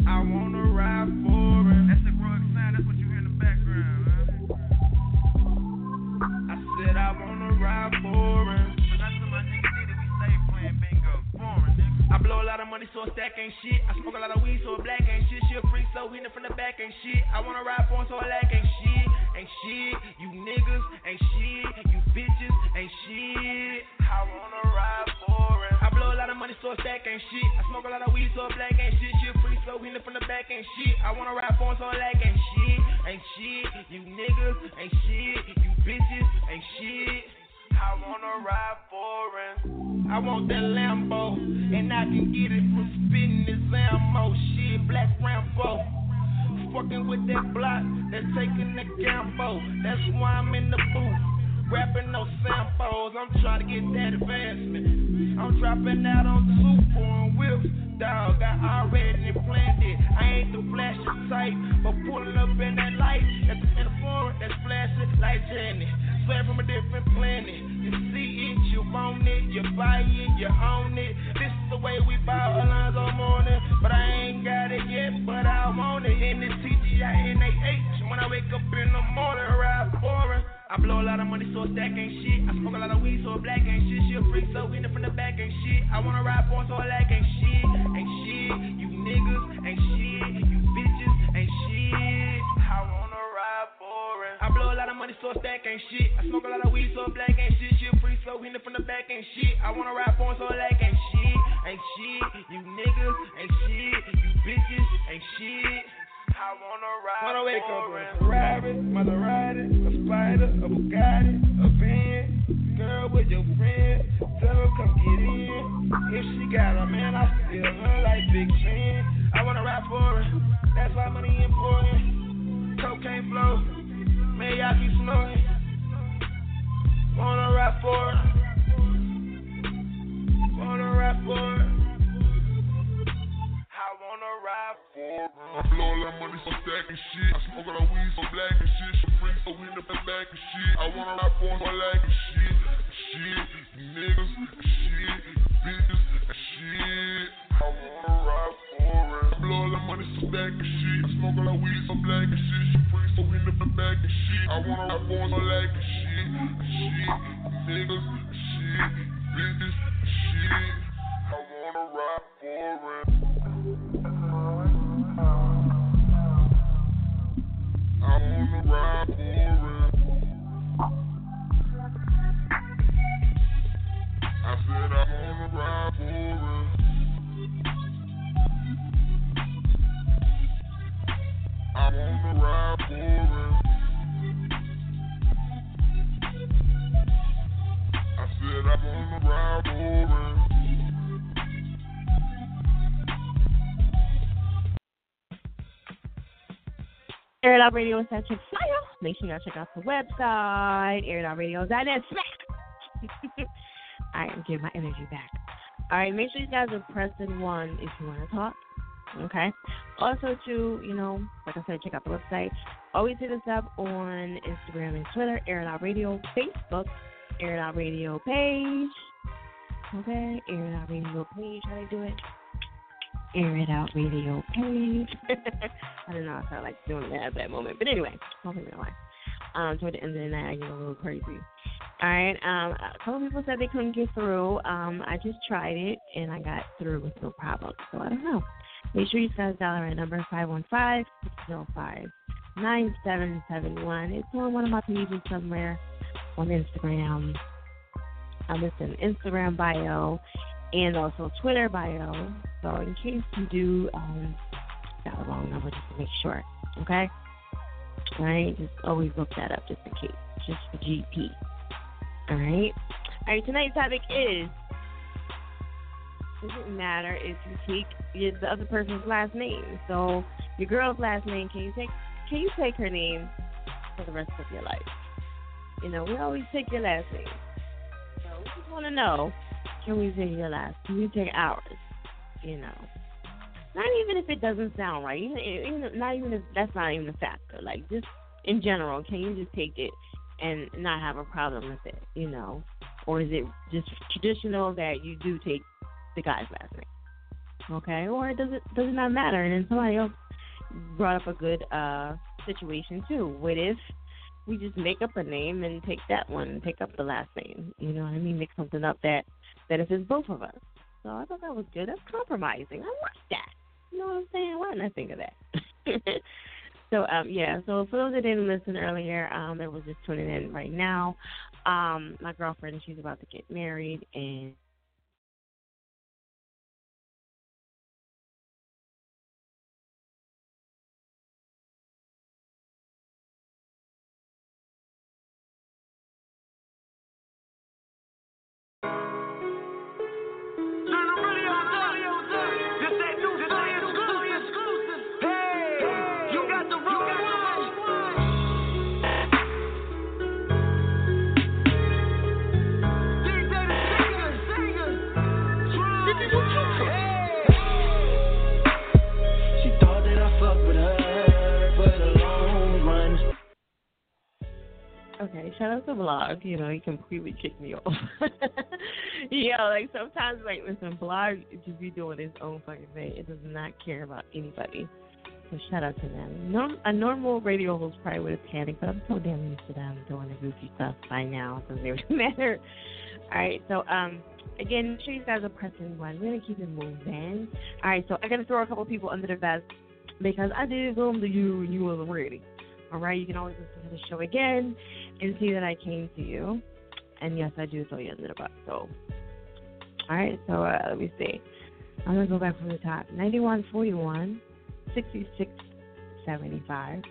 I wanna ride for bingo. Foreign. I blow a lot of money, so a stack ain't shit. I smoke a lot of weed, so a black ain't shit. She a freak, so hitting from the back ain't shit. I wanna ride for so a lack ain't shit. Ain't shit. You niggas ain't shit. You bitches ain't shit. I wanna ride for him. I blow a lot of money, so a stack ain't shit. I smoke a lot of weed, so a black ain't shit. She a freak, so hitting from the back ain't shit. I wanna ride for so a lack ain't shit. Ain't shit. You niggas ain't shit. You bitches ain't shit. I wanna ride foreign. I want that Lambo, and I can get it from spitting this ammo. Shit, black Rambo. Fucking with that block, that's taking the gamble. That's why I'm in the booth. Rapping no samples, I'm trying to get that advancement. I'm dropping out on super and whips. Dog, I already planned it. I ain't the flashy type, but pulling up in that light at the, in the foreign that's flashing like Janet. Swear from a different planet. You see it, you want it, you buy it, you own it. This is the way we buy Alonzo morning, but I ain't got it yet, but I want it. In the TGI NAH, when I wake up in the morning, ride foreign. I blow a lot of money, so a stack ain't shit. I smoke a lot of weed, so a black ain't shit. She a freak, so we from the back ain't shit. I wanna ride 'em, so a lack ain't shit. Ain't shit. You niggas I blow a lot of money, so a stack ain't shit. I smoke a lot of weed, so a black ain't shit. She a freak, so we from the back ain't shit. I wanna ride for so a lack ain't shit. Ain't shit. You niggas ain't shit. You bitches ain't shit. I wanna ride Wanna wake up with a Ferrari, Maserati, a Spider, a Bugatti, a Benz. Girl with your friend, tell her come get in. If she got a man, I still her like Big Ben. I wanna ride for her, that's why money important. Cocaine Hey, y'all keep snoring. Wanna rap for it? Wanna rap for it? I Blow all that money, so stack and shit. I smoke all that weed, so black and shit. She freaks so we in the back and shit. I wanna rap for my lack and shit. Shit, niggas, shit, bitches, shit. I wanna rap for it. I Blow all that money, so stack and shit. I smoke all that weed, so black and shit. She freaks so we back and shit. I wanna rap for so like and shit. Shit, niggas, shit, bitches, shit. I wanna rap for it. I wanna ride for it. I said I wanna ride for it. I wanna ride for it. Said I wanna ride for. Air It Out Radio is such a fire. Make sure y'all check out the website, airitoutradio.net. Smack! Right, I'm getting my energy back. All right, make sure you guys are pressing one if you want to talk. Okay. Also, to you know, like I said, check out the website. Always hit us up on Instagram and Twitter, Air It Out Radio, Facebook, Air It Out Radio page. Okay, Air It Out Radio page. How they do it? Air It Out Radio page. I don't know. I felt like doing that at that moment, but anyway, hopefully not. Um, toward the end of the night, I get a little crazy. All right. Um, a couple people said they couldn't get through. Um, I just tried it and I got through with no problem. So I don't know. Make sure you guys dial our number five one five six zero five nine seven seven one. It's on one of my pages somewhere on Instagram. It's an Instagram bio and also Twitter bio. So in case you do um, got the wrong number, just to make sure. Okay. All right. Just always look that up just in case. Just for GP. All right. All right. Tonight's topic is doesn't matter if you take the other person's last name. So your girl's last name, can you take can you take her name for the rest of your life? You know, we always take your last name. So we just want to know, can we take your last? Can we take ours? You know, not even if it doesn't sound right. Even, even not even if that's not even a factor. Like just in general, can you just take it and not have a problem with it? You know, or is it just traditional that you do take the guy's last name? Okay, or does it does it not matter? And then somebody else brought up a good uh situation too. What if we just make up a name and take that one and take up the last name? You know what I mean? Make something up that benefits both of us. So I thought that was good. That's compromising. I like that. You know what I'm saying? Why didn't I think of that? so um yeah, so for those that didn't listen earlier, um that was just tuning in right now, um, my girlfriend she's about to get married and Okay, shout out to Blog. You know, he completely kicked me off. yeah, like sometimes, like, listen, Blog just be doing his own fucking thing. It does not care about anybody. So shout out to them. Norm- a normal radio host probably would have panicked, but I'm so damn used to them doing the goofy stuff by now. It doesn't even matter. All right, so um, again, make sure you guys are pressing one. We're gonna keep it moving. All right, so I'm gonna throw a couple people under the bus because I did Zoom to you and you wasn't ready. All right, you can always listen to the show again and see that I came to you. And yes, I do you under the bus. So, all right, so uh, let me see. I'm gonna go back from the top. 9141, 6675,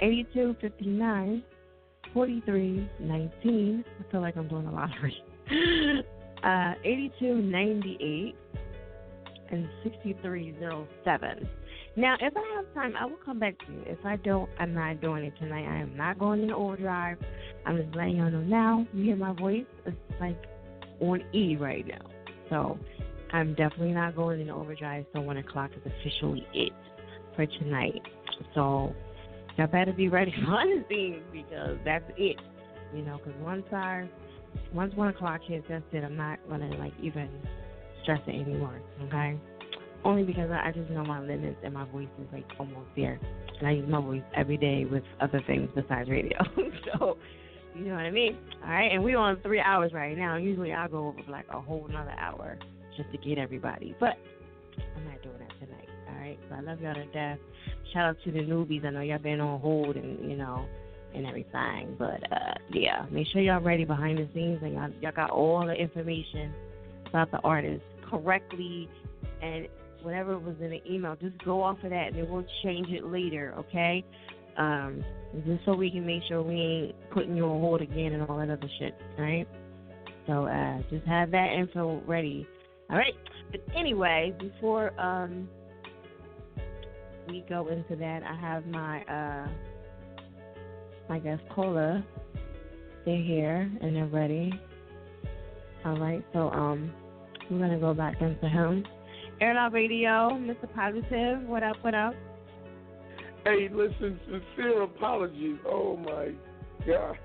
8259, 4319. I feel like I'm doing a lottery. uh, 8298 and 6307. Now, if I have time, I will come back to you. If I don't, I'm not doing it tonight. I am not going into overdrive. I'm just letting y'all know now. You hear my voice? It's like on E right now. So I'm definitely not going into overdrive. So one o'clock is officially it. for tonight. So y'all better be ready for the scenes because that's it. You know, because once I once one o'clock hits, that's it. I'm not gonna like even stress it anymore. Okay. Only because I just know my limits and my voice is like almost there, and I use my voice every day with other things besides radio. so, you know what I mean? All right, and we're on three hours right now. Usually I go over like a whole another hour just to get everybody, but I'm not doing that tonight. All right, so I love y'all to death. Shout out to the newbies. I know y'all been on hold and you know and everything, but uh yeah, make sure y'all ready behind the scenes and y'all y'all got all the information about the artist correctly and whatever was in the email, just go off of that and we'll change it later, okay? Um, just so we can make sure we ain't putting you on hold again and all that other shit, right? So uh, just have that info ready, all right? But anyway, before um, we go into that, I have my uh, guest caller. They're here and they're ready. All right, so um, we're gonna go back into him. Air Out Radio, Mr. Positive. What up? What up? Hey, listen, sincere apologies. Oh my God.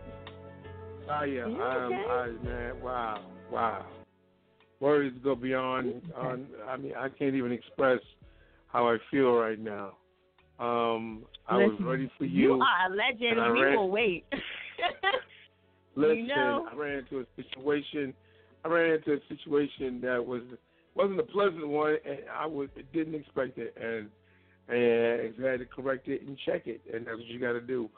Ah, yeah, You I'm? I, man, wow, wow. Words go beyond. On, I mean, I can't even express how I feel right now. Um, I was ready for You you. are a legend. and We ran- will wait. Listen, know- I ran into a situation. I ran into a situation that was wasn't a pleasant one, and I was didn't expect it, and and had to correct it and check it, and that's what you got to do.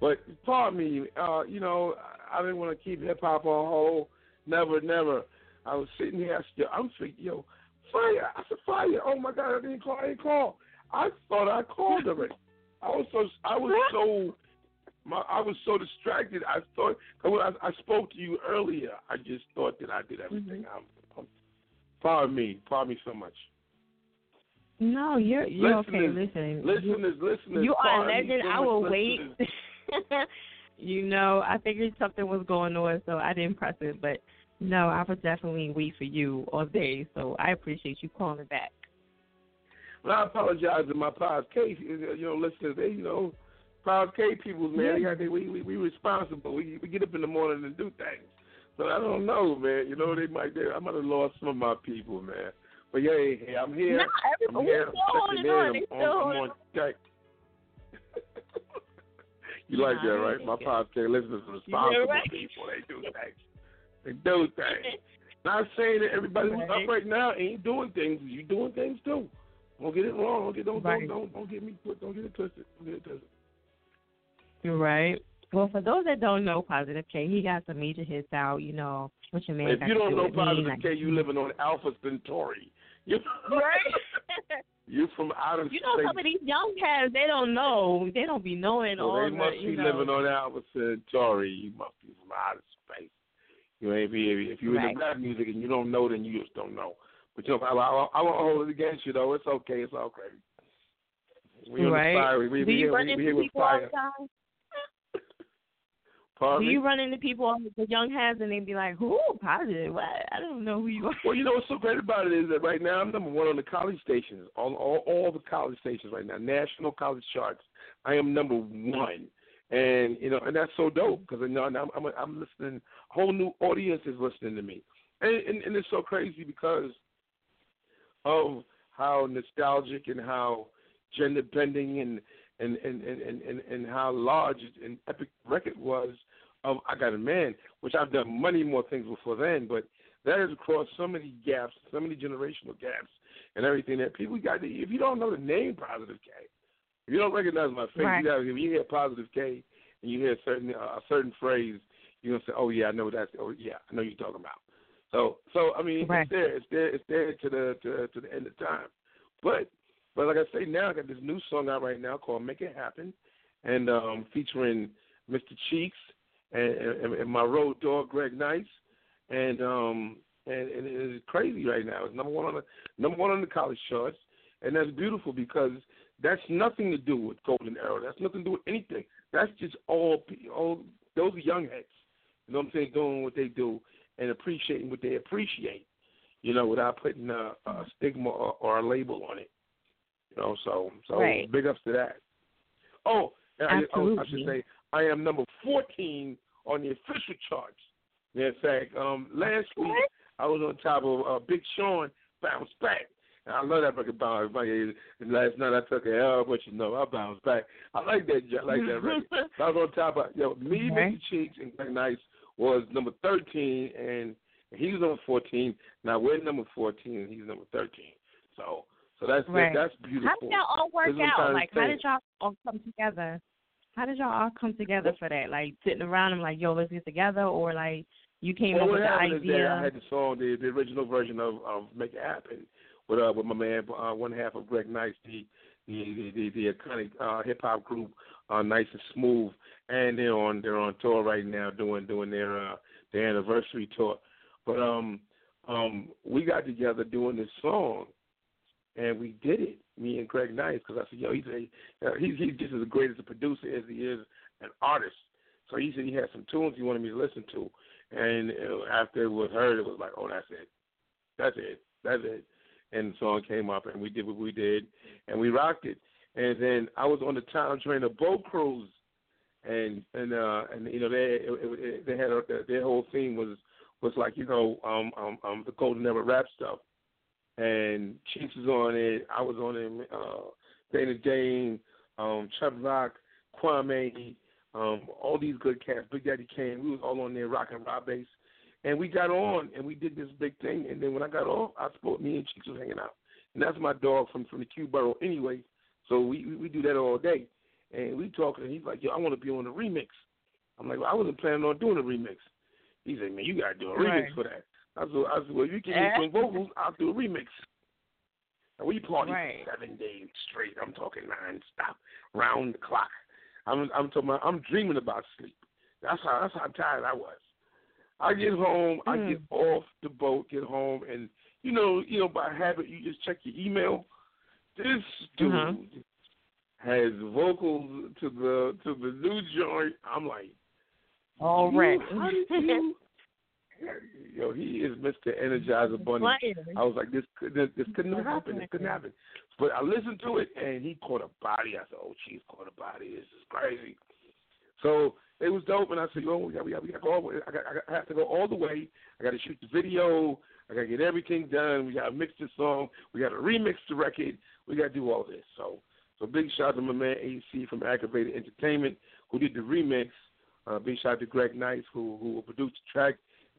But pardon me, uh, you know, I didn't want to keep hip hop on hold. Never, never. I was sitting here. I said, I'm thinking, yo, fire. I said, fire. Oh my God, I didn't call. I didn't call. I thought I called already. I was so I was so my, I was so distracted. I thought cause when I, I spoke to you earlier. I just thought that I did everything. I'm, I'm, pardon me. Pardon me so much. no, you're you're okay. Listeners, Listen, listeners, listeners. you are a legend. so I will wait. you know, I figured something was going on, so I didn't press it. But no, I would definitely wait for you all day. So I appreciate you calling back. Well, I apologize to my Pos K, you know, listeners. They, you know, Pos K people, man, got they, we, we we responsible. We we get up in the morning and do things. So I don't know, man. You know, they might. They, I might have lost some of my people, man. But yeah, yeah, I'm here. No, I'm here. I'm checking on. in. I'm, I'm on you like Nah, that, right? My K listeners are responsible right. people. They do things. They do things. Not saying that everybody who's up right now ain't doing things. You doing things too. Don't get it wrong. Don't get don't Right. don't, don't don't get me put don't get it twisted. Don't get it twisted. You're right. Well, for those that don't know Positive K, he got some major hits out. You know, what your man if you don't do know me, Positive like- K, you living on Alpha Centauri. You Right. you from outer You know, space. some of these young cats, they don't know. They don't be knowing so all they must the, be know. living on Alpha Centauri. You must be from outer space. You ain't be if you Right. into black music and you don't know, then you just don't know. But you know, I, I, I won't hold it against you though. It's okay. It's all crazy. We on right. the fire. We, we, do we, you here- run we, we into here with people all fire. the time? Pardon Do me? you run into people, the young heads, and they'd be like, "Who positive? What? I don't know who you are." Well, you know what's so great about it is that right now I'm number one on the college stations, on all, all the college stations right now, national college charts. I am number one, and you know, and that's so dope because you know, I'm, I'm I'm listening. A whole new audience is listening to me, and, and and it's so crazy because of how nostalgic and how gender bending and and and and and, and, how large and epic record was of I Got a Man, which I've done many more things before then, but that has crossed so many gaps, so many generational gaps, and everything that people got. To, if you don't know the name Positive K, if you don't recognize my face, Right. you got, if you hear Positive K and you hear a certain uh, a certain phrase, you're gonna say, "Oh yeah, I know that's. Oh yeah, I know you're talking about." So, so I mean, Right. it's there, it's there, it's there to the to, to the end of time. But, but like I say now, I got this new song out right now called "Make It Happen," and um, featuring Mr. Cheeks and, and, and my road dog Greg Nice, and um, and, and it's crazy right now. It's number one on the number one on the college charts, and that's beautiful because that's nothing to do with Golden Era. That's nothing to do with anything. That's just all all those young heads. You know what I'm saying? Doing what they do and appreciating what they appreciate. You know, without putting a, a stigma or, or a label on it. You know, so so Right. big ups to that. Oh, I, oh, I should say I am number 14 on the official charts. In fact, um, last week I was on top of uh, Big Sean bounce back. And I love that record bounce back. And last night I took a L, but you know I bounced back. I like that. I like that record. I was on top of yo me, Okay. Mickey Cheeks, and Greg Nice was number 13, and he was number 14. Now we're number 14, and he's number 13. So so that's Right. that's beautiful. How did y'all all work That's what I'm out? Like, how did y'all all come together? How did y'all all come together for that? Like sitting around and like, yo, let's get together, or like you came well, up with the happened is that idea? I had the song, the, the original version of, of "Make It Happen" with uh, with my man, uh, one half of Greg Nice, the the the, the iconic uh, hip hop group, uh, Nice and Smooth, and they're on they're on tour right now doing doing their uh, their anniversary tour. But um um we got together doing this song, and we did it. Me and Greg Nice, because I said, yo, he's a, uh, he's he's just as great as a producer as he is an artist. So he said he had some tunes he wanted me to listen to, and uh, after it was heard, it was like, oh, that's it, that's it, that's it. And the song came up, and we did what we did, and we rocked it. And then I was on the Tom Joyner boat cruise, and and uh and you know they it, it, they had a, their whole theme was was like you know um um um the golden era rap stuff, and Cheeks was on it, I was on it, uh Dana Dane, um Chubb Rock, Kwame, um all these good cats, Big Daddy Kane, we was all on there rocking rock bass, and we got on and we did this big thing, and then when I got off, I sport me and Cheeks was hanging out, and that's my dog from from the Q Borough anyway, so we we, we do that all day. And we talking, and he's like, "Yo, I want to be on the remix." I'm like, well, "I wasn't planning on doing a remix." He's like, "Man, you gotta do a remix Right. for that." I said, I said, "Well, you give me Eh? some vocals, I'll do a remix." And we party Right. seven days straight. I'm talking nonstop, round the clock. I'm I'm talking. About, I'm dreaming about sleep. That's how that's how tired I was. I get home, I Hmm. get off the boat, get home, and you know, you know, by habit, you just check your email. This dude Uh-huh. has vocals to the to the new joint. I'm like, All you- how did you- Yo, he is Mr. Energizer Bunny. I was like, this could this, this couldn't have happened. This couldn't happen. But I listened to it, and he caught a body. I said, oh, Cheeks caught a body. This is crazy. So it was dope, and I said, yo, we got we got we got to go all the way. I got I got- I have to go all the way. I got to shoot the video. I got to get everything done. We got to mix the song. We got to remix the record. We got to do all this. So so big shout out to my man AC from Aggravated Entertainment who did the remix. Uh, big shout out to Greg Nice who who produced the track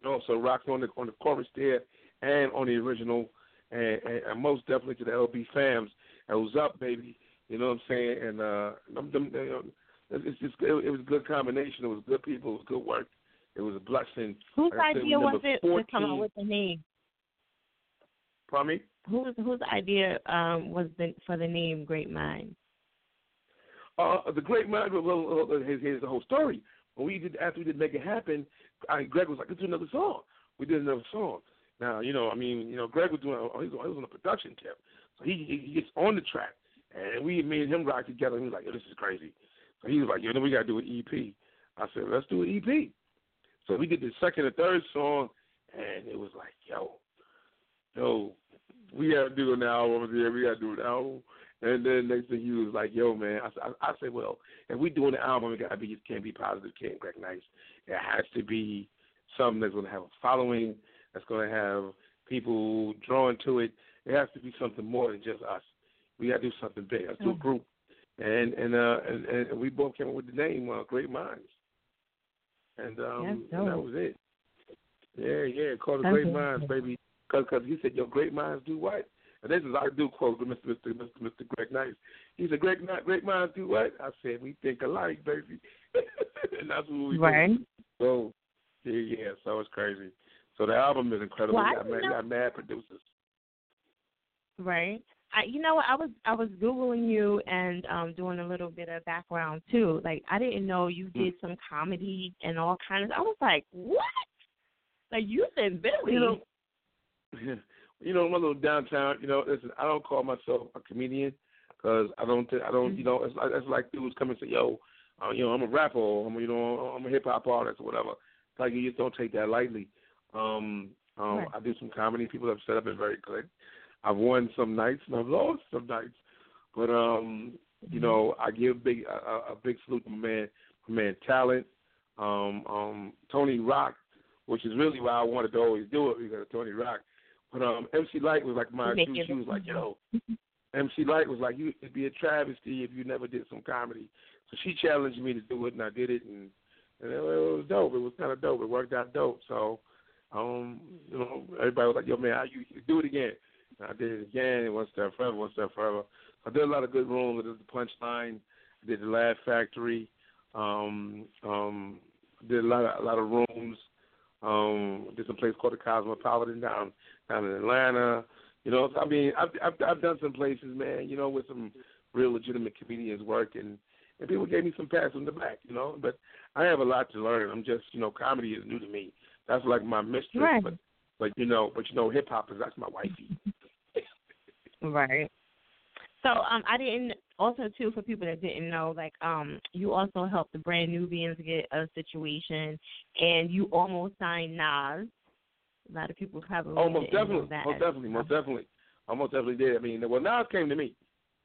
also rocking on the on the chorus there and on the original. And, and, and most definitely to the LB fams. It was up, baby. You know what I'm saying? And uh, them, them, know, it's just it, it was a good combination. It was good people. It was good work. It was a blessing. Whose Like idea was it to come up with the name? Pardon me? Whose whose idea um was the for the name Great Mind? Uh, the great mind. Well, well, well, here's, here's the whole story. When we did after we did make it happen, I, Greg was like, "Let's do another song." We did another song. Now, you know, I mean, you know, Greg was doing. Oh, he was, on a production tip, so he he gets on the track, and we and him rock together. And he was like, "Yo, this is crazy." So he was like, "Yo, then we got to do an EP." I said, "Let's do an EP." So we did the second and third song, and it was like, "Yo, yo, we got to do an album. Yeah, we got to do an album." And then next thing he was like, "Yo, man," I, said- I, I said, "Well, if we doing an album, it gotta be it can't be positive, can't Greg Nice. It has to be something that's gonna have a following, that's gonna have people drawn to it. It has to be something more than just us. We gotta do something big. Let's do a Mm. group." And and uh and, and we both came up with the name uh, Great Minds. And um and that was it. Yeah, yeah, called the Great. Minds, baby. Because cause he said, "Yo, great minds do what?" And this is I do quote Mr. Mr. Mr. Mr. Greg Nice. He said, "Great mi- great minds do what?" I said, "We think alike, baby." and that's what we Right. do. So yeah, yeah. So it's crazy. So the album is incredible. Well, got mad, got mad producers. Right. I you know what I was I was googling you and um doing a little bit of background too. Like I didn't know you Hmm. did some comedy and all kinds. Of, I was like, what? Like you said Billy. You know, you know, my little downtown. You know, listen, I don't call myself a comedian because I don't. I don't. You know, it's like it's like dudes come and say, "Yo, uh, you know, I'm a rapper. Or I'm, you know, I'm a hip hop artist or whatever." It's like you just don't take that lightly. Um, um, Right. I do some comedy. People have said I've been very good. I've won some nights and I've lost some nights. But um, you know, I give big a, a big salute to my man, my man Talent, um, um, Tony Rock, which is really why I wanted to always do it because of Tony Rock. But um, MC Lyte was like my Make she, was like, yo, MC Lyte was like, you it'd be a travesty if you never did some comedy. So she challenged me to do it, and I did it, and, and it, was dope. It was kind of dope. It worked out dope. So, um, you know, everybody was like, yo, man, how you, you do it again? And I did it again, one step further, one step further. I did a lot of good rooms. I did the Punchline. I did the Laugh Factory. Um, um, did a lot of a lot of rooms. Um, did some place called the Cosmopolitan down down in Atlanta. You know, I mean, I've, I've I've done some places, man. You know, with some real legitimate comedians work, and and people gave me some pats on the back. You know, but I have a lot to learn. I'm just, you know, comedy is new to me. That's like my mistress, Right. but but you know, but you know, hip hop is that's my wifey. Right. So um, I didn't also too for people that didn't know, like um, you also helped the brand Nubians get a situation, and you almost signed Nas. A lot of people probably Oh, most definitely, that. most definitely, most definitely. I most definitely did. I mean, well, Nas came to me.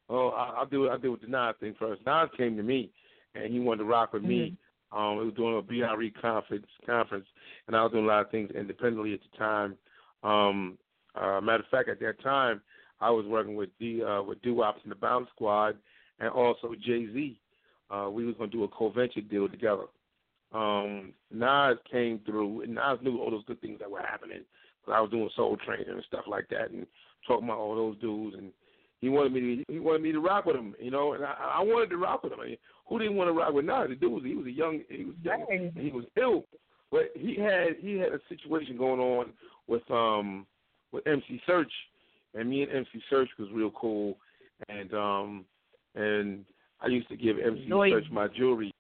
Oh, I, I'll do I'll do with the Nas thing first. Nas came to me, and he wanted to rock with me. Um, we were doing a BRE conference conference, and I was doing a lot of things independently at the time. Um, uh, matter of fact, at that time, I was working with D uh, with Doo Wops and the Bounce Squad, and also Jay Z. Uh, we was gonna do a co-venture deal together. Um, Nas came through, and Nas knew all those good things that were happening. Cause I was doing Soul Train and stuff like that, and talking about all those dudes, and he wanted me to he wanted me to rock with him, you know, and I, I wanted to rock with him. I mean, who didn't want to rock with Nas? The dude was he was a young he was young, and he was ill, but he had he had a situation going on with um with MC Search, and me and MC Search was real cool, and um and I used to give MC Noise. Search my jewelry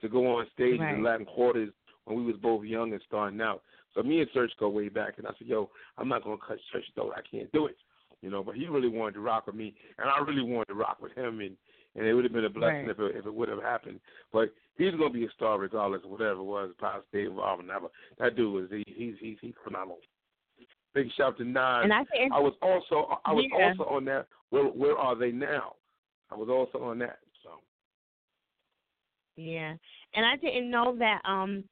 to go on stage in Right. the Latin Quarters when we was both young and starting out. So me and Search go way back, and I said, "Yo, I'm not gonna cut Search though. I can't do it." You know, but he really wanted to rock with me, and I really wanted to rock with him, and and it would have been a blessing Right. if it, if it would have happened. But he's gonna be a star regardless of whatever it was, positive or never. That dude was he, he's he's he's phenomenal. Big shout out to Nas. And I think- I was also I was Yeah. also on that. Where where are they now? I was also on that. So Yeah, and I didn't know that um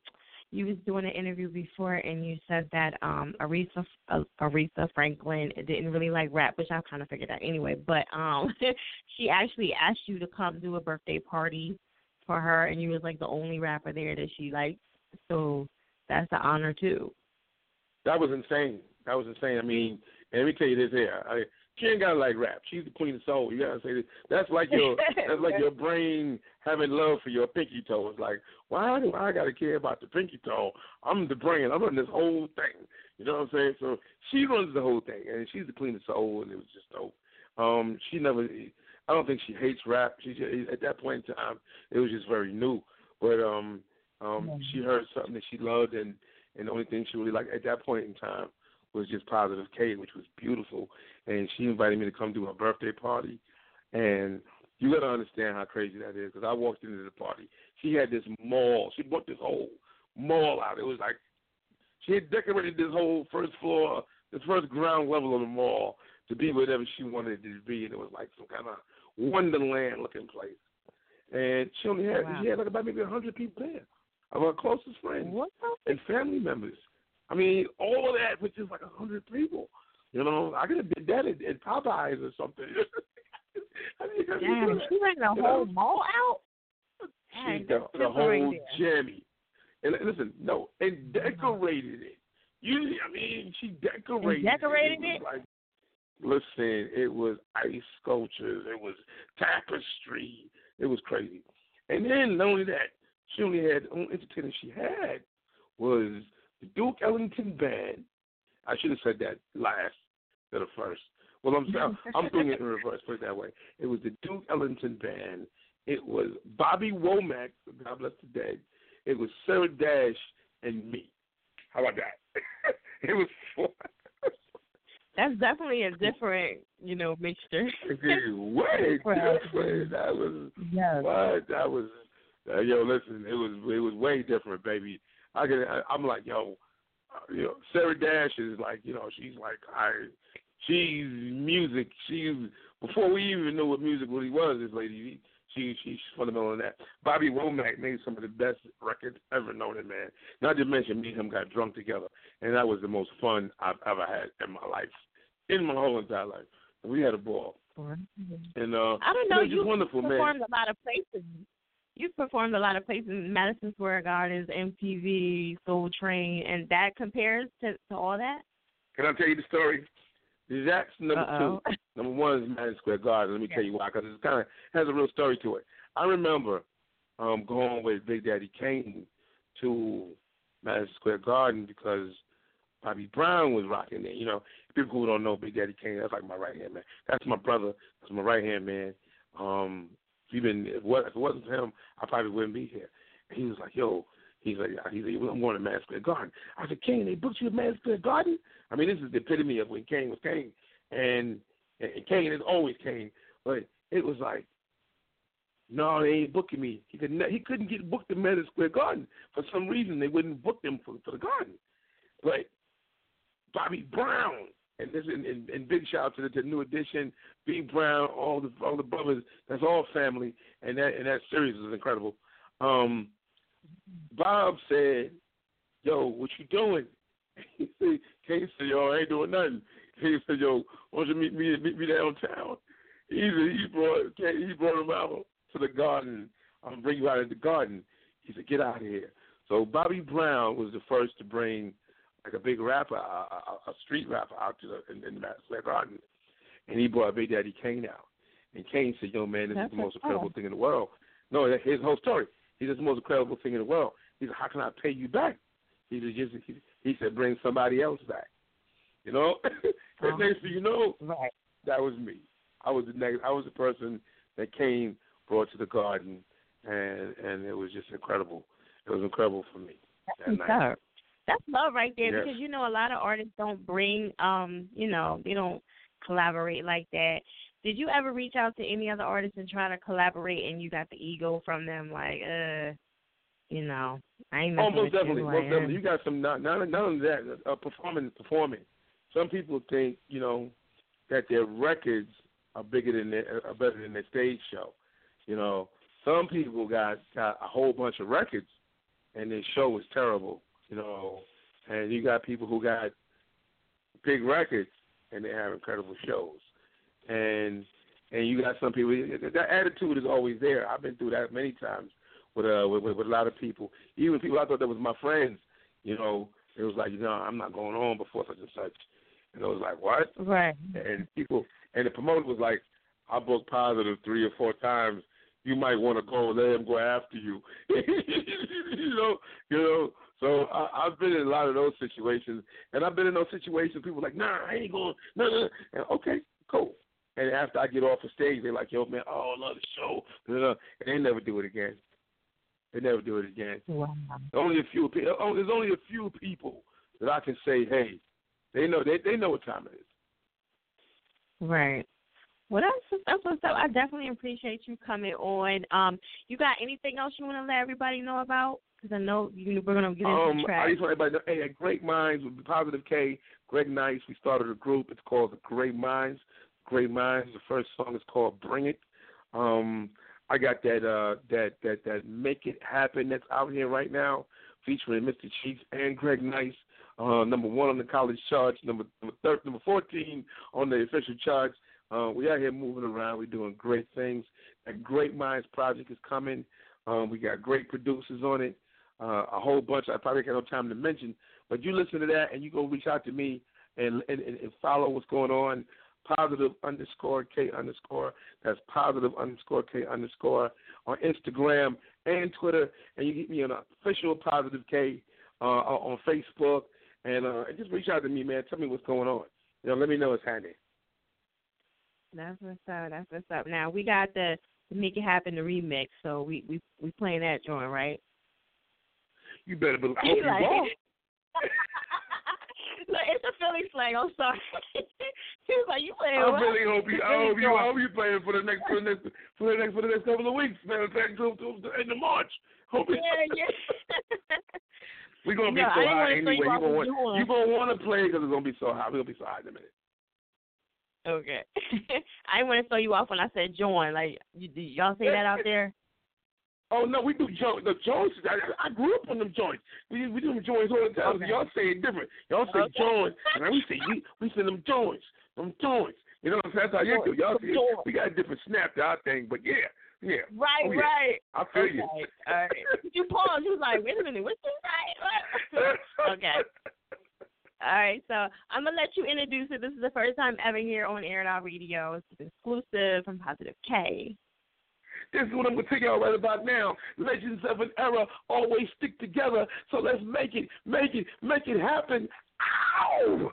you was doing an interview before and you said that um Aretha uh, Aretha Franklin didn't really like rap, which I kind of figured out anyway. But um she actually asked you to come do a birthday party for her, and you was like the only rapper there that she liked. So that's an honor too. that was insane. That was insane. I mean, and let me tell you this here. I, she ain't gotta like rap. She's the queen of soul. You gotta say this. That's like your that's like your brain having love for your pinky toe. It's like, why do I gotta care about the pinky toe? I'm the brain. I'm running this whole thing. You know what I'm saying? So she runs the whole thing, and she's the queen of soul, and it was just dope. Um, she never. I don't think she hates rap. She just, at that point in time, it was just very new. But um, um, she heard something that she loved, and and the only thing she really liked at that point in time was just Positive K, which was beautiful. And she invited me to come to her birthday party. And you got to understand how crazy that is because I walked into the party. She had this mall. She bought this whole mall out. It was like she had decorated this whole first floor, this first ground level of the mall to be whatever she wanted it to be. And it was like some kind of wonderland looking place. And she only had Wow. she had like about maybe a hundred people there of her closest friends and family members. I mean, all of that with just like a hundred people. You know, I could have did that at, at Popeyes or something. I mean, Damn, she ran the you whole know? mall out. She the, the whole jammy. And listen, no, and uh-huh. decorated it. You, I mean, she decorated. decorated it. it? Like, listen, it was ice sculptures. It was tapestry. It was crazy. And then not only that, she only had the only entertainer she had was the Duke Ellington Band. I should have said that last instead of first. Well, I'm I'm, I'm doing it in reverse. Put it that way. It was the Duke Ellington Band. It was Bobby Womack, God bless the dead. It was Sarah Dash and me. How about that? it was four. That's definitely a different, you know, mixture. way different. That was Yes. what that was. Uh, yo, listen, it was it was way different, baby. I could, I, I'm like, yo, uh, you know, Sarah Dash is like, you know, she's like, I, she's music. She's before we even knew what music really was, this lady, she she's fundamental in that. Bobby Womack made some of the best records ever known, it man. Not to mention me and him got drunk together, and that was the most fun I've ever had in my life, in my whole entire life. We had a ball, and uh, I don't it know. was just You wonderful, man. performed a lot of places. You've performed a lot of places, Madison Square Gardens, MTV, Soul Train, and that compares to, to all that. Can I tell you the story? That's number Uh-oh. two. Number one is Madison Square Garden. Let me tell you why, because it kind of has a real story to it. I remember um, going with Big Daddy Kane to Madison Square Garden because Bobby Brown was rocking there. You know, people who don't know Big Daddy Kane, that's like my right hand man. That's my brother. That's my right hand man. Um, if it if it wasn't for him, I probably wouldn't be here. And he was like, "Yo," he's like, "He's like, I'm going to Madison Square Garden." I said, "Kane, they booked you at Madison Square Garden?" I mean, this is the epitome of when Kane was Kane, and, and Kane is always Kane. But it was like, no, they ain't booking me. He could he couldn't get booked at Madison Square Garden for some reason. They wouldn't book him for for the Garden. But Bobby Brown, and this and, and, and big shout out to the, to new edition, B Brown, all the all the brothers. That's all family, and that and that series is incredible. Um, Bob said, "Yo, what you doing?" He said, Kane said, "Yo, I ain't doing nothing." He said, "Yo, why don't you meet me meet me downtown?" He said he brought he brought him out to the garden. I'm bring you out of the garden. He said, "Get out of here." So Bobby Brown was the first to bring like a big rapper, a, a, a street rapper out to the in, in the Square Garden, and he brought Big Daddy Kane out. And Kane said, "Yo, man, this That's is the most oh. incredible thing in the world." No, here's the whole story. He said, "It's the most incredible thing in the world." He said, "How can I pay you back?" He said, "Just," he, he said, "Bring somebody else back." You know, and next thing you know, right. that was me. I was the next. I was the person that Kane brought to the garden, and and it was just incredible. It was incredible for me. that night. That's love right there Yes. because you know a lot of artists don't bring um, you know, they don't collaborate like that. Did you ever reach out to any other artists and try to collaborate and you got the ego from them like, uh you know, I ain't Oh, most definitely, you. most uh. definitely. You got some not not not only that, uh, performing is performing. Some people think you know that their records are bigger than their, are better than their stage show. You know, some people got got a whole bunch of records, and their show was terrible. You know, and you got people who got big records and they have incredible shows, and and you got some people that attitude is always there. I've been through that many times with uh with, with, with a lot of people, even people I thought that was my friends. You know, it was like, you know, I'm not going on before such and such, and I was like, what? Right. And people and the promoter was like, I booked positive three or four times. You might want to go let him go after you. you know, you know. So I, I've been in a lot of those situations, and I've been in those situations. People are like, Nah, I ain't going. Nah, nah. And okay, cool. And after I get off the stage, they're like, Yo, man, oh, I love the show. Blah. And they never do it again. They never do it again. Wow. Only a few. Oh, there's only a few people that I can say, hey, they know they they know what time it is. Right. Well, that's that's what's up. I definitely appreciate you coming on. Um, you got anything else you want to let everybody know about? Because I know you, we're gonna get into Um, the I track. just want everybody to know, hey, at Great Minds with Positive K, Greg Nice, we started a group. It's called the Great Minds. Great Minds. The first song is called Bring It. Um, I got that uh that that that Make It Happen that's out here right now, featuring Mr. Cheeks and Greg Nice. Uh, number one on the college charts, number number, thir- number fourteen on the official charts. Uh, we out here moving around. We're doing great things. That Great Minds project is coming. Um, we got great producers on it. Uh, a whole bunch. I probably got no time to mention, but you listen to that and you go reach out to me and and, and follow what's going on. Positive underscore K underscore. That's positive underscore K underscore on Instagram and Twitter, and you get me on official Positive K uh, on Facebook, and uh, and just reach out to me, man. Tell me what's going on. You know, let me know what's happening. That's what's up. That's what's up. Now we got the, the Make It Happen the remix, so we we we playing that joint, right? You better believe. I hope you like-. Look, it's a Philly slang. I'm sorry. he was like, "You playing?" I what?" really hope you. I hope you. I hope you playing for the next for the next for the next for the next couple of weeks, man. Back to, to the end of March. Hope you. Yeah, yeah. We're gonna be No, so hot anyway. you gonna want you gonna want to play because it's gonna be so hot. We're gonna be so hot in a minute. Okay. I didn't want to throw you off when I said join. Like, you, do y'all say that out there? Oh no, we do jo- the joints. I, I grew up on them joints. We we do them joints all the time. Okay. Y'all say it different. Y'all say Okay. joints, and we say we we say them joints, them joints. You know what I'm saying? That's how you do. Y'all see, we got a different snap to our thing, but yeah, yeah. Right, Oh, yeah. right. I feel okay. you. All right. You paused. You was like, wait a minute, what's this? Right? okay. All right, so I'm gonna let you introduce it. This is the first time ever here on Air It Out Radio. It's exclusive from Positive K. This is what I'm gonna tell y'all right about now. Legends of an era always stick together. So let's make it, make it, make it happen. Ow!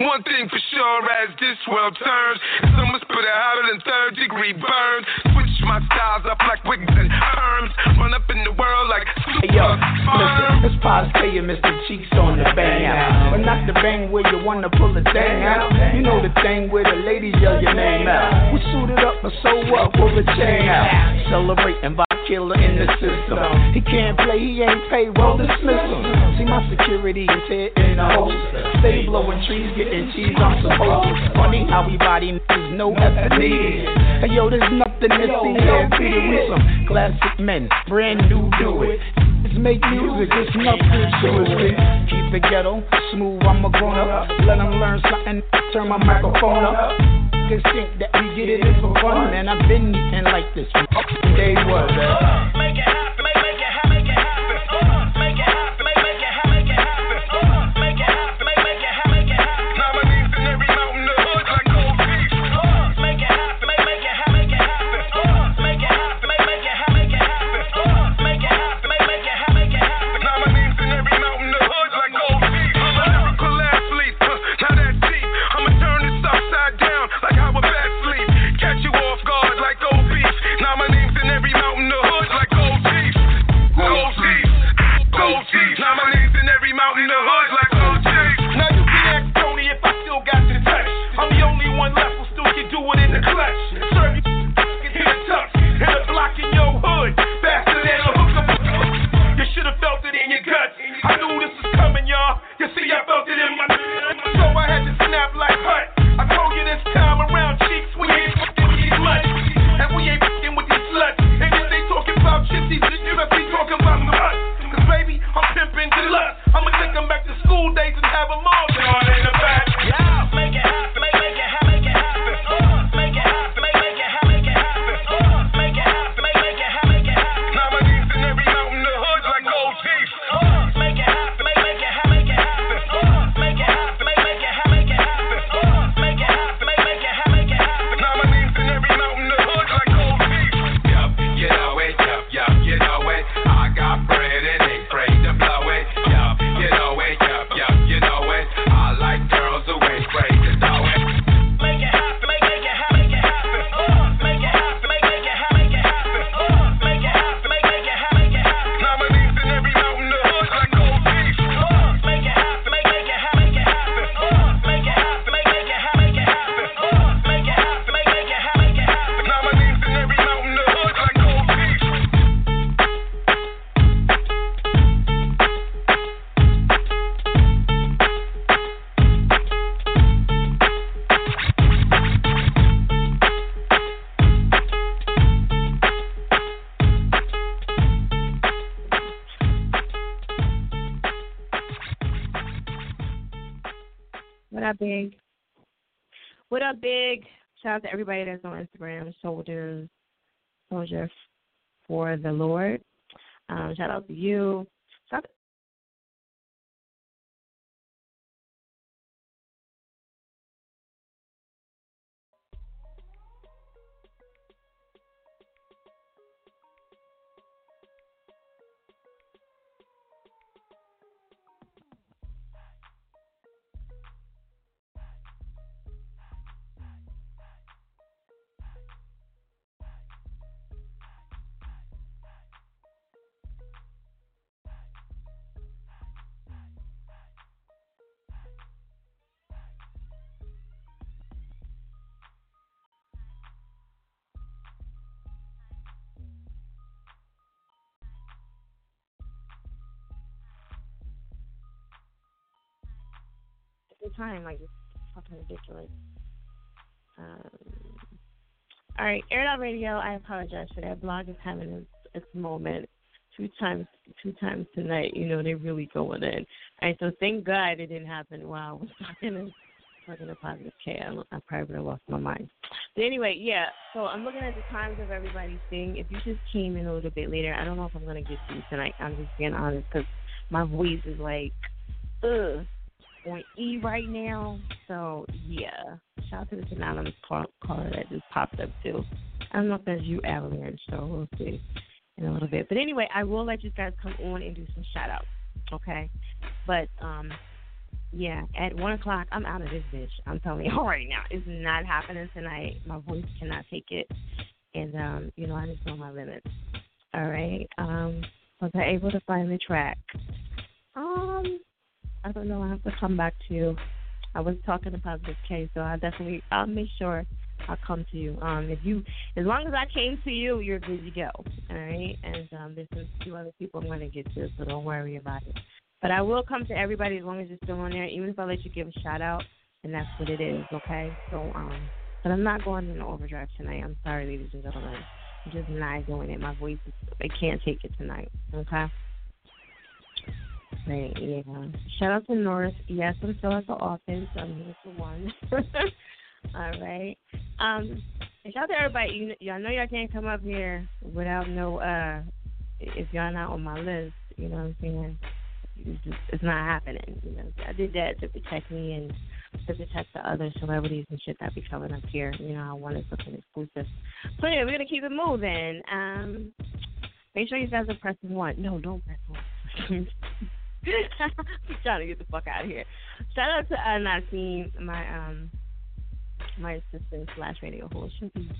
One thing for sure as this world turns, summer's put it hotter than third degree burns. Switch my styles up like wigs and perms. Run up in the world like Hey yo, listen, it's and Mr. Cheeks on the bang out. But not the bang where you wanna pull the thing out. You know the thing where the ladies yell your name out. We suited up, but so what? Pull the chain out. Celebrating by killer in the system. He can't play, he ain't paid, well dismiss him. See my security is here in a holster. Stay blowing trees, getting cheese, I'm supposed to. Funny how we body niggas no effort needed. Hey yo, there's nothing to see here, Peter. We some classic men, brand new do it. Make music, it's nothing it. Keep it ghetto, smooth, I'm a grown up. Let them learn something, turn my microphone up. Niggas think that we get it in for fun, man. I've been eating like this from day one. Make it out to everybody that's on Instagram, Soldiers, Soldier for the Lord. Um, shout out to you. Time, like just fucking ridiculous. Um, all right, Air Out Radio. I apologize for that. Blog is having its, its moment two times, two times tonight. You know, they're really going in. All right, so thank God it didn't happen while I was talking to talking to Positive K. I, I probably would have lost my mind. But anyway, yeah. So I'm looking at the times of everybody's thing. If you just came in a little bit later, I don't know if I'm gonna get to you tonight. I'm just being honest because my voice is like, ugh, on E right now. So yeah, shout out to this anonymous call- caller that just popped up too. I don't know if that's you, Avalanche. So we'll see in a little bit. But anyway, I will let you guys come on and do some shout outs. Okay. But um yeah, at one o'clock I'm out of this bitch. I'm telling you right now. It's not happening tonight. My voice cannot take it. And um, you know, I just know my limits. All right. Um was I able to find the track? Um I don't know, I have to come back to you. I was talking to Positive K, so I definitely I'll make sure I'll come to you. Um, if you, as long as I came to you, you're good to go. All right. And um, there's some two other people I'm to get to, so don't worry about it. But I will come to everybody as long as you're still on there. Even if I let you give a shout out, and that's what it is. Okay. So um, but I'm not going in overdrive tonight. I'm sorry, ladies and gentlemen. I'm just not doing it. My voice, is, I can't take it tonight. Okay. Right, yeah. Shout out to North. Yes, I'm still at the office. I'm here for one. All right. Um, shout out to everybody. You, y'all know y'all can't come up here without no. uh If y'all not on my list, you know what I'm saying. It's, just, it's not happening. You know, I did that to protect me and to protect the other celebrities and shit that be coming up here. You know, I wanted something exclusive. So anyway, we're gonna keep it moving. Um, make sure you guys are pressing one. No, don't press one. I'm trying to get the fuck out of here. Shout out to uh, Nassim, my um my assistant slash radio host. Be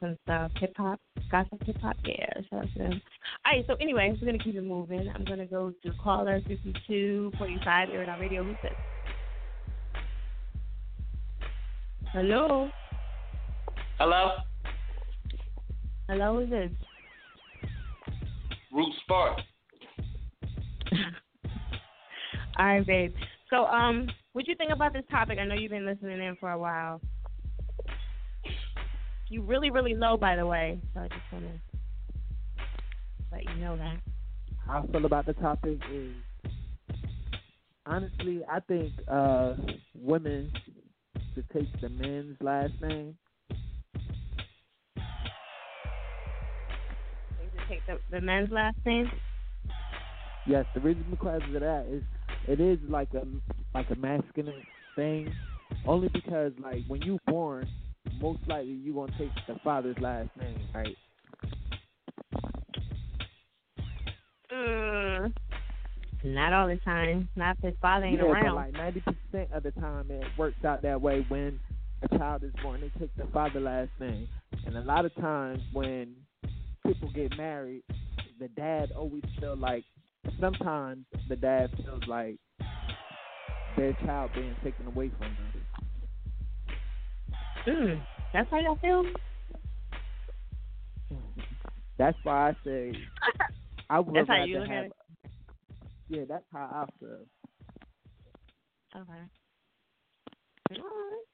some hip hop, gossip hip hop. Yeah, shout out to them. All right, so anyway, we're gonna keep it moving. I'm gonna go to caller fifty two forty five Air It Out Radio. Who's this? Hello. Hello? Hello, who's this? Root Spark. All right, babe. So, um, what you think about this topic? I know you've been listening in for a while. You really, really low, by the way. So I just want to let you know that. How I feel about the topic is honestly, I think uh women should take the men's last name. Just take the, the men's last name. Yes, the reason because of that is it is like a like a masculine thing, only because like when you born, most likely you gonna take the father's last name, right? Mm, not all the time. Not if his father ain't yeah, around. like ninety percent of the time it works out that way when a child is born, they take the father last name, and a lot of times when people get married, the dad always feel like sometimes the dad feels like their child being taken away from them. Mm, that's how y'all feel. That's why I say I would That's how rather you have. Yeah, that's how I feel. Okay. Alright.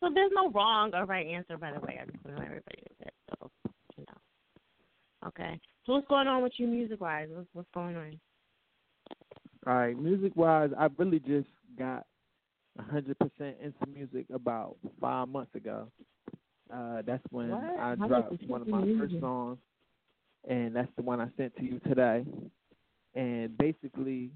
So there's no wrong or right answer, by the way. I just want everybody know that. So, you know. Okay. So what's going on with you music wise? What's, what's going on? All right, music wise, I really just got a hundred percent into music about five months ago. Uh, that's when What? I 100% dropped one of my into first songs, and that's the one I sent to you today. And basically,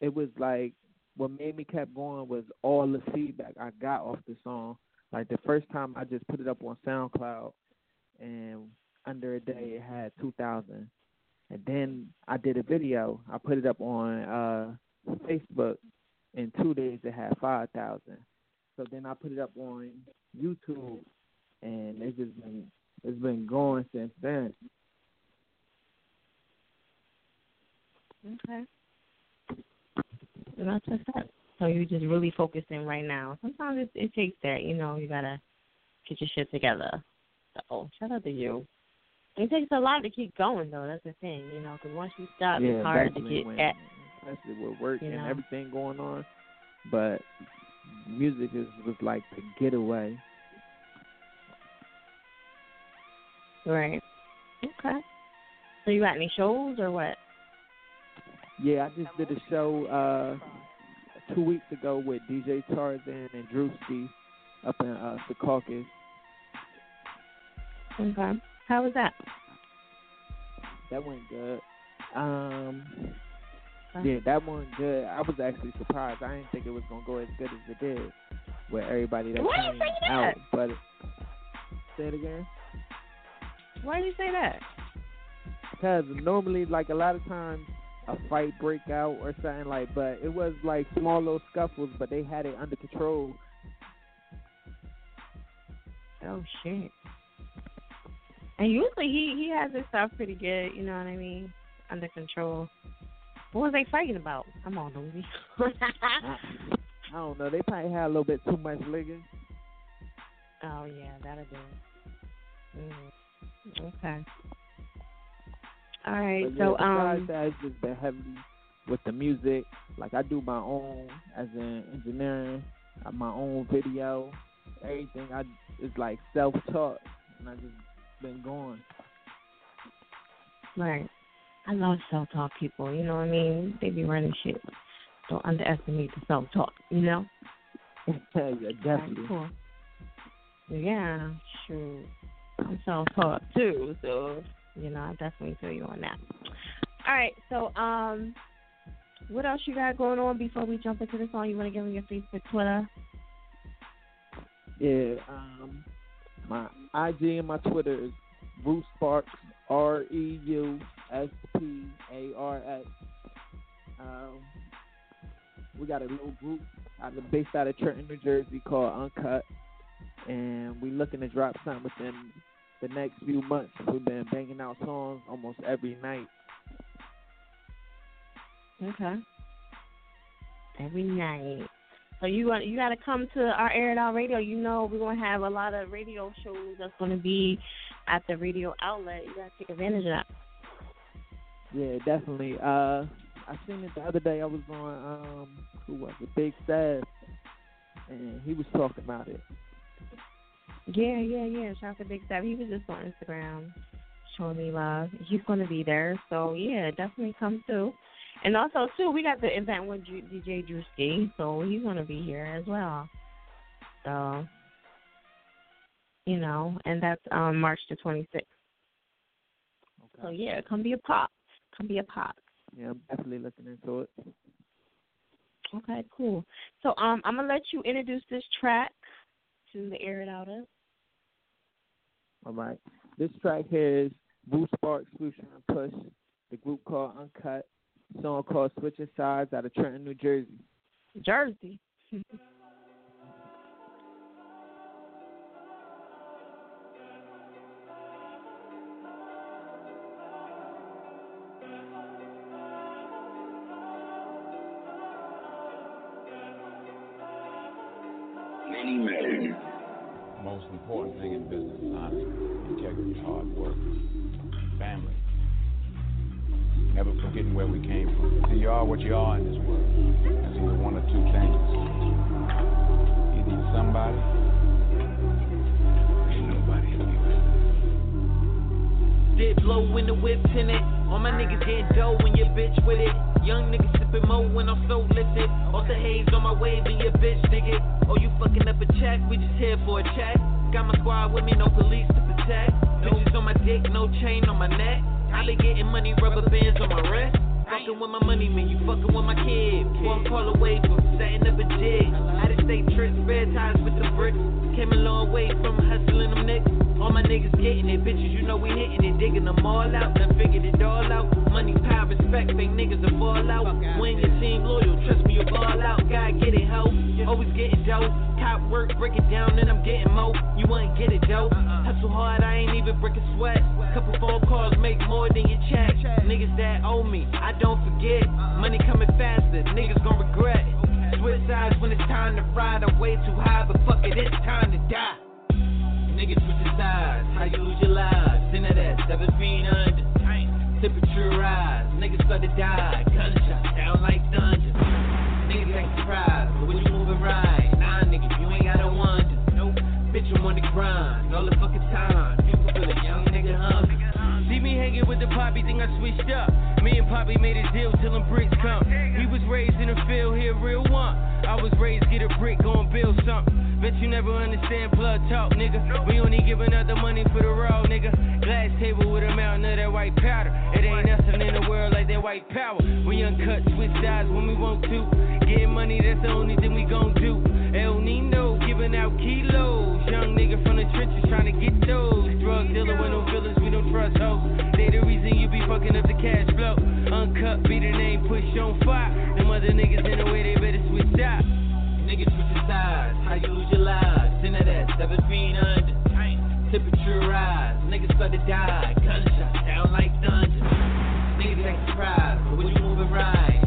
it was like what made me kept going was all the feedback I got off the song. Like the first time I just put it up on SoundCloud, and under a day it had two thousand. And then I did a video. I put it up on uh Facebook. In two days it had five thousand. So then I put it up on YouTube, and it's just been it's been going since then. Okay. And that's what's up. So you're just really focusing right now. Sometimes it, it takes that, you know, you gotta get your shit together. So shout out to you. It takes a lot to keep going, though. That's the thing, you know, because once you stop, yeah, it's hard to get when, at. especially with work you and everything going on. But music is was like the getaway. Right. Okay. So you got any shows or what? Yeah, I just did a show uh two weeks ago with DJ Tarzan and Drewski up in uh Secaucus. Okay. How was that? That went good. Um yeah, that one good. I was actually surprised. I didn't think it was gonna go as good as it did with everybody that Why you came say that? out. But say it again. Why did you say that? Because normally, like a lot of times, a fight break out or something like. But it was like small little scuffles, but they had it under control. Oh shit. And usually he he has his stuff pretty good. You know what I mean? Under control. What was they fighting about? I'm all nosy. I don't know. They probably had a little bit too much liquor. oh yeah, that'll do. Mm. Okay. All right. But yeah, so besides um. that, it's just been heavy with the music. Like I do my own as in engineering, my own video, everything. I it's like self taught, and I just been going. Right. I love self talk people, you know what I mean? They be running shit. Don't underestimate the self talk, you know? yeah, definitely. Cool. Yeah, sure. I'm self taught too, so you know, I definitely feel you on that. All right, so um what else you got going on before we jump into the song? You wanna give me your Facebook, Twitter? Yeah, um, my IG and my Twitter is Bruce Sparks, R E U S P A R S. Um, we got a little group out of based out of Trenton, New Jersey called Uncut, and we're looking to drop something within the next few months. We've been banging out songs almost every night. Okay. Every night. So you want you got to come to our Air It Out Radio. You know we're gonna have a lot of radio shows that's gonna be at the radio outlet. You gotta take advantage of that. Yeah, definitely. Uh, I seen it the other day. I was on um, who was it? Big Sad, and he was talking about it. Yeah, yeah, yeah. Shout out to Big Step. He was just on Instagram showing me love. He's gonna be there. So yeah, definitely come through. And also too, we got the event with DJ Drewski, so he's gonna be here as well. So you know, and that's um March the twenty sixth. So yeah, come be a pop. Come be a pop. Yeah, I'm definitely looking into it. Okay, cool. So um I'm gonna let you introduce this track to the air it out of. All right. This track here is Bruce Sparks, and Push, the group called Uncut, song called Switching Sides out of Trenton, New Jersey. Jersey. Many men. Most important thing in business is honesty, integrity, hard work, the. All my niggas getting dough when your bitch with it. Young niggas sipping mo when I'm so lifted. Off the haze on my wave and your bitch dig it. Oh, you fucking up a check? We just here for a check. Got my squad with me, no police to protect. Bitches on my dick, no chain on my neck. I been getting money, rubber bands on my wrist. Fucking with my money, man, you fucking with my kid. One call away from setting up a jig. Out of state trips, red ties with the bricks. Came a long way from hustling them niggas. All my niggas getting it, bitches, you know we hitting it, digging them all out, done figured it all out. Money, power, respect, fake niggas fall out. When your team loyal, trust me, you ball out. Gotta get it, ho. Always getting dope. Cop work, break it down, and I'm getting mo. You wouldn't get it, dope. Hustle hard, I ain't even breaking sweat. Couple phone calls make more than your check. Niggas that owe me, I don't forget. Money coming faster, niggas gon' regret. Switch sides when it's time to ride. I'm way too high, but fuck it, it's time to die. Niggas switching sides, how you lose your lives. Send that at seven under. Temperature rise, niggas start to die. Gunshots sound like thunder. Niggas act surprised, but when you moving right, nah, nigga, you ain't gotta wonder. Nope, bitch, I'm on the grind all the fucking time. People feel a young nigga hungry. Me hanging with the poppy, think I switched up. Me and Poppy made a deal till them bricks come. He was raised in the field, here real one. I was raised get a brick, go and build something. Bet you never understand blood talk, nigga. We only giving out the money for the raw, nigga. Glass table with a mountain of that white powder. It ain't nothing in the world like that white power. We uncut, switch sides when we want to. Getting money, that's the only thing we gon' do. El Nino giving out kilos. Young nigga from the trenches trying to get those. Drug dealer with no feelings, we don't trust hoes. They the reason you be fucking up the cash flow. Uncut, be the name, push on fire. Them other niggas in the way, they better switch sides. Niggas switch your sides, how you lose your lives? Of that, seven feet under. Temperature rise, niggas start to die. Gunshots down like dungeons. Niggas act surprised, but when you moving right,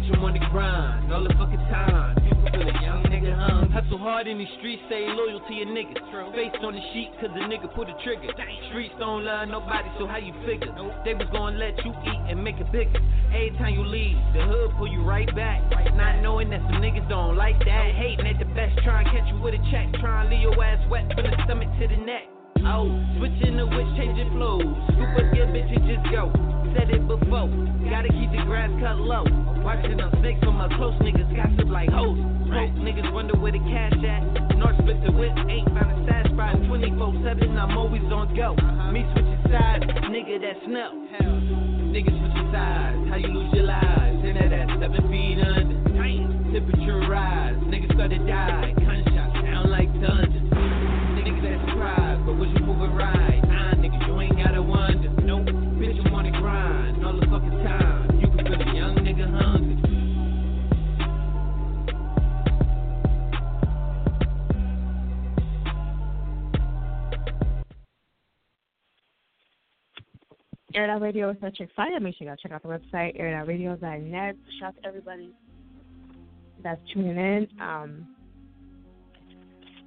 bitch, I'm on the grind all the fucking time. People feel a young nigga hungry. Hustle hard in these streets, stay loyal to your niggas. Face on the sheet, cause the nigga put a trigger. Streets don't love nobody, so how you figure? They was gonna let you eat and make it bigger. Every time you leave, the hood pull you right back. Not knowing that some niggas don't like that. Hating at the best, trying to catch you with a check. Trying to leave your ass wet from the stomach to the neck. Oh, switching the witch, changing flows. Scoop up your bitch and just go. Said it before, gotta keep the grass cut low. Watching them snakes from my close niggas gossip like hoes. Broke niggas wonder where the cash at. North split the whip, ain't found a sad spot. 24 7, I'm always on go. Me switching sides, nigga, that's no. Niggas switching sides, how you lose your lives? And that at seven feet under. Temperature rise, niggas start to die. Gunshots sound like dungeons. Niggas that surprised, but was you moving right? Nah, nigga, you ain't gotta wonder. Nope, bitch, I'm on the grind all the fucking time. You can feel a young nigga hungry. Air Out Radio is such excited. Make sure y'all check out the website, airitoutradio.net. Shout out to everybody that's tuning in. Um,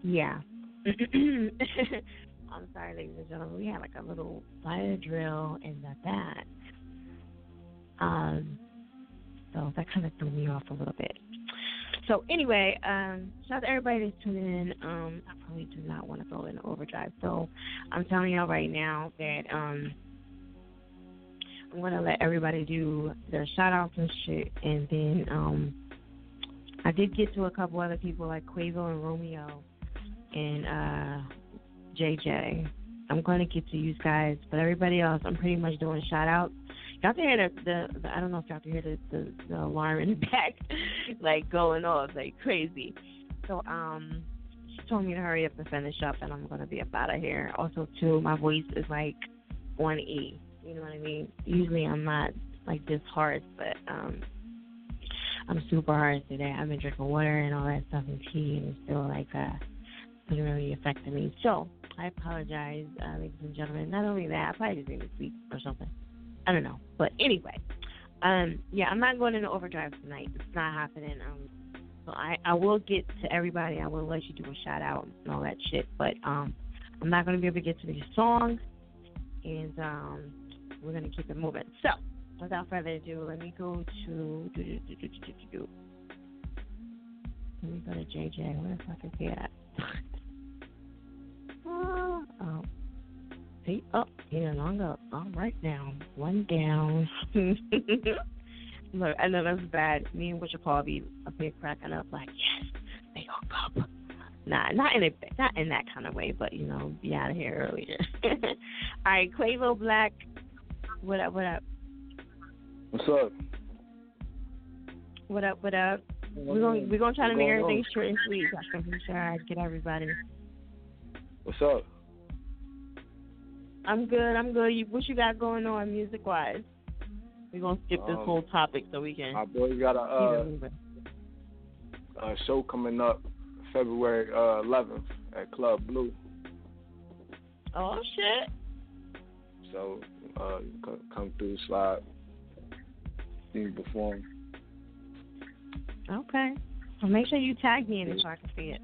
yeah. I'm sorry, ladies and gentlemen. We had like a little fire drill in the back. Um, so that kind of threw me off a little bit. So anyway, um, shout out to everybody that's tuning in. Um, I probably do not want to go in overdrive. So I'm telling y'all right now that um, I'm gonna let everybody do their shout outs and shit and then um I did get to a couple other people like Quavo and Romeo and uh JJ. I'm gonna get to you guys, but everybody else I'm pretty much doing shout outs. Y'all can hear the, the, I don't know if y'all can hear the, the, the alarm in the back like going off like crazy. So um she told me to hurry up and finish up and I'm gonna be up out of here. Also too, my voice is like one E. You know what I mean? Usually I'm not like this hard, but um I'm super hard today. I've been drinking water and all that stuff and tea and it's still like uh really affecting me. So I apologize, uh, ladies and gentlemen. Not only that, I probably just need to sleep or something. I don't know. But anyway. Um, yeah, I'm not going into overdrive tonight. It's not happening. Um so I, I will get to everybody. I will let you do a shout out and all that shit. But um I'm not gonna be able to get to these songs and um we're gonna keep it moving. So, without further ado, let me go to let me go to JJ. Where the fuck is he at? Oh, oh, see, oh, he no longer. All right now, one down. Look, I know that's bad. Me and Butcher Paul be up here cracking up like, yes, they hook up. Nah, not in a not in that kind of way, but you know, be out of here earlier. All right, Quavo Black. What up? What up? What's up? What up? What up? We're gonna we're gonna try to make everything short and sweet. I can make sure I get everybody. What's up? I'm good. I'm good. You, what you got going on music wise? We're gonna skip this Um, whole topic so we can. My boy got a uh, a show coming up February uh, 11th at Club Blue. Oh shit! So uh, you co- come through, slide, see me perform. Okay. So make sure you tag me in it so I can see it.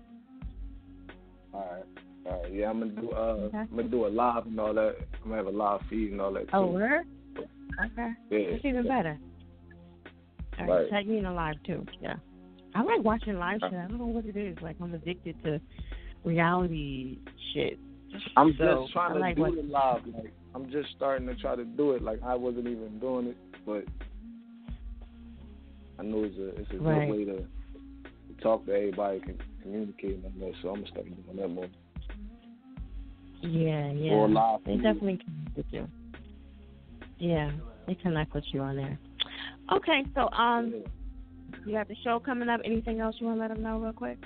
All right. All right. Yeah, I'm gonna do uh, Okay. I'm gonna do a live and all that. I'm gonna have a live feed and all that too. Oh, word? Okay. Yeah. That's even better. All right. Right. Tag me in the live too. Yeah. I like watching live shit. I don't know what it is. Like I'm addicted to reality shit. I'm So, just trying to like do what- it live. Like I'm just starting to try to do it. Like I wasn't even doing it, but I know it's a it's a Right. good way to, to talk to everybody, can communicate and all that. So I'm gonna start doing that more. Yeah, yeah. Or live They definitely connect with you. Yeah, they connect with you on there. Okay, so um, you got the show coming up. Anything else you want to let them know real quick?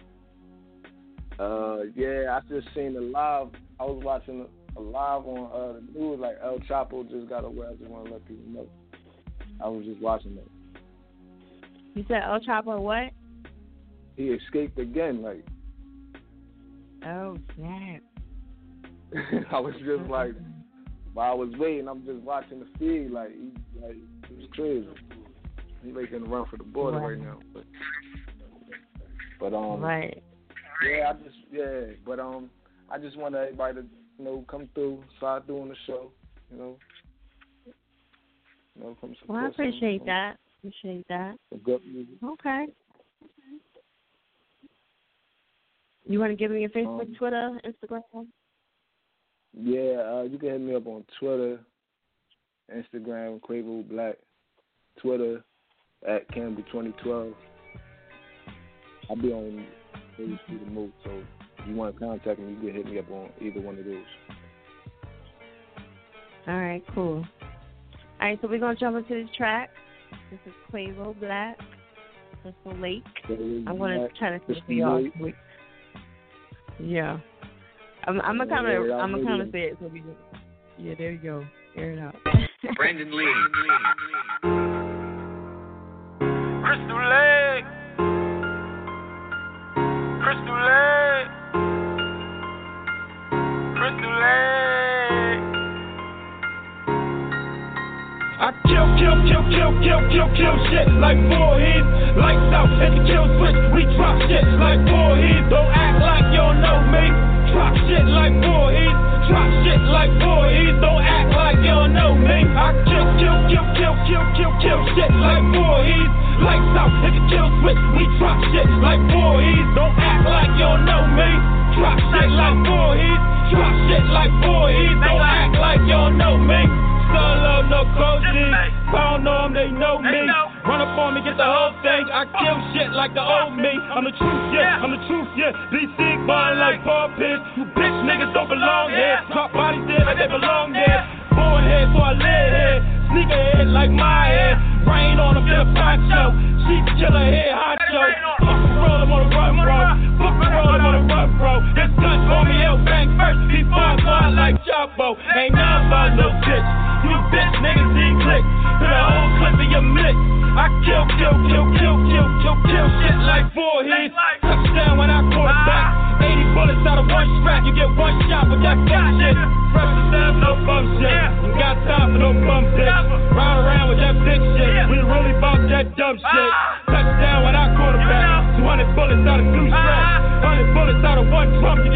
Uh, yeah, I just seen the live. I was watching a live on uh, the news. Like El Chapo just got away. I just want to let people know. I was just watching that. You said El Chapo what? He escaped again. Like Oh snap! I was just like, while I was waiting, I'm just watching the feed. Like he, like it was crazy. He making a run for the border Right. right now. But, but um, Right. Yeah, I just yeah, but um, I just want everybody to you know come through, start doing the show. You know, you know, come. Well, I appreciate some- that. Appreciate that. some good music. Okay. You want to give me your Facebook, Um, Twitter, Instagram? Yeah, uh, you can hit me up on Twitter, Instagram, Quavo Black, Twitter at Campbell2012. I'll be on through the move, so if you want to contact me, you can hit me up on either one of those. All right, cool. All right, so we're gonna jump into this track. This is Quavo Black, Crystal Lake. I'm gonna try to it for Crystal y'all. Yeah. I'm, I'm gonna kind of, I'm gonna kind of say it so we. can- Yeah, there you go. Air it out. Brandon Lee. Crystal Lake. Crystal Lake. Crystal Lake. I kill, kill, kill, kill, kill, kill, kill shit like Voorhees. Lights out at the kill switch. We drop shit like Voorhees. Don't act like you don't know me. Drop shit like heads. Drop shit like heads. Don't act like don't know me. I kill, kill, kill, kill, kill, kill, kill shit like heads. Lights out at the kill switch. We drop shit like heads. Don't act like don't know me. Drop shit like heads. Drop shit like heads. Don't act like don't know me. Still love no coaches. Pound on they know me. Run up on me, get the whole thing. I kill shit like the old me. I'm the truth, yeah. I'm the truth, yeah. DC ballin' like Paul Pierce. You bitch niggas don't belong here. Drop bodies there like they belong there. Born here, so I live here. Sneaker head like my head. Rain on them, get a poncho. Sheep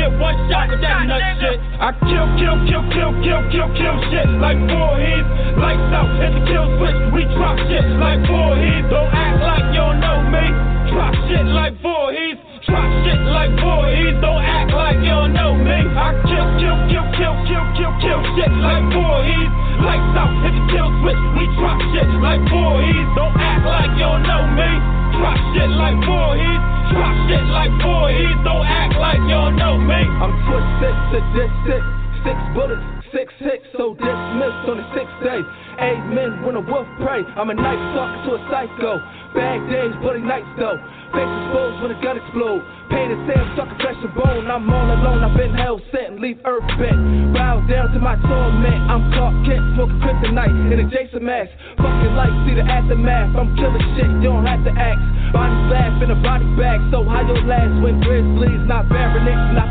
one I'm a knife talking to a psycho. Bad days, bloody nights though. Face exposed when a gun explode. Pain and sand, sucker flesh and bone. I'm all alone, I've been hell sent and leave earth. Bow down to my torment. I'm Clark Kent, smoking kryptonite in a Jason mask. Fucking life, see the aftermath. I'm killing shit, you don't have to ask. Bodies laugh in a body bag, so how your last when grizzlies not bearing it, not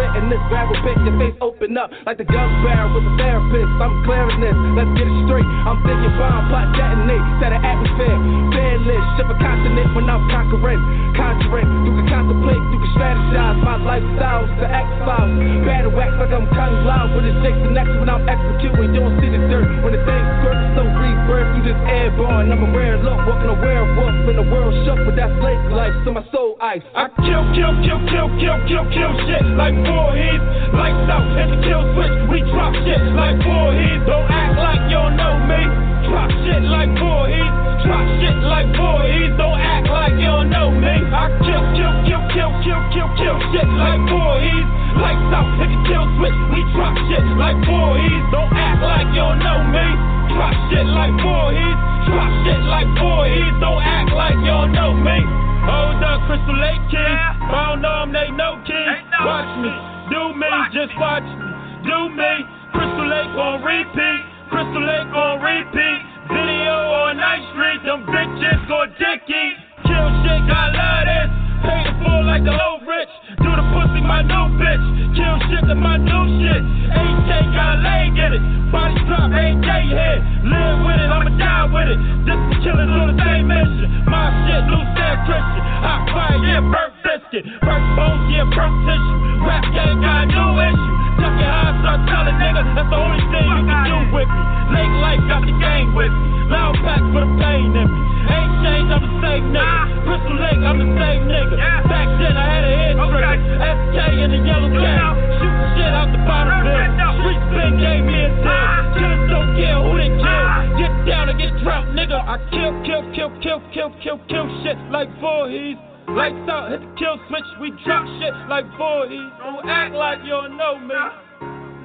it. In this barrel bit, your face open up like the gun barrel with a therapist. I'm clearing this, let's get it straight. I'm thinking bomb, plot detonate, set an atmosphere. Fearless, ship a continent when I'm conquering. Conjuring, you can contemplate, you can strategize. My lifestyle's the X Files. Battle wax I'm Kung Lao, but it's Jason X when I'm executing. You don't see the dirt when the thing squirts, no rebirth. You just airborne. I'm a rare look, walking a werewolf. when the world shook with that slave life, so my soul ice. I kill, kill, kill, kill, kill, kill, kill shit like Voorhees. Lights out, hit the kill switch. We drop shit like Voorhees. Don't act like you don't know me. Drop shit like Voorhees. Drop shit like Voorhees. Don't act like you don't know me. I kill, kill, kill, kill, kill, kill, kill shit like heads. Lights out, hit the kill switch. We drop shit like heads. Don't act like you don't know me. Drop shit like Voorhees. Drop shit like Voorhees. Don't act like you don't know me. Hold up, Crystal Lake King. I don't know them, they know King. Watch me, do me, just watch me, do me. Crystal Lake on repeat, Crystal Lake on repeat. Video on Night Street, them bitches go dicky. Kill shit, got love this. Pay the full like the old rich. Do the pussy, my new bitch. Kill shit to my new shit. AK got a leg in it. Body drop, AK head. Live with it, I'ma die with it. This is killers on the same mission. My shit, loose and Christian. Hot fire, yeah, burnt biscuit. Burnt bones, yeah, burnt tissue. Rap game got no issue. Tuck your eyes, start telling niggas. That's the only thing you can do with me. Late life got the gang with me. Loud pack for the pain in me. Ain't changed, I'm the same nigga. Crystal Lake, I'm the same nigga. Back then I had a head trigger. SK in the yellow gang. Shoot shit out the bottom bill. Street spin gave me a deal. Killers don't care who they kill. Get down or get dropped, nigga. I kill, kill, kill, kill, kill, kill, kill shit like Voorhees. Lights out, hit the kill switch, we drop shit like Voorhees. Don't act like you don't know me.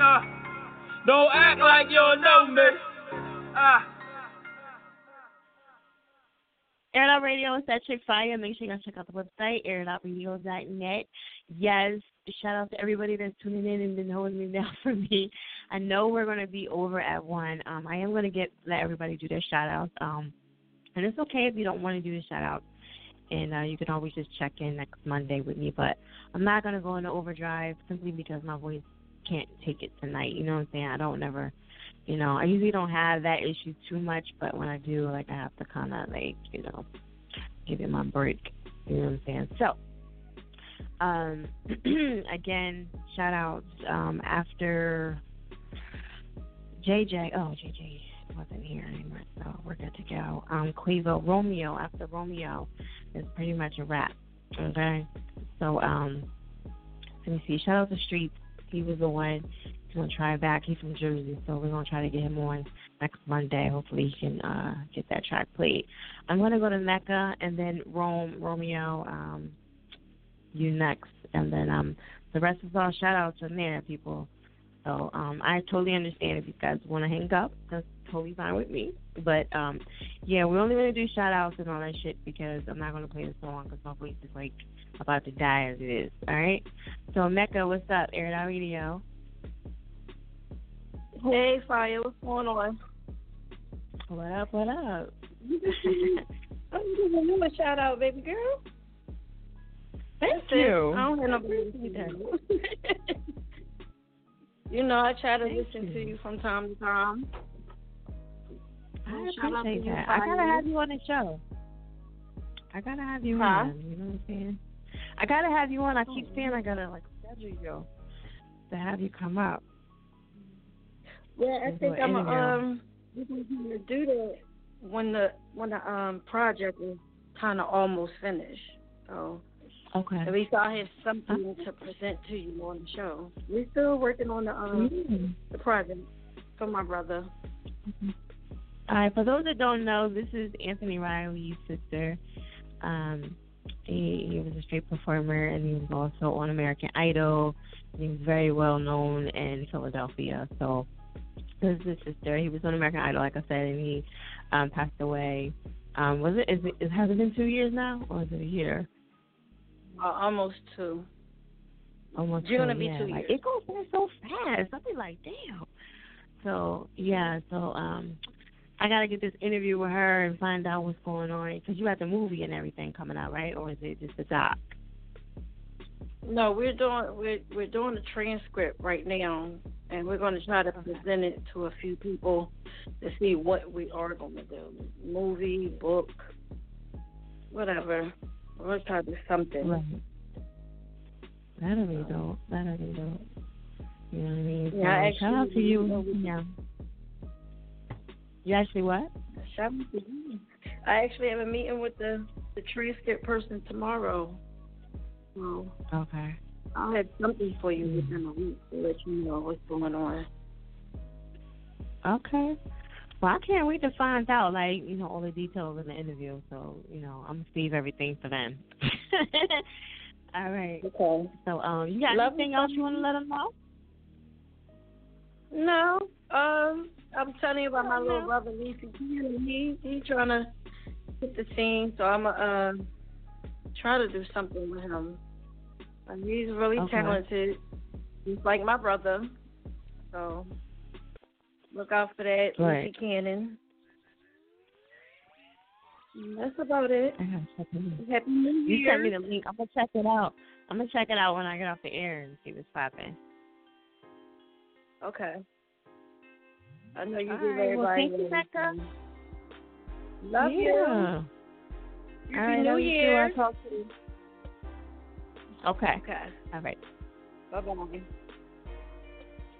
Nah. Don't act like you don't know me. Ah. Air It Out Radio is chick fire. Make sure you guys check out the website, airitoutradio.net. Yes, shout out to everybody that's tuning in and been holding me down for me. I know we're going to be over at one. Um, I am going to get let everybody do their shout outs. Um, and it's okay if you don't want to do the shout outs. And uh, you can always just check in next Monday with me. But I'm not going to go into overdrive simply because my voice can't take it tonight. You know what I'm saying? I don't never you know, I usually don't have that issue too much, but when I do, like, I have to kind of, like, you know, give it my break. You know what I'm saying? So, um, again, shout outs um, after JJ. Oh, JJ wasn't here anymore, so we're good to go. Um, Quavo, Romeo, after Romeo is pretty much a wrap. Okay? So, um, let me see. Shout out to Streets. He was the one gonna try back. He's from Jersey, so we're gonna try to get him on next Monday. Hopefully, he can uh, get that track played. I'm gonna go to Mecca and then Rome, Romeo, um, you next, and then um, the rest is all shout outs from there, people. So um, I totally understand if you guys want to hang up. That's totally fine with me. But um, yeah, we're only gonna do shout outs and all that shit because I'm not gonna play the song because my voice is like about to die as it is. All right. So Mecca, what's up? Air Radio. Hey, Fire, what's going on? What up? What up? I'm giving you a shout out, baby girl. Thank That's you. It. I don't have nobody to do You know, I try to Thank listen you. to you from time to time. I Shout out to appreciate you, that. I gotta have you on the show. I gotta have you Huh? on. You know what I'm saying? I gotta have you on. I keep oh, saying I gotta like schedule you to have you come up. Yeah, I think I'm interview. um we're gonna do that when the when the um project is kind of almost finished. So Okay. at least I have something to present to you on the show. We're still working on the um Mm. the project for my brother. All right. For those that don't know, this is Anthony Riley's sister. Um, he, he was a straight performer, and he was also on American Idol. He was very well known in Philadelphia. So his sister. He was on American Idol, like I said, and he um, passed away. Um, was it? Is it? has it been two years now, or is it a year? Uh, almost two. Almost June two, will be yeah. two like, years. It goes by so fast. I'll be like, damn. So yeah, so um, I gotta get this interview with her and find out what's going on because you have the movie and everything coming out, right? Or is it just a doc? No, we're doing we're we're doing the transcript right now, and we're going to try to present it to a few people to see what we are going to do. Movie, book, whatever. We're going to try to do something. Right. That'll be dope. That'll be dope. You know what I mean? So, Yeah, shout out to you. Yeah. You actually what? Shout out to you. I actually have a meeting with the the transcript person tomorrow. So Okay. I'll have something for you within a week to let you know what's going on. Okay. Well, I can't wait to find out, like, you know, all the details in the interview. So, you know, I'm gonna save everything for then. all right. Okay. So, um, you got Love anything you, else you want to let them know? No, um, I'm telling you about my little brother Leafy. He he trying to hit the scene, so I'm gonna uh, try to do something with him. And he's really Okay. talented. He's like my brother, so look out for that, Right. Leafy Cannon. That's about it. I gotta check it out. Happy New Year. You sent me the link. I'm gonna check it out. I'm gonna check it out when I get off the air and see what's popping. Okay. I know you All give right, well, everybody. thank you, Becca. Love yeah. you. All Happy right, New love you too. Year. I'll talk to you. Okay. Okay. All right. Bye bye.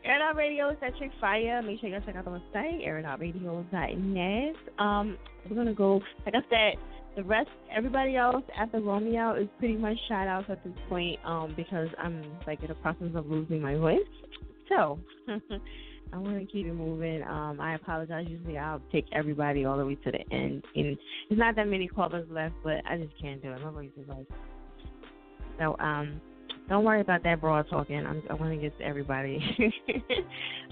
Air It Out Radio is at Chick Fire. Make sure you guys check out the website, airitoutradio.net. Um, we're gonna go. Like I said, the rest, everybody else at the Romeo is pretty much shout outs at this point. Um, because I'm like in the process of losing my voice, so I want to keep it moving. Um, I apologize. Usually I'll take everybody all the way to the end, and there's not that many callers left, but I just can't do it. My voice is like so. Um. Don't worry about that broad talking. I'm, I want to get to everybody.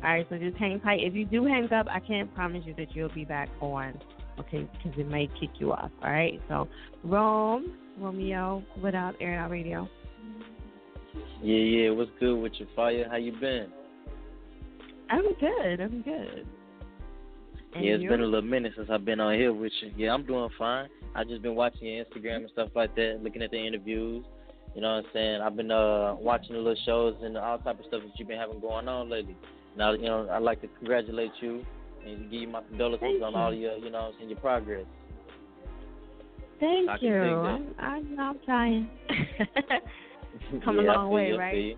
All right, so just hang tight. If you do hang up, I can't promise you that you'll be back on, okay? Because it might kick you off. All right. So, Rome, Romeo, what up? Air Out Radio. Yeah, yeah. What's good with your Fire? How you been? I'm good. I'm good. And yeah, it's you? been a little minute since I've been on here with you. Yeah, I'm doing fine. I just been watching your Instagram and stuff like that, looking at the interviews. You know what I'm saying? I've been uh watching the little shows and all type of stuff that you've been having going on lately. Now, you know, I'd like to congratulate you and give you my condolences Thank on you. all your, you know, what I'm saying, your progress. Thank I you. I'm, I'm, I'm trying. Come yeah, a long way, you, right?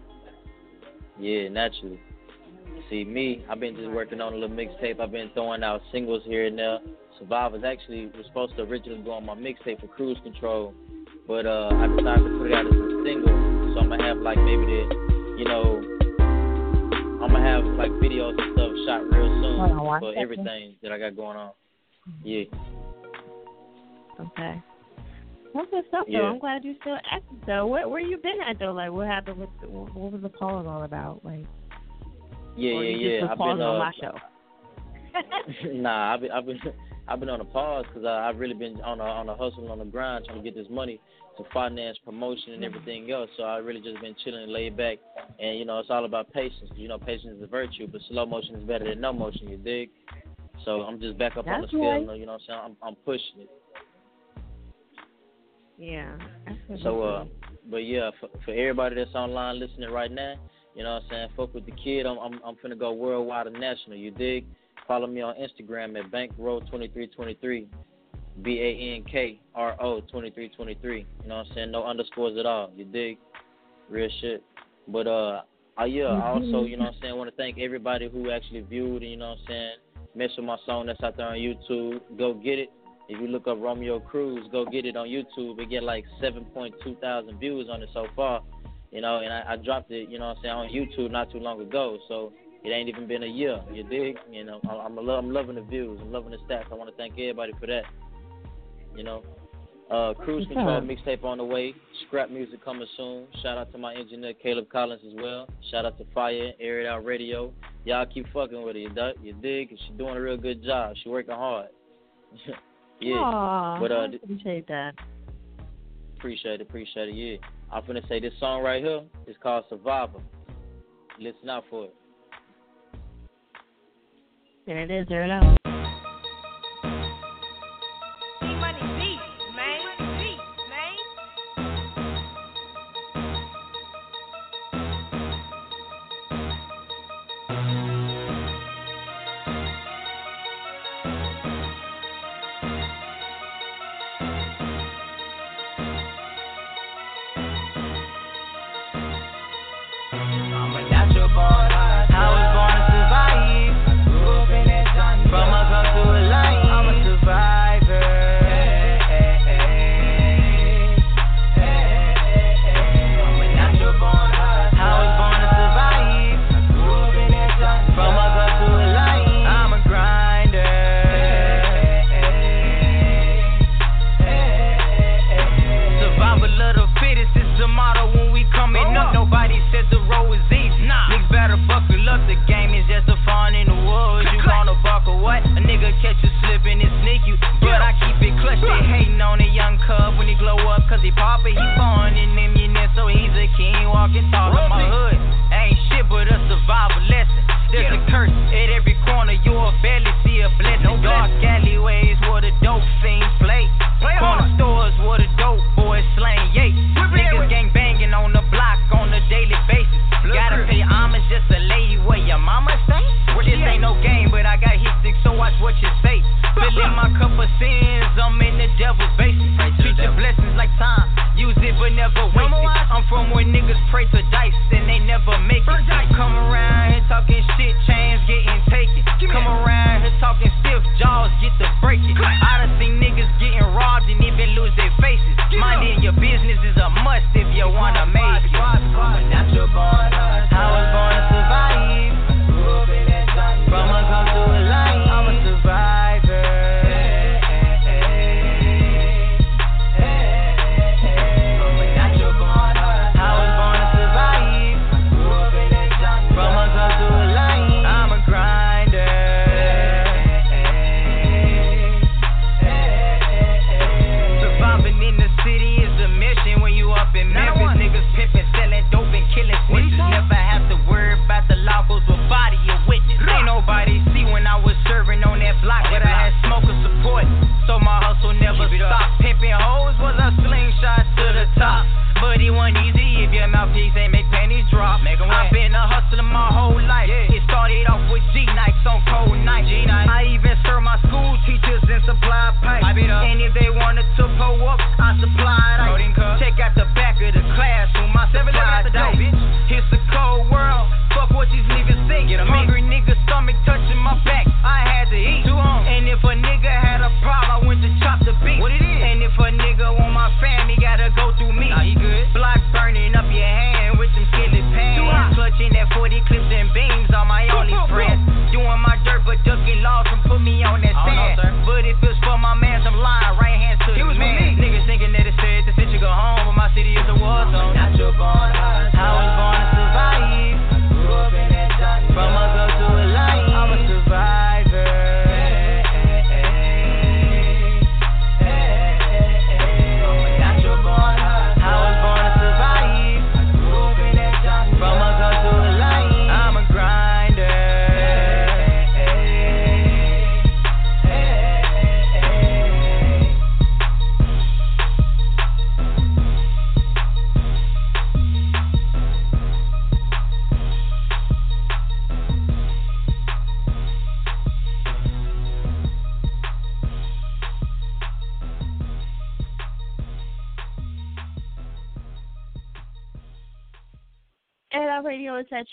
Yeah, naturally. See, me, I've been just working on a little mixtape. I've been throwing out singles here and there. Survivors actually was supposed to originally go on my mixtape for Cruise Control, but uh, I decided to put it out as a single. So I'm gonna have like maybe the, you know, I'm gonna have like videos and stuff shot real soon on for second. everything that I got going on. Yeah. Okay. What's stuff Yeah. though? I'm glad you're still active though. Where where you been at though? Like what happened with what what was the pause all about? Like Yeah, or yeah, yeah. I've been on uh, my show. nah, I've been, I've been, I've been on a pause because I've really been on a on a hustle on the grind trying to get this money to finance promotion and everything else. So I really just been chilling and laid back, and you know it's all about patience. You know, patience is a virtue, but slow motion is better than no motion. You dig? So I'm just back up on the That's scale. right. You know what I'm saying? I'm, I'm pushing it. Yeah. So, uh, but yeah, for, for everybody that's online listening right now, you know what I'm saying? Fuck with the kid. I'm I'm, I'm finna go worldwide and national. You dig? Follow me on Instagram at bankrow2323, B A N K R O 2323. You know what I'm saying? No underscores at all. You dig? Real shit. But uh, uh yeah. I also, you know what I'm saying? I want to thank everybody who actually viewed and you know what I'm saying? Messed with my song that's out there on YouTube. Go get it. If you look up Romeo Cruz, go get it on YouTube. It get like 7.2 thousand views on it so far. You know, and I, I dropped it, you know what I'm saying, on YouTube not too long ago. So it ain't even been a year. You dig? You know, I- I'm, a lo- I'm loving the views. I'm loving the stats. I want to thank everybody for that. You know, uh, Cruise Control mixtape on the way. Scrap music coming soon. Shout out to my engineer Caleb Collins as well. Shout out to Fire, Air It Out Radio. Y'all keep fucking with her. You, you dig? She's doing a real good job. She working hard. yeah. Aw, but uh, I appreciate that. Appreciate it, appreciate it, yeah. I'm finna say this song right here is called Survivor. Listen out for it. There it is, there it is.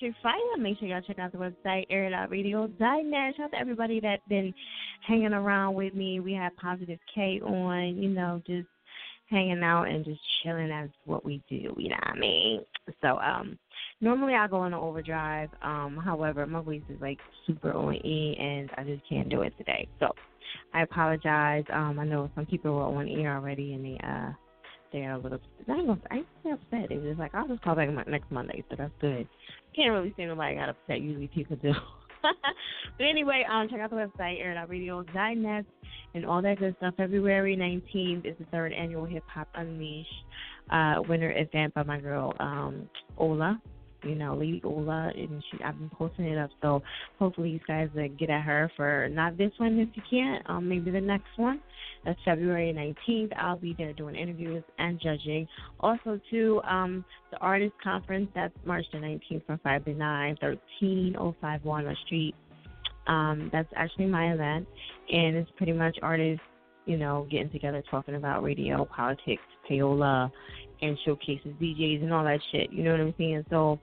At your fire. Make sure y'all check out the website, air.radio.net. Shout out to everybody that's been hanging around with me. We have Positive K on, you know, just hanging out and just chilling. That's what we do, you know what I mean? So, um, normally I go into overdrive. Um, however, my voice is like super on E and I just can't do it today. So, I apologize. Um, I know some people were on E already and they, uh, they're a little. I ain't gonna. I upset. It was just like I'll just call back next Monday, so that's good. Can't really say nobody got upset. Usually people do. but anyway, um, check out the website air.radio.net and all that good stuff. February 19th is the third annual Hip Hop Unleashed uh, winter event by my girl um, Ola you know, Lady Ola, and she I've been posting it up. So hopefully you guys uh, get at her for not this one if you can't, um, maybe the next one. That's February 19th. I'll be there doing interviews and judging. Also, to um, the artist conference. That's March the 19th from 5 to 9, 13051 Walnut Street. Um, that's actually my event, and it's pretty much artists, you know, getting together talking about radio, politics, payola, and showcases DJs and all that shit. You know what I'm saying? So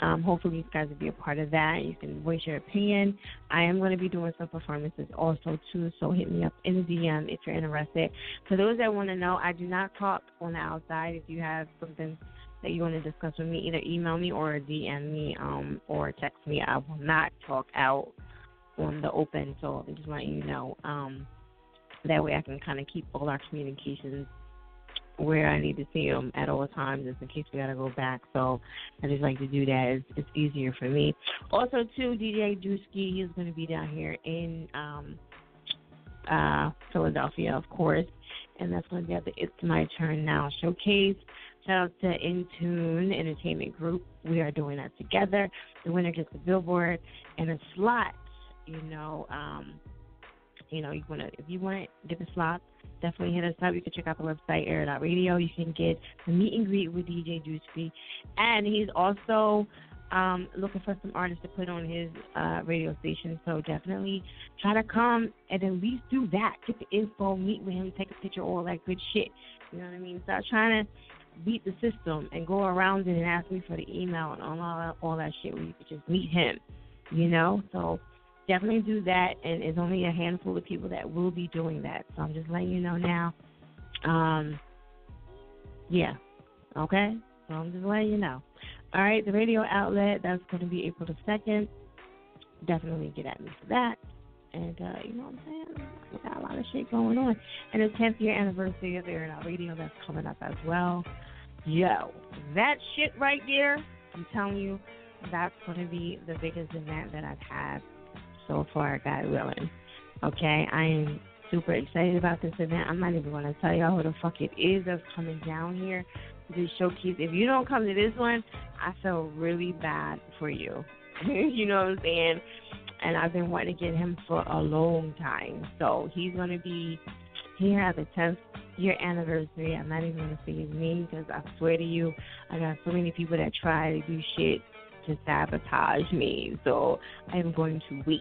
um, hopefully you guys will be a part of that. You can voice your opinion. I am going to be doing some performances also too, so hit me up in the DM if you're interested. For those that want to know, I do not talk on the outside. If you have something that you want to discuss with me, either email me or DM me um, or text me. I will not talk out on the open, so I just want you know. Um, that way I can kind of keep all our communications where I need to see them at all times, just in case we gotta go back. So I just like to do that. It's, it's easier for me. Also, too, DJ Drewski, going to be down here in um, uh, Philadelphia, of course, and that's to be at the It's My Turn Now showcase. Shout out to Intune Entertainment Group. We are doing that together. The winner gets a billboard and a slot. You know, um, you know, you want to if you want the slots definitely hit us up. You can check out the website, air.radio. You can get the meet and greet with DJ Juicy. And he's also um, looking for some artists to put on his uh, radio station. So definitely try to come and at least do that. Get the info, meet with him, take a picture, all that good shit. You know what I mean? Stop trying to beat the system and go around it and ask me for the email and all that, all that shit where you could just meet him. You know? So definitely do that, and it's only a handful of people that will be doing that. So I'm just letting you know now. Um, yeah, okay. So I'm just letting you know. All right, the radio outlet that's going to be April the second. Definitely get at me for that. And uh, you know what I'm saying? We got a lot of shit going on, and the 10th year anniversary of Air Out Radio that's coming up as well. Yo, that shit right there, I'm telling you, that's going to be the biggest event that I've had so far, God willing. Okay, I am super excited about this event. I'm not even going to tell y'all who the fuck it is that's coming down here to showcase. If you don't come to this one, I feel really bad for you. you know what I'm saying? And I've been wanting to get him for a long time. So he's going to be here at the 10th year anniversary. I'm not even going to say his name because I swear to you, I got so many people that try to do shit to sabotage me. So I'm going to wait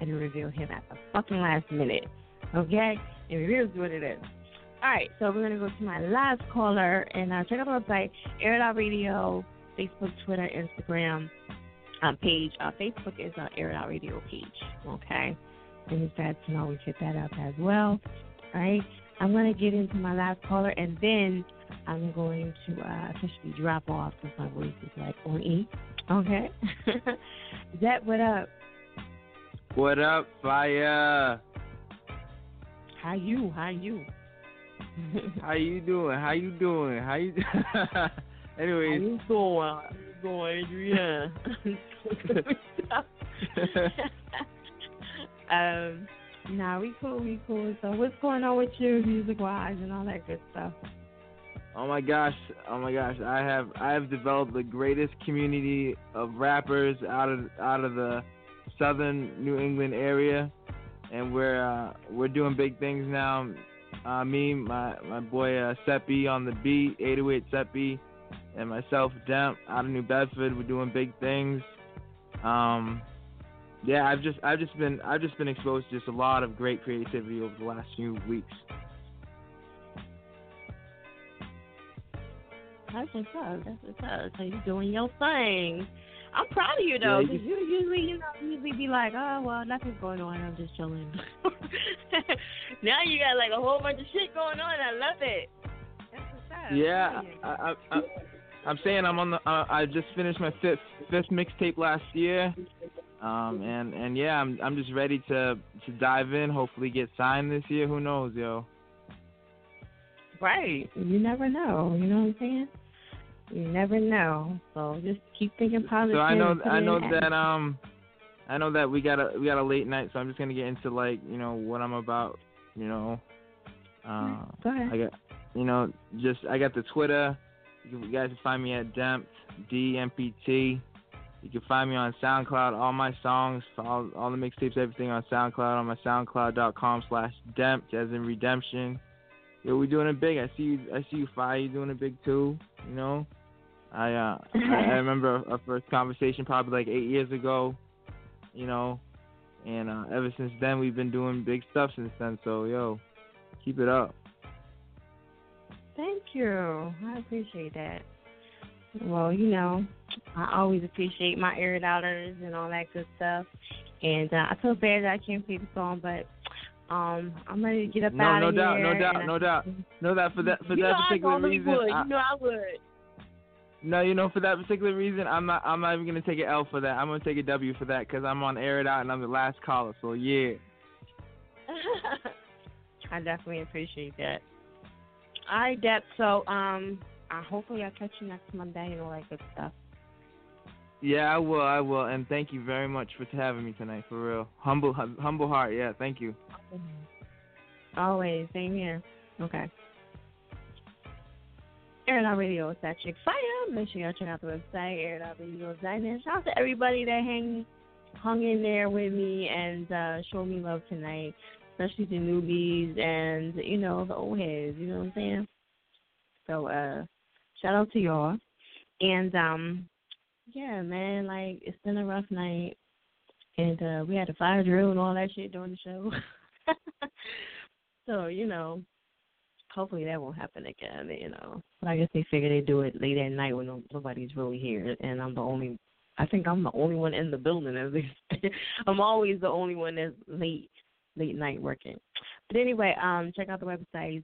and reveal him at the fucking last minute. Okay? And here's what it is. All right, so we're going to go to my last caller and uh, check out the website, Air Out Radio, Facebook, Twitter, Instagram um, page. Uh, Facebook is our Air Out Radio page. Okay? And if that's, know, we hit that up as well. All right? I'm going to get into my last caller and then I'm going to uh, officially drop off because my voice is like on E. Okay. Zep, what up? What up, fire? How you? How you? How you doing? How you doing? How you? Anyways. How you doing? How you doing, Adrian? um, nah, we cool, we cool. So what's going on with you, music wise, and all that good stuff? Oh my gosh, oh my gosh, I have I have developed the greatest community of rappers out of out of the southern New England area, and we're uh, we're doing big things now. Uh, me, my my boy uh, Seppi on the beat, 808 Seppi, and myself Demp out of New Bedford. We're doing big things. Um, yeah, I've just I've just been I've just been exposed to just a lot of great creativity over the last few weeks. That's what's up. That's what's up. So you're doing your thing. I'm proud of you though, Yeah, because you usually, you know, usually be like, oh well, nothing's going on. I'm just chilling. now you got like a whole bunch of shit going on. I love it. That's what's up. Yeah, I, I, I, I'm saying I'm on the. Uh, I just finished my fifth fifth mixtape last year, um, and and yeah, I'm I'm just ready to to dive in. Hopefully, get signed this year. Who knows, yo? Right. You never know. You know what I'm saying? You never know. So just keep thinking positive. So I know I know that um, I know that we got a we got a late night, so I'm just gonna get into like you know what I'm about. You know, uh, Go ahead. I got you know just I got the Twitter. You, you guys can find me at Dempt D M P T. You can find me on SoundCloud. All my songs, all, all the mixtapes, everything on SoundCloud on my SoundCloud.com slash Dempt as in redemption. Yo, we doing it big. I see you. I see you. Fire. You doing it big too. You know. I uh I, remember our first conversation probably like eight years ago. You know, and uh, ever since then we've been doing big stuff since then. So yo, keep it up. Thank you. I appreciate that. Well, you know, I always appreciate my air dollars and all that good stuff. And uh, I feel bad that I can't play the song, but um, I'm ready to get up No, out no of doubt, here. no doubt, and no doubt, no doubt. For that, for you that particular reason, would. I- you know I would. No, you know, for that particular reason, I'm not, I'm not even gonna take an L for that. I'm gonna take a W for that because I'm on air it out and I'm the last caller. So yeah. I definitely appreciate that. All right, Deb. So, um, I hopefully I'll catch you next Monday and all that good stuff. Yeah, I will, I will, and thank you very much for having me tonight. For real, humble, hum- humble heart. Yeah, thank you. Always, same here. Okay. Air Out Radio is that chick fire. Make sure y'all check out the website, airoutradio's.net. And shout out to everybody that hang, hung in there with me and uh, showed me love tonight, especially the newbies and, you know, the old heads. You know what I'm saying? So, uh, shout out to y'all. And, um, yeah, man, like, it's been a rough night. And uh, we had a fire drill and all that shit during the show. so, you know, hopefully that won't happen again, you know. But I guess they figure they do it late at night when nobody's really here, and I'm the only. I think I'm the only one in the building. At least I'm always the only one that's late, late night working. But anyway, um, check out the website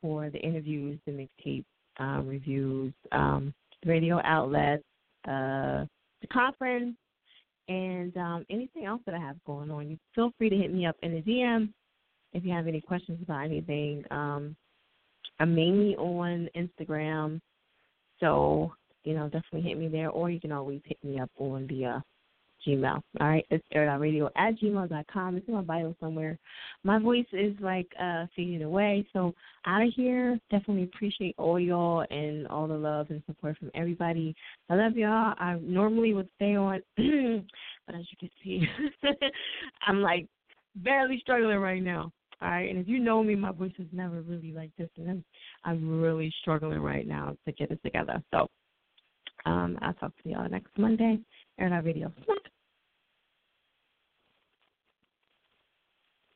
for the interviews, the mixtape um, reviews, um, radio outlets, uh, the conference, and um, anything else that I have going on. You feel free to hit me up in the DM if you have any questions about anything. Um, I'm mainly on Instagram, so you know definitely hit me there, or you can always hit me up on the uh, Gmail. All right, it's air.radio at gmail.com. It's in my bio somewhere. My voice is like uh, fading away, so out of here. Definitely appreciate all y'all and all the love and support from everybody. I love y'all. I normally would stay on, but as you can see, I'm like barely struggling right now. All right, and if you know me, my voice is never really like this, and I'm, I'm really struggling right now to get it together. So, um, I'll talk to y'all next Monday. Air Radio. Smack